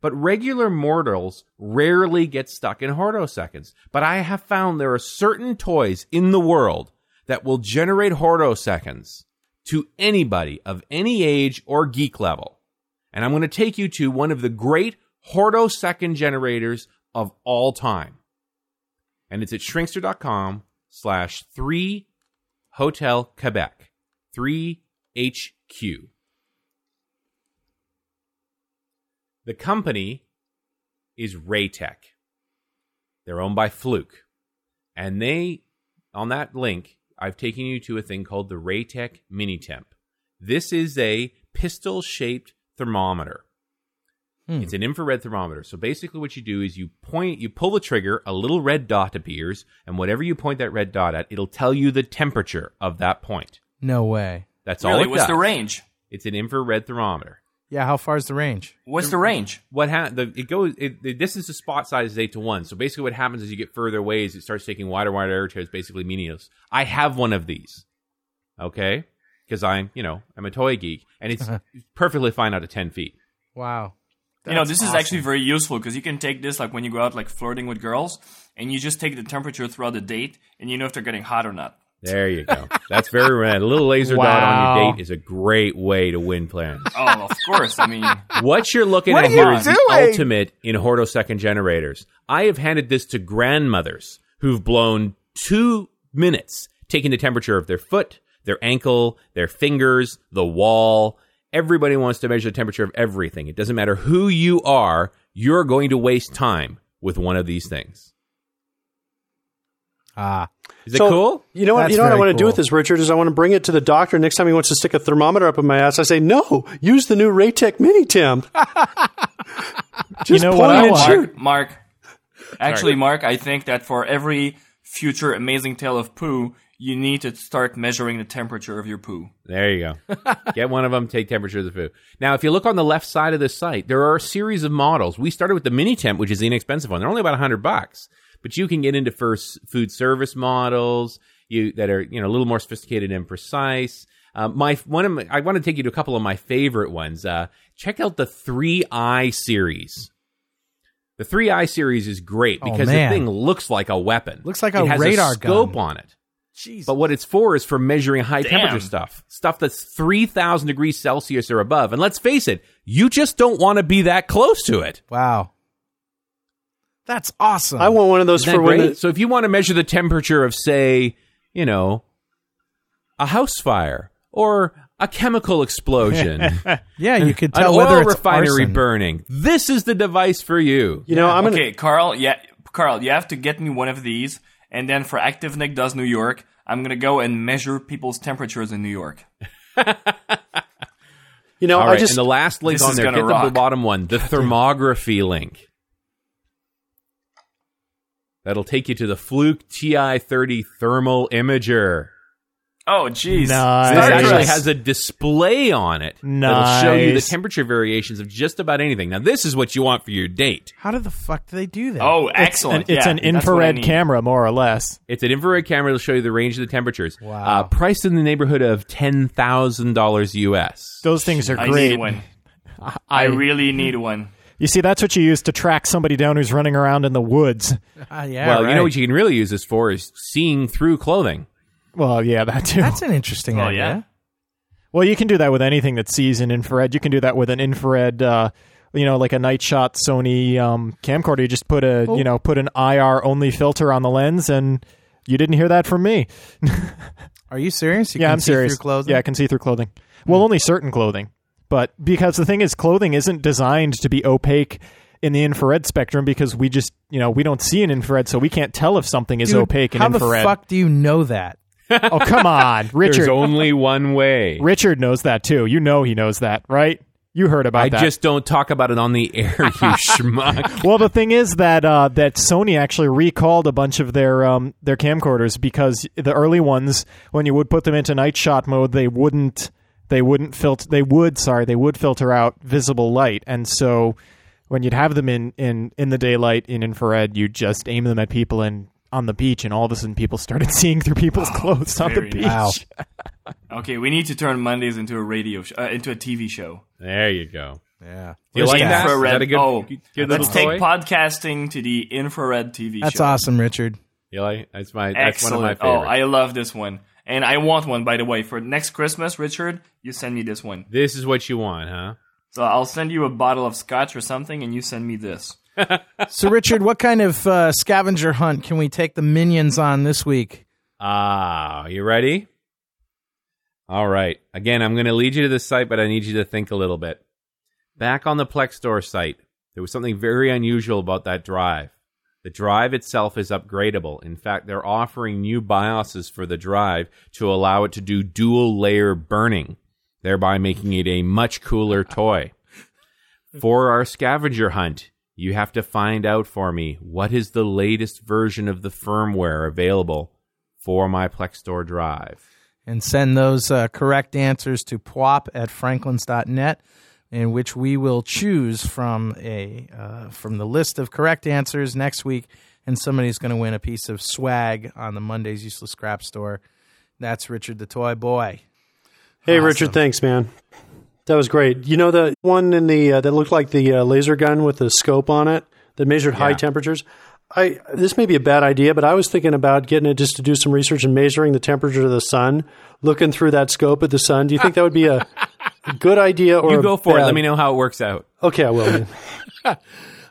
[SPEAKER 4] But regular mortals rarely get stuck in hortoseconds. But I have found there are certain toys in the world that will generate hortoseconds to anybody of any age or geek level. And I'm going to take you to one of the great hortosecond generators of all time. And it's at shrinkster.com slash 3 Hotel Quebec. 3HQ. The company is Raytek. They're owned by Fluke. And they, on that link, I've taken you to a thing called the Raytek Mini Temp. This is a pistol shaped thermometer. Hmm. It's an infrared thermometer. So basically, what you do is you point, you pull the trigger, a little red dot appears, and whatever you point that red dot at, it'll tell you the temperature of that point.
[SPEAKER 3] No way.
[SPEAKER 4] That's all
[SPEAKER 5] Really?
[SPEAKER 4] it
[SPEAKER 5] What's the range?
[SPEAKER 4] It's an infrared thermometer.
[SPEAKER 3] Yeah, how far is the range?
[SPEAKER 5] What's the range?
[SPEAKER 4] What ha- the it goes it, the distance to spot size is eight to one. So basically, what happens is you get further away, is it starts taking wider, wider air tears, basically meaningless. I have one of these, okay, because I'm you know I'm a toy geek, and it's (laughs) perfectly fine out of ten feet.
[SPEAKER 3] Wow.
[SPEAKER 5] you know,
[SPEAKER 3] That's
[SPEAKER 5] this is actually very useful because you can take this like when you go out like flirting with girls, and you just take the temperature throughout the date, and you know if they're getting hot or not.
[SPEAKER 4] There you go. That's very rad. A little laser dot on your date is a great way to win plans.
[SPEAKER 5] Oh, of course. I mean,
[SPEAKER 4] What you're looking
[SPEAKER 5] What
[SPEAKER 4] at
[SPEAKER 5] are you
[SPEAKER 4] here is the ultimate in hortosecond generators. I have handed this to grandmothers who've blown two minutes taking the temperature of their foot, their ankle, their fingers, the wall. Everybody wants to measure the temperature of everything. It doesn't matter who you are, you're going to waste time with one of these things.
[SPEAKER 3] Ah.
[SPEAKER 4] Is it
[SPEAKER 7] So,
[SPEAKER 4] cool?
[SPEAKER 7] You know what? you know what I want to do with this, Richard? Is I want to bring it to the doctor next time he wants to stick a thermometer up in my ass. I say, no, use the new Raytek Mini Temp. (laughs) Just
[SPEAKER 5] you know
[SPEAKER 7] point and
[SPEAKER 5] Mark,
[SPEAKER 7] shoot.
[SPEAKER 5] Mark, actually,
[SPEAKER 7] Sorry.
[SPEAKER 5] Mark, I think that for every future amazing tale of poo, you need to start measuring the temperature of your poo.
[SPEAKER 4] There you go. (laughs) Get one of them, take temperature of the poo. Now, if you look on the left side of this site, there are a series of models. We started with the mini temp, which is the inexpensive one. They're only about 100 bucks. But you can get into first food service models you that are, you know, a little more sophisticated and precise. Uh, my one of my, I want to take you to a couple of my favorite ones. Uh, check out the 3i series. The 3i series is great
[SPEAKER 3] Oh,
[SPEAKER 4] because the thing looks like a weapon.
[SPEAKER 3] Looks like
[SPEAKER 4] it
[SPEAKER 3] a
[SPEAKER 4] has
[SPEAKER 3] radar
[SPEAKER 4] a scope
[SPEAKER 3] gun.
[SPEAKER 4] on it. But what it's for is for measuring high
[SPEAKER 5] Damn.
[SPEAKER 4] temperature stuff. Stuff that's 3,000 degrees Celsius or above. And let's face it, you just don't want to be that close to it.
[SPEAKER 3] Wow. That's awesome.
[SPEAKER 7] I want one of those
[SPEAKER 4] Isn't
[SPEAKER 7] for
[SPEAKER 4] that
[SPEAKER 7] when
[SPEAKER 4] great?
[SPEAKER 7] the,
[SPEAKER 4] So if you want to measure the temperature of, say, you know, a house fire or a chemical explosion. (laughs)
[SPEAKER 3] Yeah, you could
[SPEAKER 4] an
[SPEAKER 3] tell
[SPEAKER 4] oil
[SPEAKER 3] whether it's
[SPEAKER 4] refinery
[SPEAKER 3] arson.
[SPEAKER 4] burning. This is the device for you.
[SPEAKER 7] You know, I'm gonna,
[SPEAKER 5] okay, Carl. Yeah, Carl, you have to get me one of these, and then for Active Nick does New York, I'm gonna go and measure people's temperatures in New York. (laughs)
[SPEAKER 7] you know,
[SPEAKER 4] All
[SPEAKER 7] I
[SPEAKER 4] right,
[SPEAKER 7] just
[SPEAKER 4] and the last link
[SPEAKER 5] This
[SPEAKER 4] on
[SPEAKER 5] is
[SPEAKER 4] there,
[SPEAKER 5] gonna
[SPEAKER 4] get the
[SPEAKER 5] rock.
[SPEAKER 4] bottom one, the (laughs) thermography link. That'll take you to the Fluke TI-30 thermal imager.
[SPEAKER 5] Oh, jeez.
[SPEAKER 2] Nice.
[SPEAKER 4] This actually has a display on it that'll show you the temperature variations of just about anything. Now, this is what you want for your date.
[SPEAKER 3] How did the fuck do they do that?
[SPEAKER 5] Oh,
[SPEAKER 2] It's
[SPEAKER 5] excellent.
[SPEAKER 2] an, it's
[SPEAKER 5] Yeah,
[SPEAKER 2] an
[SPEAKER 5] that's what I
[SPEAKER 2] infrared camera, more or less.
[SPEAKER 4] It's an infrared camera that'll show you the range of the temperatures.
[SPEAKER 3] Wow.
[SPEAKER 4] Uh, priced in the neighborhood of ten thousand dollars US.
[SPEAKER 2] Those things are
[SPEAKER 5] I
[SPEAKER 2] great.
[SPEAKER 5] need one. I really need one.
[SPEAKER 2] You see, that's what you use to track somebody down who's running around in the woods. (laughs)
[SPEAKER 3] Ah, yeah,
[SPEAKER 4] well, you know what you can really use this for is seeing through clothing.
[SPEAKER 2] Well, yeah, that too.
[SPEAKER 3] That's an interesting
[SPEAKER 5] Oh,
[SPEAKER 3] idea.
[SPEAKER 5] yeah?
[SPEAKER 2] Well, you can do that with anything that sees in infrared. You can do that with an infrared, uh, you know, like a night shot Sony um, camcorder. You just put a,
[SPEAKER 3] Oh.
[SPEAKER 2] you know, put an IR only filter on the lens, and you didn't hear that from me. (laughs)
[SPEAKER 3] Are you serious? You
[SPEAKER 2] yeah,
[SPEAKER 3] can
[SPEAKER 2] I'm
[SPEAKER 3] see
[SPEAKER 2] serious.
[SPEAKER 3] Through clothing?
[SPEAKER 2] Yeah, I can see through clothing. Well, only certain clothing, but because the thing is, clothing isn't designed to be opaque in the infrared spectrum because we just, you know, we don't see an infrared, so we can't tell if something is
[SPEAKER 3] Dude,
[SPEAKER 2] opaque in
[SPEAKER 3] how
[SPEAKER 2] infrared.
[SPEAKER 3] the fuck do you know that? (laughs)
[SPEAKER 2] oh, come on, Richard.
[SPEAKER 4] There's only one way.
[SPEAKER 2] Richard knows that too. You know he knows that, right? You heard about
[SPEAKER 4] I
[SPEAKER 2] that.
[SPEAKER 4] just don't talk about it on the air, you (laughs) schmuck.
[SPEAKER 2] well, the thing is that uh, that Sony actually recalled a bunch of their um, their camcorders because the early ones, when you would put them into night shot mode, they wouldn't they wouldn't filter they would sorry they would filter out visible light, and so when you'd have them in in in the daylight in infrared, you'd just aim them at people and on the beach, and all of a sudden people started (laughs) seeing through people's clothes on the beach.
[SPEAKER 5] nice. (laughs) Okay, we need to turn Mondays into a radio sh- uh, into a TV show.
[SPEAKER 4] There you go.
[SPEAKER 3] Yeah.
[SPEAKER 4] Do you like that? Is
[SPEAKER 5] Infrared.
[SPEAKER 4] that a good,
[SPEAKER 5] oh,
[SPEAKER 4] good
[SPEAKER 5] let's
[SPEAKER 4] little
[SPEAKER 5] take
[SPEAKER 4] toy?
[SPEAKER 5] podcasting to the infrared TV
[SPEAKER 3] That's
[SPEAKER 5] show.
[SPEAKER 3] awesome, Richard.
[SPEAKER 4] You like? That's my. That's
[SPEAKER 5] Excellent.
[SPEAKER 4] one of my
[SPEAKER 5] oh. I love this one, and I want one. By the way, for next Christmas, Richard, you send me this one.
[SPEAKER 4] This is what you want, huh?
[SPEAKER 5] So I'll send you a bottle of scotch or something, and you send me this. (laughs)
[SPEAKER 3] So, Richard, what kind of uh, scavenger hunt can we take the minions on this week?
[SPEAKER 4] Ah, you ready? All right. Again, I'm going to lead you to the site, but I need you to think a little bit. Back on the Plextor site, there was something very unusual about that drive. The drive itself is upgradable. In fact, they're offering new BIOSes for the drive to allow it to do dual layer burning, thereby making it a much cooler toy. For our scavenger hunt, you have to find out for me what is the latest version of the firmware available for my Plextor drive.
[SPEAKER 3] And send those uh, correct answers to pwop at franklins.net, in which we will choose from a uh, from the list of correct answers next week, and somebody's going to win a piece of swag on the Monday's Useless Scrap Store. That's Richard the Toy Boy.
[SPEAKER 7] Hey,
[SPEAKER 3] Awesome.
[SPEAKER 7] Richard, thanks, man. That was great. You know the one in the uh, that looked like the uh, laser gun with the scope on it that measured high temperatures. I this may be a bad idea, but I was thinking about getting it just to do some research and measuring the temperature of the sun, looking through that scope at the sun. Do you think that would be a good idea or
[SPEAKER 4] you go for it. Let me know how it works out.
[SPEAKER 7] Okay, I will. (laughs)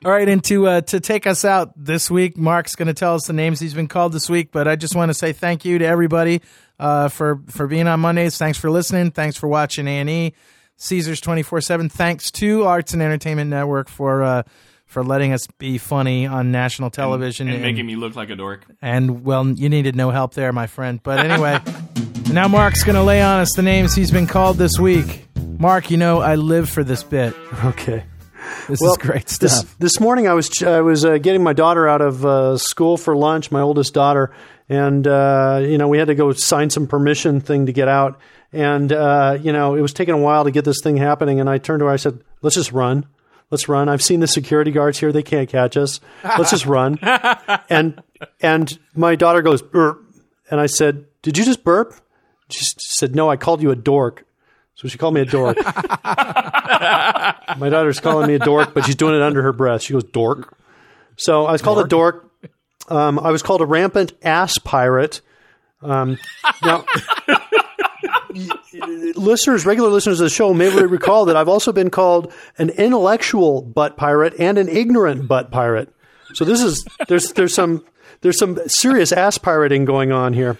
[SPEAKER 3] All right, and to uh, to take us out this week, Mark's going to tell us the names he's been called this week. But I just want to say thank you to everybody uh, for for being on Mondays. Thanks for listening. Thanks for watching A and E, Caesars twenty four seven. Thanks to Arts and Entertainment Network for uh, for letting us be funny on national television
[SPEAKER 5] and making me look like a dork.
[SPEAKER 3] and well, you needed no help there, my friend. But anyway, (laughs) now Mark's going to lay on us the names he's been called this week. Mark, you know I live for this bit. (laughs)
[SPEAKER 7] Okay.
[SPEAKER 3] This
[SPEAKER 7] Well,
[SPEAKER 3] is great
[SPEAKER 7] This,
[SPEAKER 3] stuff.
[SPEAKER 7] this morning I was I was uh, getting my daughter out of uh, school for lunch, my oldest daughter, and uh, you know we had to go sign some permission thing to get out, and uh, you know it was taking a while to get this thing happening, and I turned to her, I said, "Let's just run." Let's run. I've seen the security guards here; they can't catch us. Let's just run. (laughs) and and my daughter goes burp, and I said, "Did you just burp?" She said, "No, I called you a dork." So she called me a dork. My daughter's calling me a dork, but she's doing it under her breath. She goes, dork. So I was called a dork. Um, I was called a rampant ass pirate. Um, now, listeners, regular listeners of the show may recall that I've also been called an intellectual butt pirate and an ignorant butt pirate. So this is there's there's some there's some serious ass pirating going on here.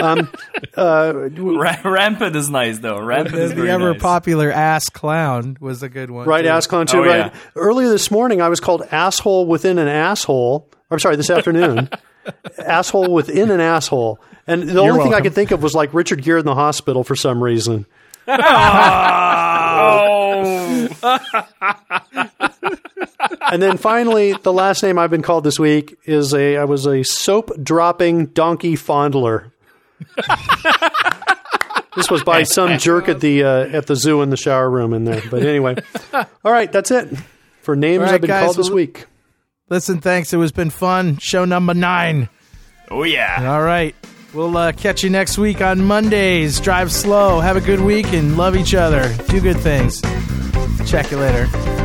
[SPEAKER 7] Um, uh, (laughs)
[SPEAKER 5] Ra- rampant is nice though. Rampant is
[SPEAKER 3] the ever
[SPEAKER 5] nice.
[SPEAKER 3] popular ass clown was a good one.
[SPEAKER 7] Right,
[SPEAKER 3] too.
[SPEAKER 7] ass clown too.
[SPEAKER 5] Oh,
[SPEAKER 7] right.
[SPEAKER 5] yeah.
[SPEAKER 7] Earlier this morning, I was called asshole within an asshole. I'm sorry, this afternoon, (laughs) asshole within an asshole. And the only thing I could think of was like Richard Gere in the hospital for some reason. (laughs) and then finally, the last name I've been called this week is a I was a soap dropping donkey fondler. This was by some jerk at the uh, at the zoo in the shower room in there. But anyway, (laughs) all right, that's it for names
[SPEAKER 3] All right,
[SPEAKER 7] I've been
[SPEAKER 3] guys,
[SPEAKER 7] called this
[SPEAKER 3] well-
[SPEAKER 7] week.
[SPEAKER 3] Listen, thanks. It was been fun. Show number nine.
[SPEAKER 5] Oh yeah.
[SPEAKER 3] All right. We'll uh, catch you next week on Mondays. Drive slow. Have a good week and love each other. Do good things. Check you later.